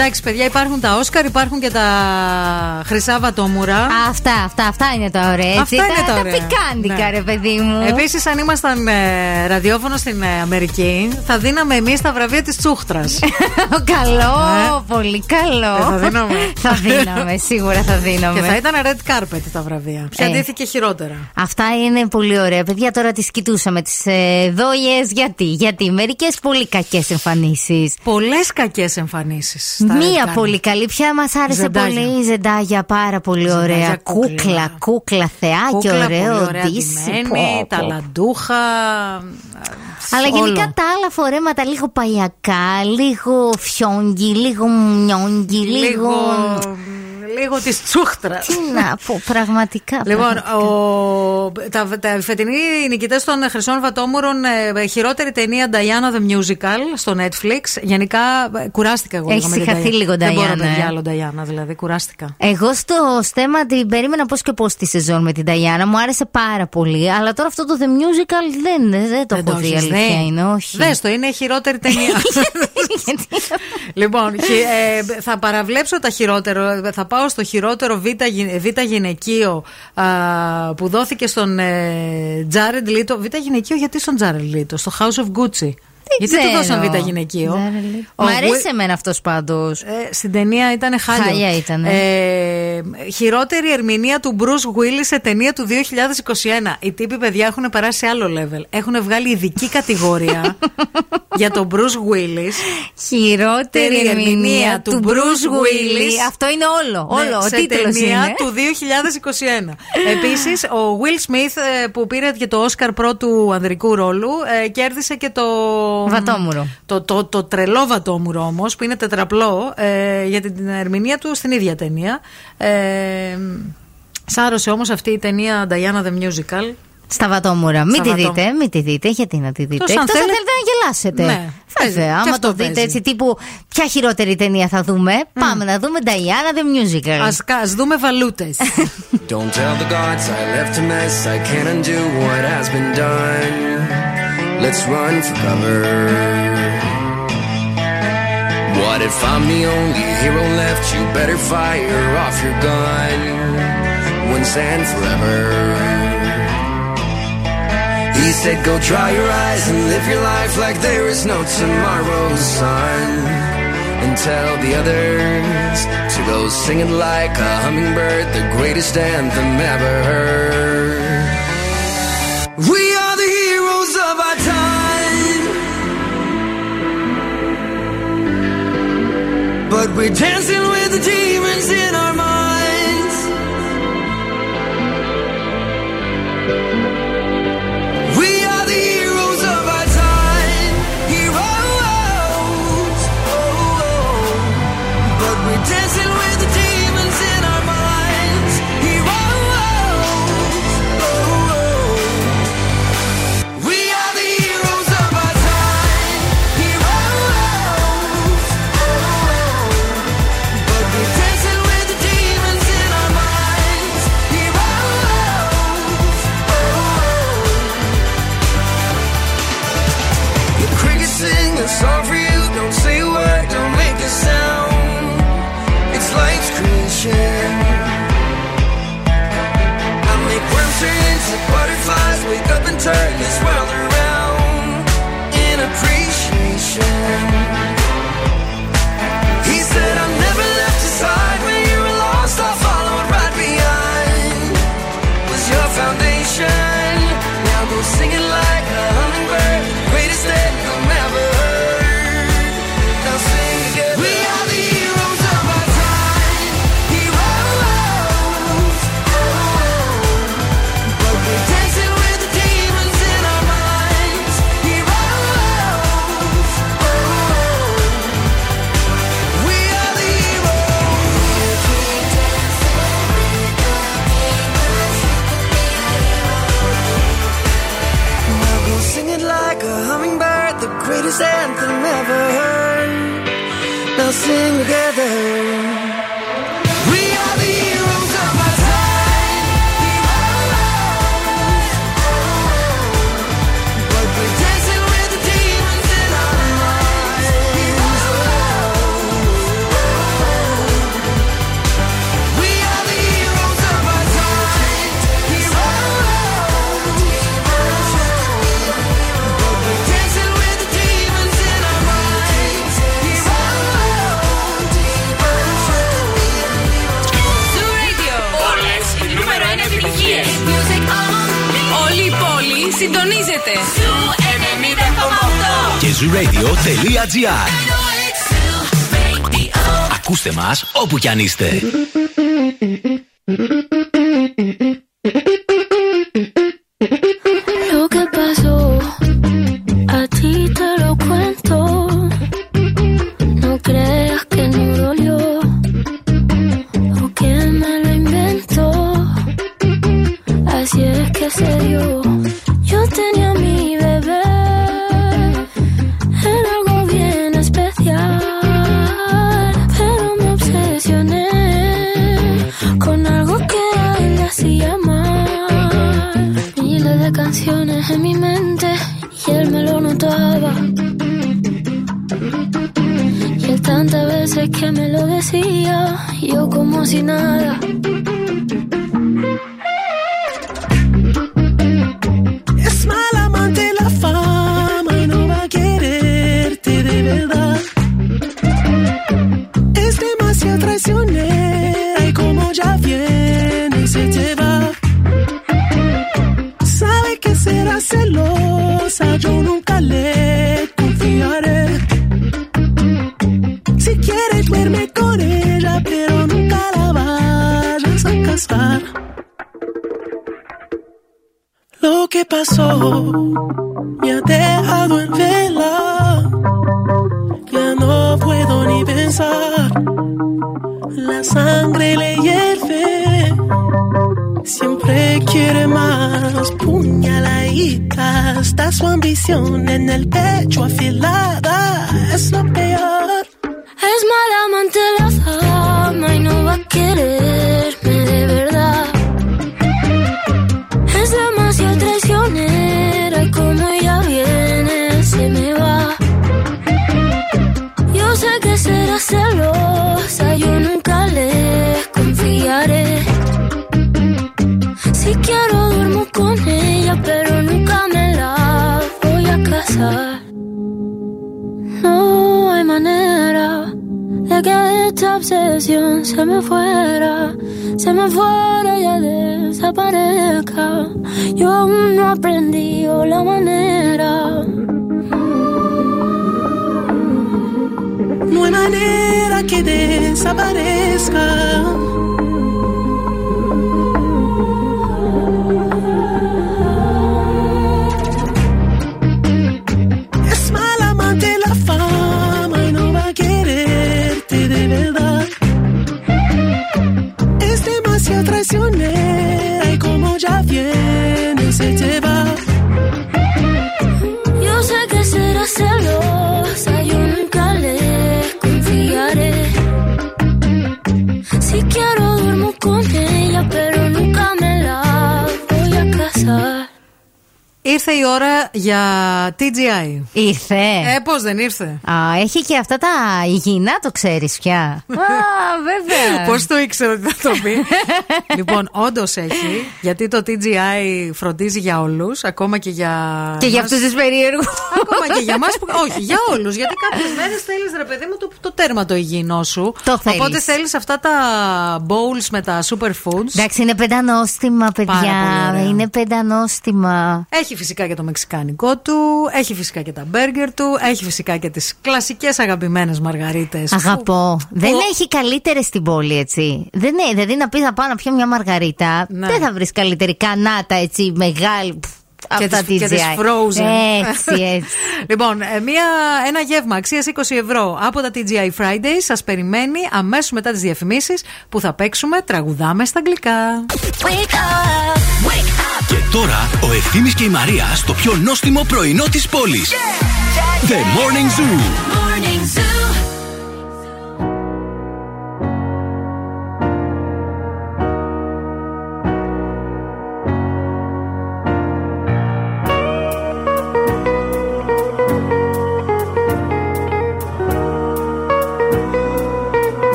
Speaker 2: Εντάξει, παιδιά, υπάρχουν τα Όσκαρ, υπάρχουν και τα χρυσά βατόμουρα.
Speaker 3: Αυτά, αυτά, αυτά είναι τα ωραία. έτσι.
Speaker 2: Αυτά είναι τα ωραία.
Speaker 3: πικάντικα,
Speaker 2: Ναι.
Speaker 3: ρε παιδί μου.
Speaker 2: Επίσης, αν ήμασταν ε, ραδιόφωνο στην ε, Αμερική, θα δίναμε εμείς τα βραβεία της Τσούχτρας.
Speaker 3: καλό, πολύ καλό.
Speaker 2: Ε, θα δίναμε.
Speaker 3: θα δίναμε, σίγουρα θα δίναμε.
Speaker 2: Και θα ήταν red carpet τα βραβεία. Ποια
Speaker 3: Ε.
Speaker 2: ντύθηκε χειρότερα.
Speaker 3: Αυτά είναι πολύ ωραία. Παιδιά, τώρα τις κοιτούσαμε τις ε, δόλιε. Γιατί, γιατί μερικές πολύ κακές εμφανίσεις.
Speaker 2: Πολλές κακές εμφανίσεις.
Speaker 3: Μία πολύ καλή. Ποια μας άρεσε
Speaker 2: Ζεντάγια.
Speaker 3: πολύ η Ζεντάγια, πάρα πολύ
Speaker 2: Ζεντάγια
Speaker 3: ωραία.
Speaker 2: κούκλα.
Speaker 3: Κούκλα, κούκλα, θεάκι,
Speaker 2: Κούκλα,
Speaker 3: ωραίο
Speaker 2: πολύ ωραία
Speaker 3: ντύσι.
Speaker 2: ντυμένη,
Speaker 3: πω, πω.
Speaker 2: ταλαντούχα.
Speaker 3: Αλλά
Speaker 2: όλο.
Speaker 3: γενικά τα άλλα φορέματα λίγο παλιακά, λίγο φιόγγι, λίγο μνιόγγι, λίγο.
Speaker 2: Λίγο. Λίγο της τσούχτρας.
Speaker 3: Τι να πω, πραγματικά.
Speaker 2: Λοιπόν,
Speaker 3: πραγματικά.
Speaker 2: ο, τα, τα φετινοί νικητές των Χρυσών Βατόμουρων, ε, χειρότερη ταινία Diana the Musical στο Netflix. Γενικά ε, κουράστηκα εγώ
Speaker 3: Έχεις
Speaker 2: λίγο με την
Speaker 3: συγχαθεί
Speaker 2: Diana.
Speaker 3: λίγο,
Speaker 2: Δεν μπορώ,
Speaker 3: Diana,
Speaker 2: παιδιά,
Speaker 3: ε.
Speaker 2: άλλο Diana, δηλαδή κουράστηκα.
Speaker 3: Εγώ στο στέμα την περίμενα πώς και πώς τη σεζόν με την Ταγιάννα. Μου άρεσε πάρα πολύ. Αλλά τώρα αυτό το The Musical δεν, δεν το
Speaker 2: Δεν
Speaker 3: έχω
Speaker 2: το
Speaker 3: δει.
Speaker 2: έχεις
Speaker 3: Αλήθεια
Speaker 2: δει.
Speaker 3: είναι, όχι.
Speaker 2: Δες το, είναι η χειρότερη ταινία. λοιπόν, και, ε, θα παραβλέψω τα χειρότερο. Θα πάω στο χειρότερο β, γυ- β γυναικείο α, που δόθηκε στον ε, Τζάρεντ Λίτο. Β γυναικείο γιατί στον Τζάρεντ Λίτο, στο House of Gucci. Γιατί του
Speaker 3: ξέρω.
Speaker 2: δώσαν β γυναικείο;
Speaker 3: Jared Leto.
Speaker 2: Ο
Speaker 3: Μ'
Speaker 2: Will-
Speaker 3: αρέσει εμένα αυτός πάντως.
Speaker 2: ε, στην ταινία ήταν χάλια.
Speaker 3: Χάλια ήτανε.
Speaker 2: Ε, χειρότερη ερμηνεία του Bruce Willis σε ταινία του 2021. Οι τύποι, παιδιά, έχουν περάσει σε άλλο level. Έχουν βγάλει ειδική κατηγορία για τον Bruce Willis.
Speaker 3: Χειρότερη
Speaker 2: Τερή
Speaker 3: ερμηνεία του Bruce Willis. Αυτό είναι όλο. Όλο. Ο
Speaker 2: Ναι, σε
Speaker 3: τίτλος
Speaker 2: ταινία
Speaker 3: είναι.
Speaker 2: του 2021. Επίσης, ο Will Smith ε, που πήρε και το Oscar πρώτου ανδρικού ρόλου ε, κέρδισε και το.
Speaker 3: Βατόμουρο.
Speaker 2: Το, το, το τρελό βατόμουρο όμως, που είναι τετραπλό, ε, για την ερμηνεία του στην ίδια ταινία. Ε, σάρωσε όμως αυτή η ταινία Diana the Musical.
Speaker 3: Στα βατόμουρα. Μην
Speaker 2: Στα
Speaker 3: τη
Speaker 2: βατόμουρα.
Speaker 3: δείτε, μην τη δείτε. Γιατί να τη δείτε;
Speaker 2: Εκτός αν
Speaker 3: Εκτός αν
Speaker 2: θέλετε-
Speaker 3: θέλετε να γελάσετε.
Speaker 2: Ναι, παίζει.
Speaker 3: Βέβαια,
Speaker 2: Και
Speaker 3: άμα
Speaker 2: αυτό
Speaker 3: το δείτε
Speaker 2: παίζει.
Speaker 3: έτσι τύπου ποια χειρότερη ταινία θα δούμε, πάμε να δούμε Diana the Musical.
Speaker 2: Ας, ας δούμε βαλούτες.
Speaker 8: Don't tell the gods I left a mess. I can't undo what has been done. Let's run for cover. What if I'm the only hero left? You better fire off your gun once and forever. He said, Go dry your eyes and live your life like there is no tomorrow, son. And tell the others to go singing like a hummingbird, the greatest anthem ever heard. But we're dancing with the demons in our minds. Now go singing like a hummingbird.
Speaker 25: Συντονίζεται. Zoo 90,8.
Speaker 1: Και zooradio.gr Ακούστε μας όπου κι αν είστε.
Speaker 2: Ήρθε. Ε, πώς δεν ήρθε;
Speaker 3: Α, έχει και αυτά τα υγιεινά, το ξέρεις πια. Α, βέβαια.
Speaker 2: Πώς το ήξερα ότι θα το πει. λοιπόν, όντως έχει, γιατί το TGI φροντίζει για όλους, ακόμα και για.
Speaker 3: Και για
Speaker 2: μας-
Speaker 3: αυτούς τους περίεργους.
Speaker 2: Ακόμα και για εμά που. Όχι, για όλους. Γιατί κάποιες μέρες θέλεις, ρε παιδί μου, το, το τέρμα το υγιεινό σου.
Speaker 3: Το θέλεις.
Speaker 2: Οπότε θέλεις αυτά τα bowls με τα superfoods.
Speaker 3: Εντάξει, είναι πεντανόστιμα,
Speaker 2: Πάρα
Speaker 3: παιδιά.
Speaker 2: πολύ ωραία.
Speaker 3: Είναι πεντανόστιμα.
Speaker 2: Έχει φυσικά και το μεξικάνικό του, έχει φυσικά και τα μπέργκερ του, έχει φυσικά και τις κλασικές αγαπημένες μαργαρίτες.
Speaker 3: Αγαπώ. Δεν έχει καλύτερες στην πόλη, έτσι. Δεν είναι, δηλαδή να πει να πάω να πιω μια μαργαρίτα.
Speaker 2: Ναι.
Speaker 3: Δεν θα βρεις καλύτερη κανάτα, έτσι, μεγάλη. Πφ,
Speaker 2: Και
Speaker 3: Αυτά
Speaker 2: τις, και τις
Speaker 3: TGI.
Speaker 2: frozen.
Speaker 3: Έτσι, έτσι.
Speaker 2: λοιπόν, ε, μια, ένα γεύμα αξίας 20 ευρώ από τα TGI Fridays σας περιμένει αμέσως μετά τις διαφημίσεις που θα παίξουμε τραγουδάμε στα αγγλικά.
Speaker 1: Και τώρα ο Ευθύμης και η Μαρία στο πιο νόστιμο πρωινό της πόλης. The Morning Zoo.
Speaker 4: Morning Zoo.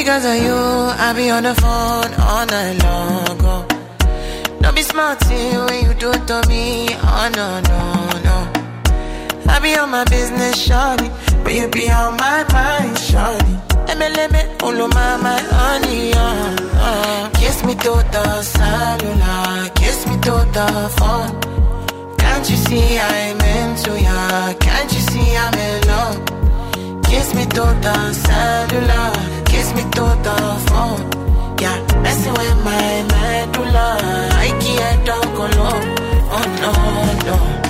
Speaker 26: Because of you, I be on the phone all night long. Oh. Don't be smart when you do it to me. Oh no, no, no. I be on my business, shawty. But you be on my mind, shawty. MLM, all of my, my honey, uh, uh. Kiss me to the cellular, kiss me to the phone. Can't you see I'm into ya? Can't you see I'm in love? Kiss me to the cellular, kiss me to the phone. Yeah, messing with my medulla. I can't talk alone. Oh no, no.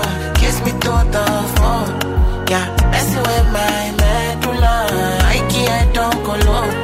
Speaker 26: kiss me to the phone. Yeah, messing with my medulla. I can't don't go low.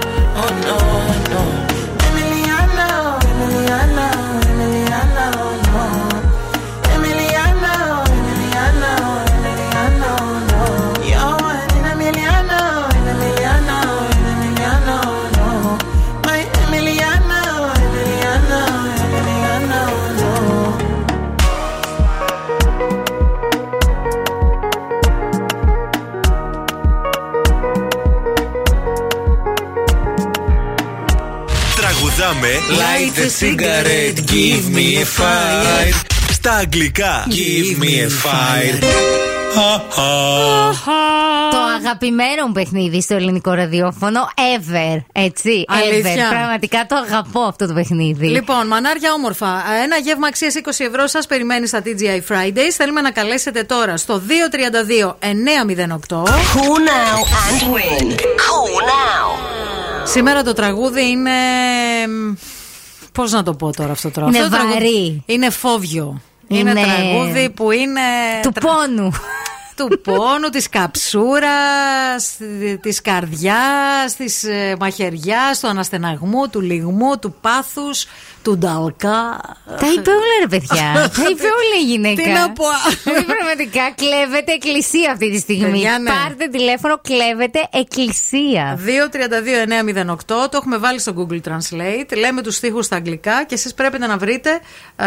Speaker 27: Τραγουδάμε Light a cigarette, give me a fire Στα αγγλικά Give me a fire
Speaker 3: Το αγαπημένο μου παιχνίδι στο ελληνικό ραδιόφωνο ever. Έτσι.
Speaker 2: Αλήθεια.
Speaker 3: Ever. Πραγματικά το αγαπώ αυτό το παιχνίδι.
Speaker 2: Λοιπόν, μανάρια όμορφα. Ένα γεύμα αξίας 20 ευρώ σας περιμένει στα TGI Fridays. Θέλουμε να καλέσετε τώρα στο 232 908.
Speaker 16: Call now and win. Call now.
Speaker 2: Σήμερα το τραγούδι είναι. Πώς να το πω τώρα αυτό το τραγούδι;
Speaker 3: Είναι
Speaker 2: Αυτό το τραγούδι
Speaker 3: βαρύ.
Speaker 2: Είναι φόβιο. Είναι,
Speaker 3: Είναι-
Speaker 2: τραγούδι που είναι.
Speaker 3: Του πόνου.
Speaker 2: του πόνου, της καψούρας, της καρδιάς, της ε, μαχαιριάς, του αναστεναγμού, του λιγμού, του πάθους, του νταλκά.
Speaker 3: Τα είπε όλα ρε παιδιά. Τα είπε όλα η γυναίκα.
Speaker 2: Τι να πω.
Speaker 3: Δηλαδή, Πραγματικά κλέβεται εκκλησία αυτή τη στιγμή.
Speaker 2: Παιδιά, ναι.
Speaker 3: Πάρτε τηλέφωνο, κλέβεται εκκλησία.
Speaker 2: 232-908, το έχουμε βάλει στο Google Translate. Λέμε τους στίχους στα αγγλικά και εσείς πρέπει να βρείτε ε,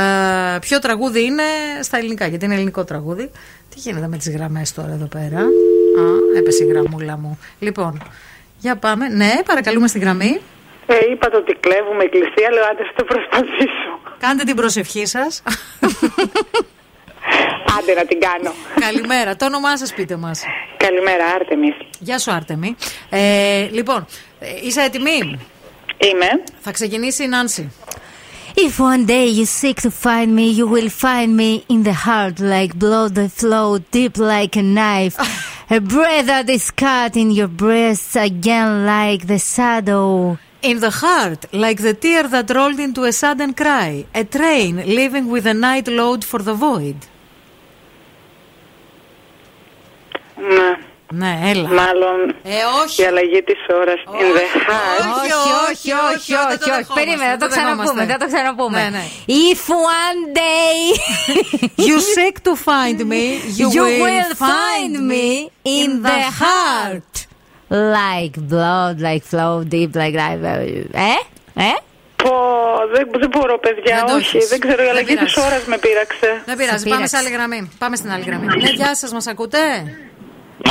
Speaker 2: ποιο τραγούδι είναι στα ελληνικά. Γιατί είναι ελληνικό τραγούδι. Τι γίνεται με τις γραμμές τώρα εδώ πέρα; Α, έπεσε η γραμμούλα μου. Λοιπόν, για πάμε. Ναι, παρακαλούμε στη γραμμή.
Speaker 28: Ε, είπατε ότι κλέβουμε εκκλησία, λέω άντε θα το προσπαθήσω.
Speaker 2: Κάντε την προσευχή σας.
Speaker 28: Άντε να την κάνω.
Speaker 2: Καλημέρα. Το όνομά σας πείτε μας.
Speaker 28: Καλημέρα, Άρτεμις.
Speaker 2: Γεια σου Άρτεμι. Ε, λοιπόν, ε, είσαι έτοιμη;
Speaker 28: Είμαι.
Speaker 2: Θα ξεκινήσει η Νάνση.
Speaker 3: If one day you seek to find me, you will find me in the heart like blood that flow deep like a knife. a breath that is cut in your breast again like the shadow.
Speaker 2: In the heart, like the tear that rolled into a sudden cry, a train leaving with a night load for the void.
Speaker 28: Ναι.
Speaker 2: Ναι, έλα.
Speaker 28: Μάλλον
Speaker 2: ε, όχι.
Speaker 28: η αλλαγή της ώρας. In the heart.
Speaker 3: Όχι, όχι, όχι, όχι, όχι. Περίμενα, θα το ξαναπούμε, θα το ξαναπούμε.
Speaker 2: Ναι, ναι.
Speaker 3: If one day
Speaker 2: You seek to find me, you,
Speaker 3: you
Speaker 2: will,
Speaker 3: will find me in the heart. Like blood, like flow deep, like life. Ε, ε;
Speaker 28: Πω, δεν, δεν μπορώ, παιδιά,
Speaker 2: Δεν το
Speaker 28: όχι.
Speaker 2: έχεις.
Speaker 28: Δεν ξέρω, η
Speaker 2: Δεν
Speaker 28: αλλαγή της
Speaker 2: πειράζει.
Speaker 28: ώρας με πείραξε.
Speaker 2: Δεν πειράζει,
Speaker 3: Σε
Speaker 2: πάμε
Speaker 3: πείραξε.
Speaker 2: σε άλλη γραμμή. Πάμε στην άλλη γραμμή. ναι, γεια σας, μας ακούτε;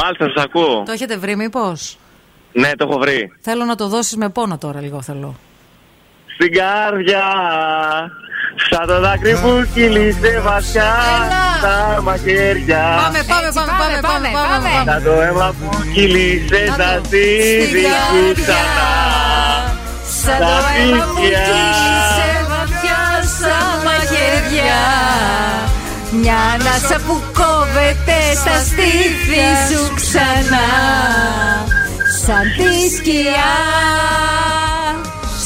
Speaker 29: Μάλιστα, σας ακούω.
Speaker 2: Το έχετε βρει μήπως;
Speaker 29: Ναι, το έχω βρει.
Speaker 2: Θέλω να το δώσεις με πόνο τώρα λίγο θέλω.
Speaker 29: Στην καρδιά, σαν το δάκρυ που κύλησε βαθιά στα μαχαίρια.
Speaker 2: Πάμε, πάμε, πάμε, πάμε, πάμε, πάμε, πάμε.
Speaker 29: Σαν το αίμα που κύλησε στα στήθη σου ξανά.
Speaker 3: Σαν
Speaker 29: το αίμα που
Speaker 3: κύλησε βαθιά σαν μαχαιριά Μια ανάσα που κόβεται στα στήθη σου ξανά. Σαν τη σκιά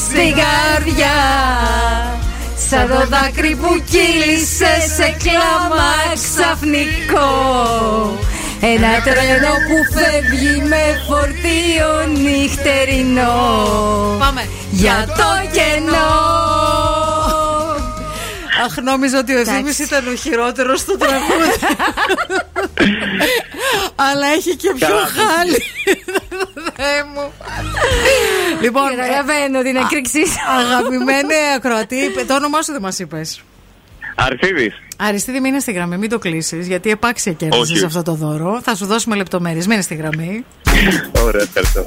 Speaker 3: στην καρδιά Σαν το δάκρυ που κύλησε σε κλάμα ξαφνικό. Ένα τρένο που φεύγει με φορτίο νυχτερινό.
Speaker 2: Πάμε.
Speaker 3: Για το κενό
Speaker 2: Αχ, νόμιζα ότι ο Ευθύμης
Speaker 3: Εντάξει.
Speaker 2: ήταν ο χειρότερος στο τραγούδι. Αλλά έχει και πιο
Speaker 29: Καλά.
Speaker 2: χάλι. Θεέ μου. Λοιπόν,
Speaker 3: Καταλαβαίνω την εκρήξή σου.
Speaker 2: αγαπημένη ακροατή, το όνομά σου δεν μας είπες.
Speaker 29: Αριστίδης.
Speaker 2: Αριστίδη, μείνε στη γραμμή, μην το κλείσεις, γιατί επάξια κέρδισε
Speaker 29: Όχι.
Speaker 2: αυτό το δώρο. Θα σου δώσουμε λεπτομέρειες. Μείνε στη γραμμή.
Speaker 29: Ωραία, ευχαριστώ.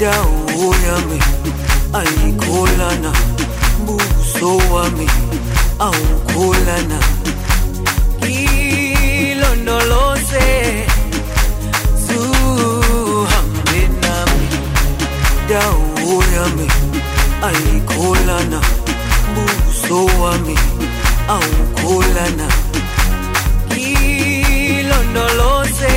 Speaker 8: indawo yami ayikholana buso wa wami awukholana. Ngilondoloze zuhambe nami. Indawo yami ayikholana buso wa mi, wami awukholana.
Speaker 4: Ngilondoloze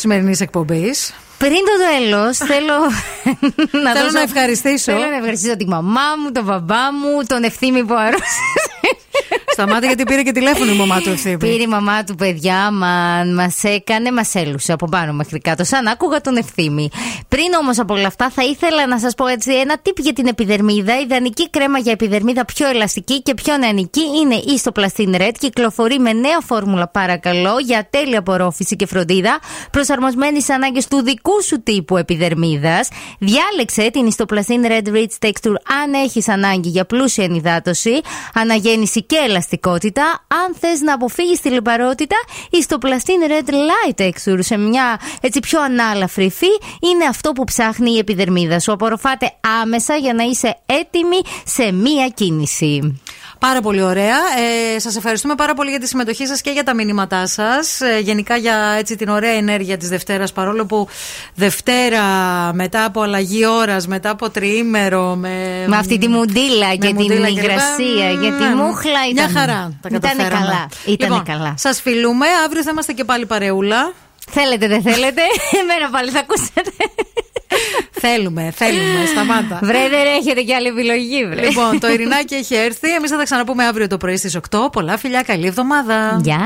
Speaker 2: Σημερινής εκπομπής.
Speaker 3: Πριν το τέλος, θέλω να,
Speaker 2: Θέλω
Speaker 3: δώσω-
Speaker 2: να ευχαριστήσω.
Speaker 3: Θέλω να ευχαριστήσω τη μαμά μου, τον μπαμπά μου, τον ευθύμη που αρρώστησε.
Speaker 2: Σταμάτα γιατί πήρε και τηλέφωνο η μαμά του ευθύνη.
Speaker 3: Πήρε η μαμά του παιδιά, μα μας έκανε, μας έλουσε από πάνω μέχρι κάτω. Σαν άκουγα τον ευθύμη. Πριν όμως από όλα αυτά, θα ήθελα να σας πω έτσι ένα tip για την επιδερμίδα. Η ιδανική κρέμα για επιδερμίδα πιο ελαστική και πιο νεανική είναι η στο Plastin Red. Κυκλοφορεί με νέα φόρμουλα, παρακαλώ, για τέλεια απορρόφηση και φροντίδα, προσαρμοσμένη στις ανάγκες του δικού σου τύπου επιδερμίδας. Διάλεξε την Istoplastin Red Rich Texture αν έχεις ανάγκη για πλούσια ενυδάτωση, αναγέννηση και ελαστικότητα. Αν θες να αποφύγεις τη λιπαρότητα, η Istoplastin Red Light Texture σε μια έτσι πιο ανάλαφρη υφή είναι αυτό που ψάχνει η επιδερμίδα σου. Απορροφάται άμεσα για να είσαι έτοιμη σε μία κίνηση.
Speaker 2: Πάρα πολύ ωραία. Ε, σας ευχαριστούμε πάρα πολύ για τη συμμετοχή σας και για τα μηνύματά σας. Ε, γενικά για έτσι την ωραία ενέργεια της Δευτέρας. Παρόλο που Δευτέρα μετά από αλλαγή ώρας, μετά από τριήμερο. Με,
Speaker 3: Με αυτή τη μουντίλα
Speaker 2: με
Speaker 3: και την
Speaker 2: μουντίλα κλπ.
Speaker 3: υγρασία, για τη
Speaker 2: Ναι,
Speaker 3: μούχλα
Speaker 2: Μια
Speaker 3: ήταν-
Speaker 2: χαρά. Τα
Speaker 3: Ήτανε
Speaker 2: καταφέραμε.
Speaker 3: καλά. Ήτανε
Speaker 2: λοιπόν,
Speaker 3: καλά.
Speaker 2: Σας φιλούμε. Αύριο θα είμαστε και πάλι παρεούλα.
Speaker 3: Θέλετε, δεν θέλετε. Εμένα πάλι θα ακούσετε.
Speaker 2: θέλουμε, θέλουμε. Σταμάτα.
Speaker 3: Βρε, δεν έχετε κι άλλη επιλογή, βρε.
Speaker 2: Λοιπόν, το Ειρηνάκι έχει έρθει. Εμείς θα τα ξαναπούμε αύριο το πρωί στις 8. Πολλά φιλιά, καλή εβδομάδα.
Speaker 3: Γεια.